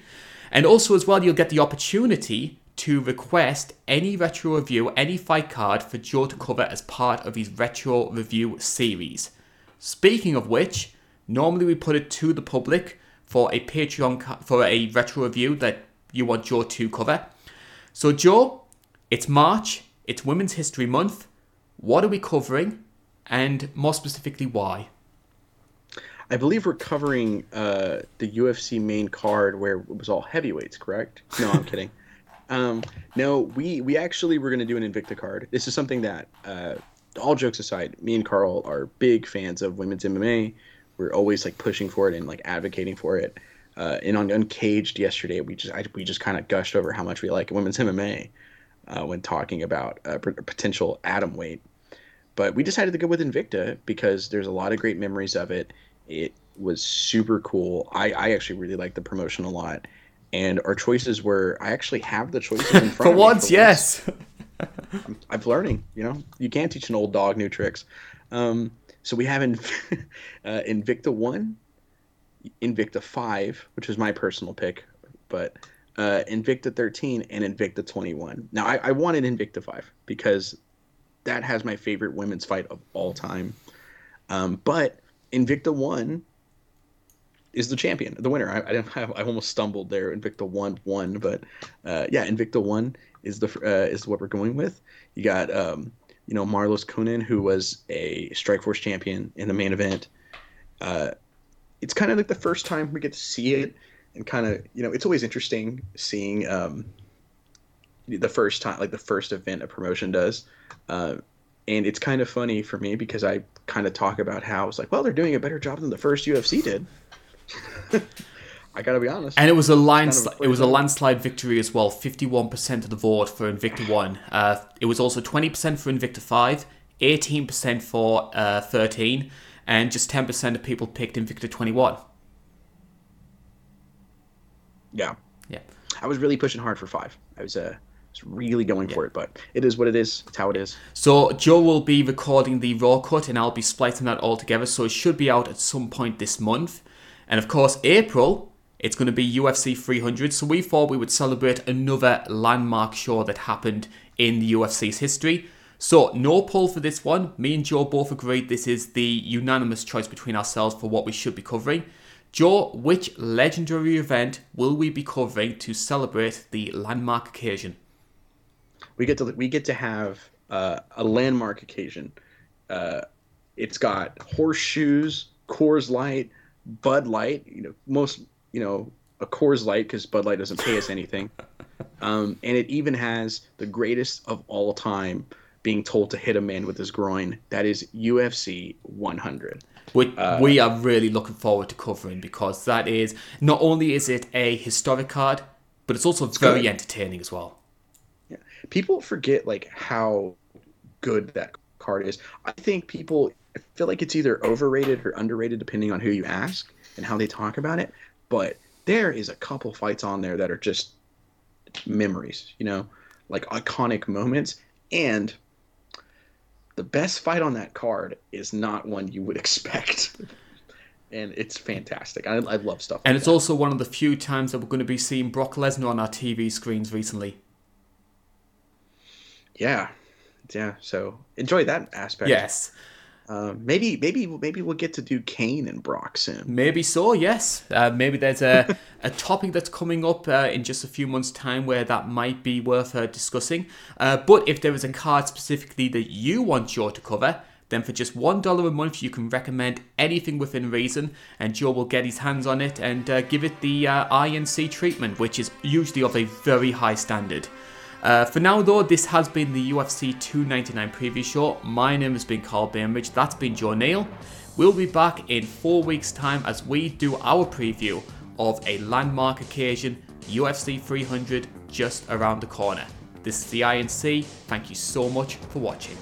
And also, as well, you'll get the opportunity to request any retro review, any fight card for Joe to cover as part of his retro review series. Speaking of which, normally we put it to the public for a Patreon for a retro review that you want Joe to cover. So Joe, it's March, it's Women's History Month. What are we covering, and more specifically, why? I believe we're covering uh, the UFC main card where it was all heavyweights, correct? No, I'm kidding. Um, no, we we actually were going to do an Invicta card. This is something that, uh, all jokes aside, me and Karl are big fans of women's MMA. We're always like pushing for it and like advocating for it. Uh, and on Uncaged yesterday, we just I, we just kind of gushed over how much we like women's MMA uh, when talking about uh, potential atom weight. But we decided to go with Invicta because there's a lot of great memories of it. It was super cool. I, I actually really like the promotion a lot. And our choices were I actually have the choices in front for of me. once, yes. I'm, I'm, learning. You know, you can't teach an old dog new tricks. Um, so we have in, uh, Invicta one, Invicta five, which is my personal pick, but uh, Invicta 13 and Invicta 21. Now, I, I wanted Invicta 5 because that has my favorite women's fight of all time. Um, but Invicta 1 is the champion, the winner. I, I, have, I almost stumbled there. Invicta 1 won, but uh, yeah, Invicta 1 is the uh, is what we're going with. You got um, you know Marloes Coenen, who was a Strikeforce champion in the main event. Uh, it's kind of like the first time we get to see it and kind of you know it's always interesting seeing um, the first time like the first event a promotion does uh, and it's kind of funny for me because i kind of talk about how it's like well they're doing a better job than the first ufc did i gotta be honest and it was a line kind of it was a landslide victory as well 51% of the vote for invicta 1 uh, it was also 20% for invicta 5 18% for uh, 13 and just 10% of people picked invicta 21 yeah. Yeah. I was really pushing hard for five. I was uh was really going yeah. for it, but it is what it is. It's how it is. So Joe will be recording the raw cut, and I'll be splicing that all together. So it should be out at some point this month. And of course, April it's going to be UFC 300. So we thought we would celebrate another landmark show that happened in the UFC's history. So no poll for this one. Me and Joe both agreed this is the unanimous choice between ourselves for what we should be covering. Joe, which legendary event will we be covering to celebrate the landmark occasion? We get to we get to have uh, a landmark occasion. Uh, it's got horseshoes, Coors Light, Bud Light. You know, most you know a Coors Light because Bud Light doesn't pay us anything, um, and it even has the greatest of all time being told to hit a man with his groin. That is UFC 100 which uh, we are really looking forward to covering because that is not only is it a historic card, but it's also it's very good. entertaining as well. Yeah, people forget like how good that card is. I think people feel like it's either overrated or underrated depending on who you ask and how they talk about it. But there is a couple fights on there that are just memories, you know, like iconic moments. And the best fight on that card is not one you would expect. and it's fantastic. I, I love stuff. And like it's that. also one of the few times that we're going to be seeing Brock Lesnar on our TV screens recently. Yeah, yeah. So enjoy that aspect. Yes. Uh, maybe maybe maybe we'll get to do Cain and Brock soon. Maybe so. Yes. Uh, maybe there's a a topic that's coming up uh, in just a few months' time where that might be worth uh, discussing. Uh, but if there is a card specifically that you want Joe to cover, then for just one dollar a month you can recommend anything within reason, and Joe will get his hands on it and uh, give it the INC treatment, which is usually of a very high standard. Uh, for now, though, this has been the UFC 299 preview show. My name has been Karl Bainbridge. That's been Joe Neal. We'll be back in four weeks' time as we do our preview of a landmark occasion, UFC 300, just around the corner. This is the INC. Thank you so much for watching.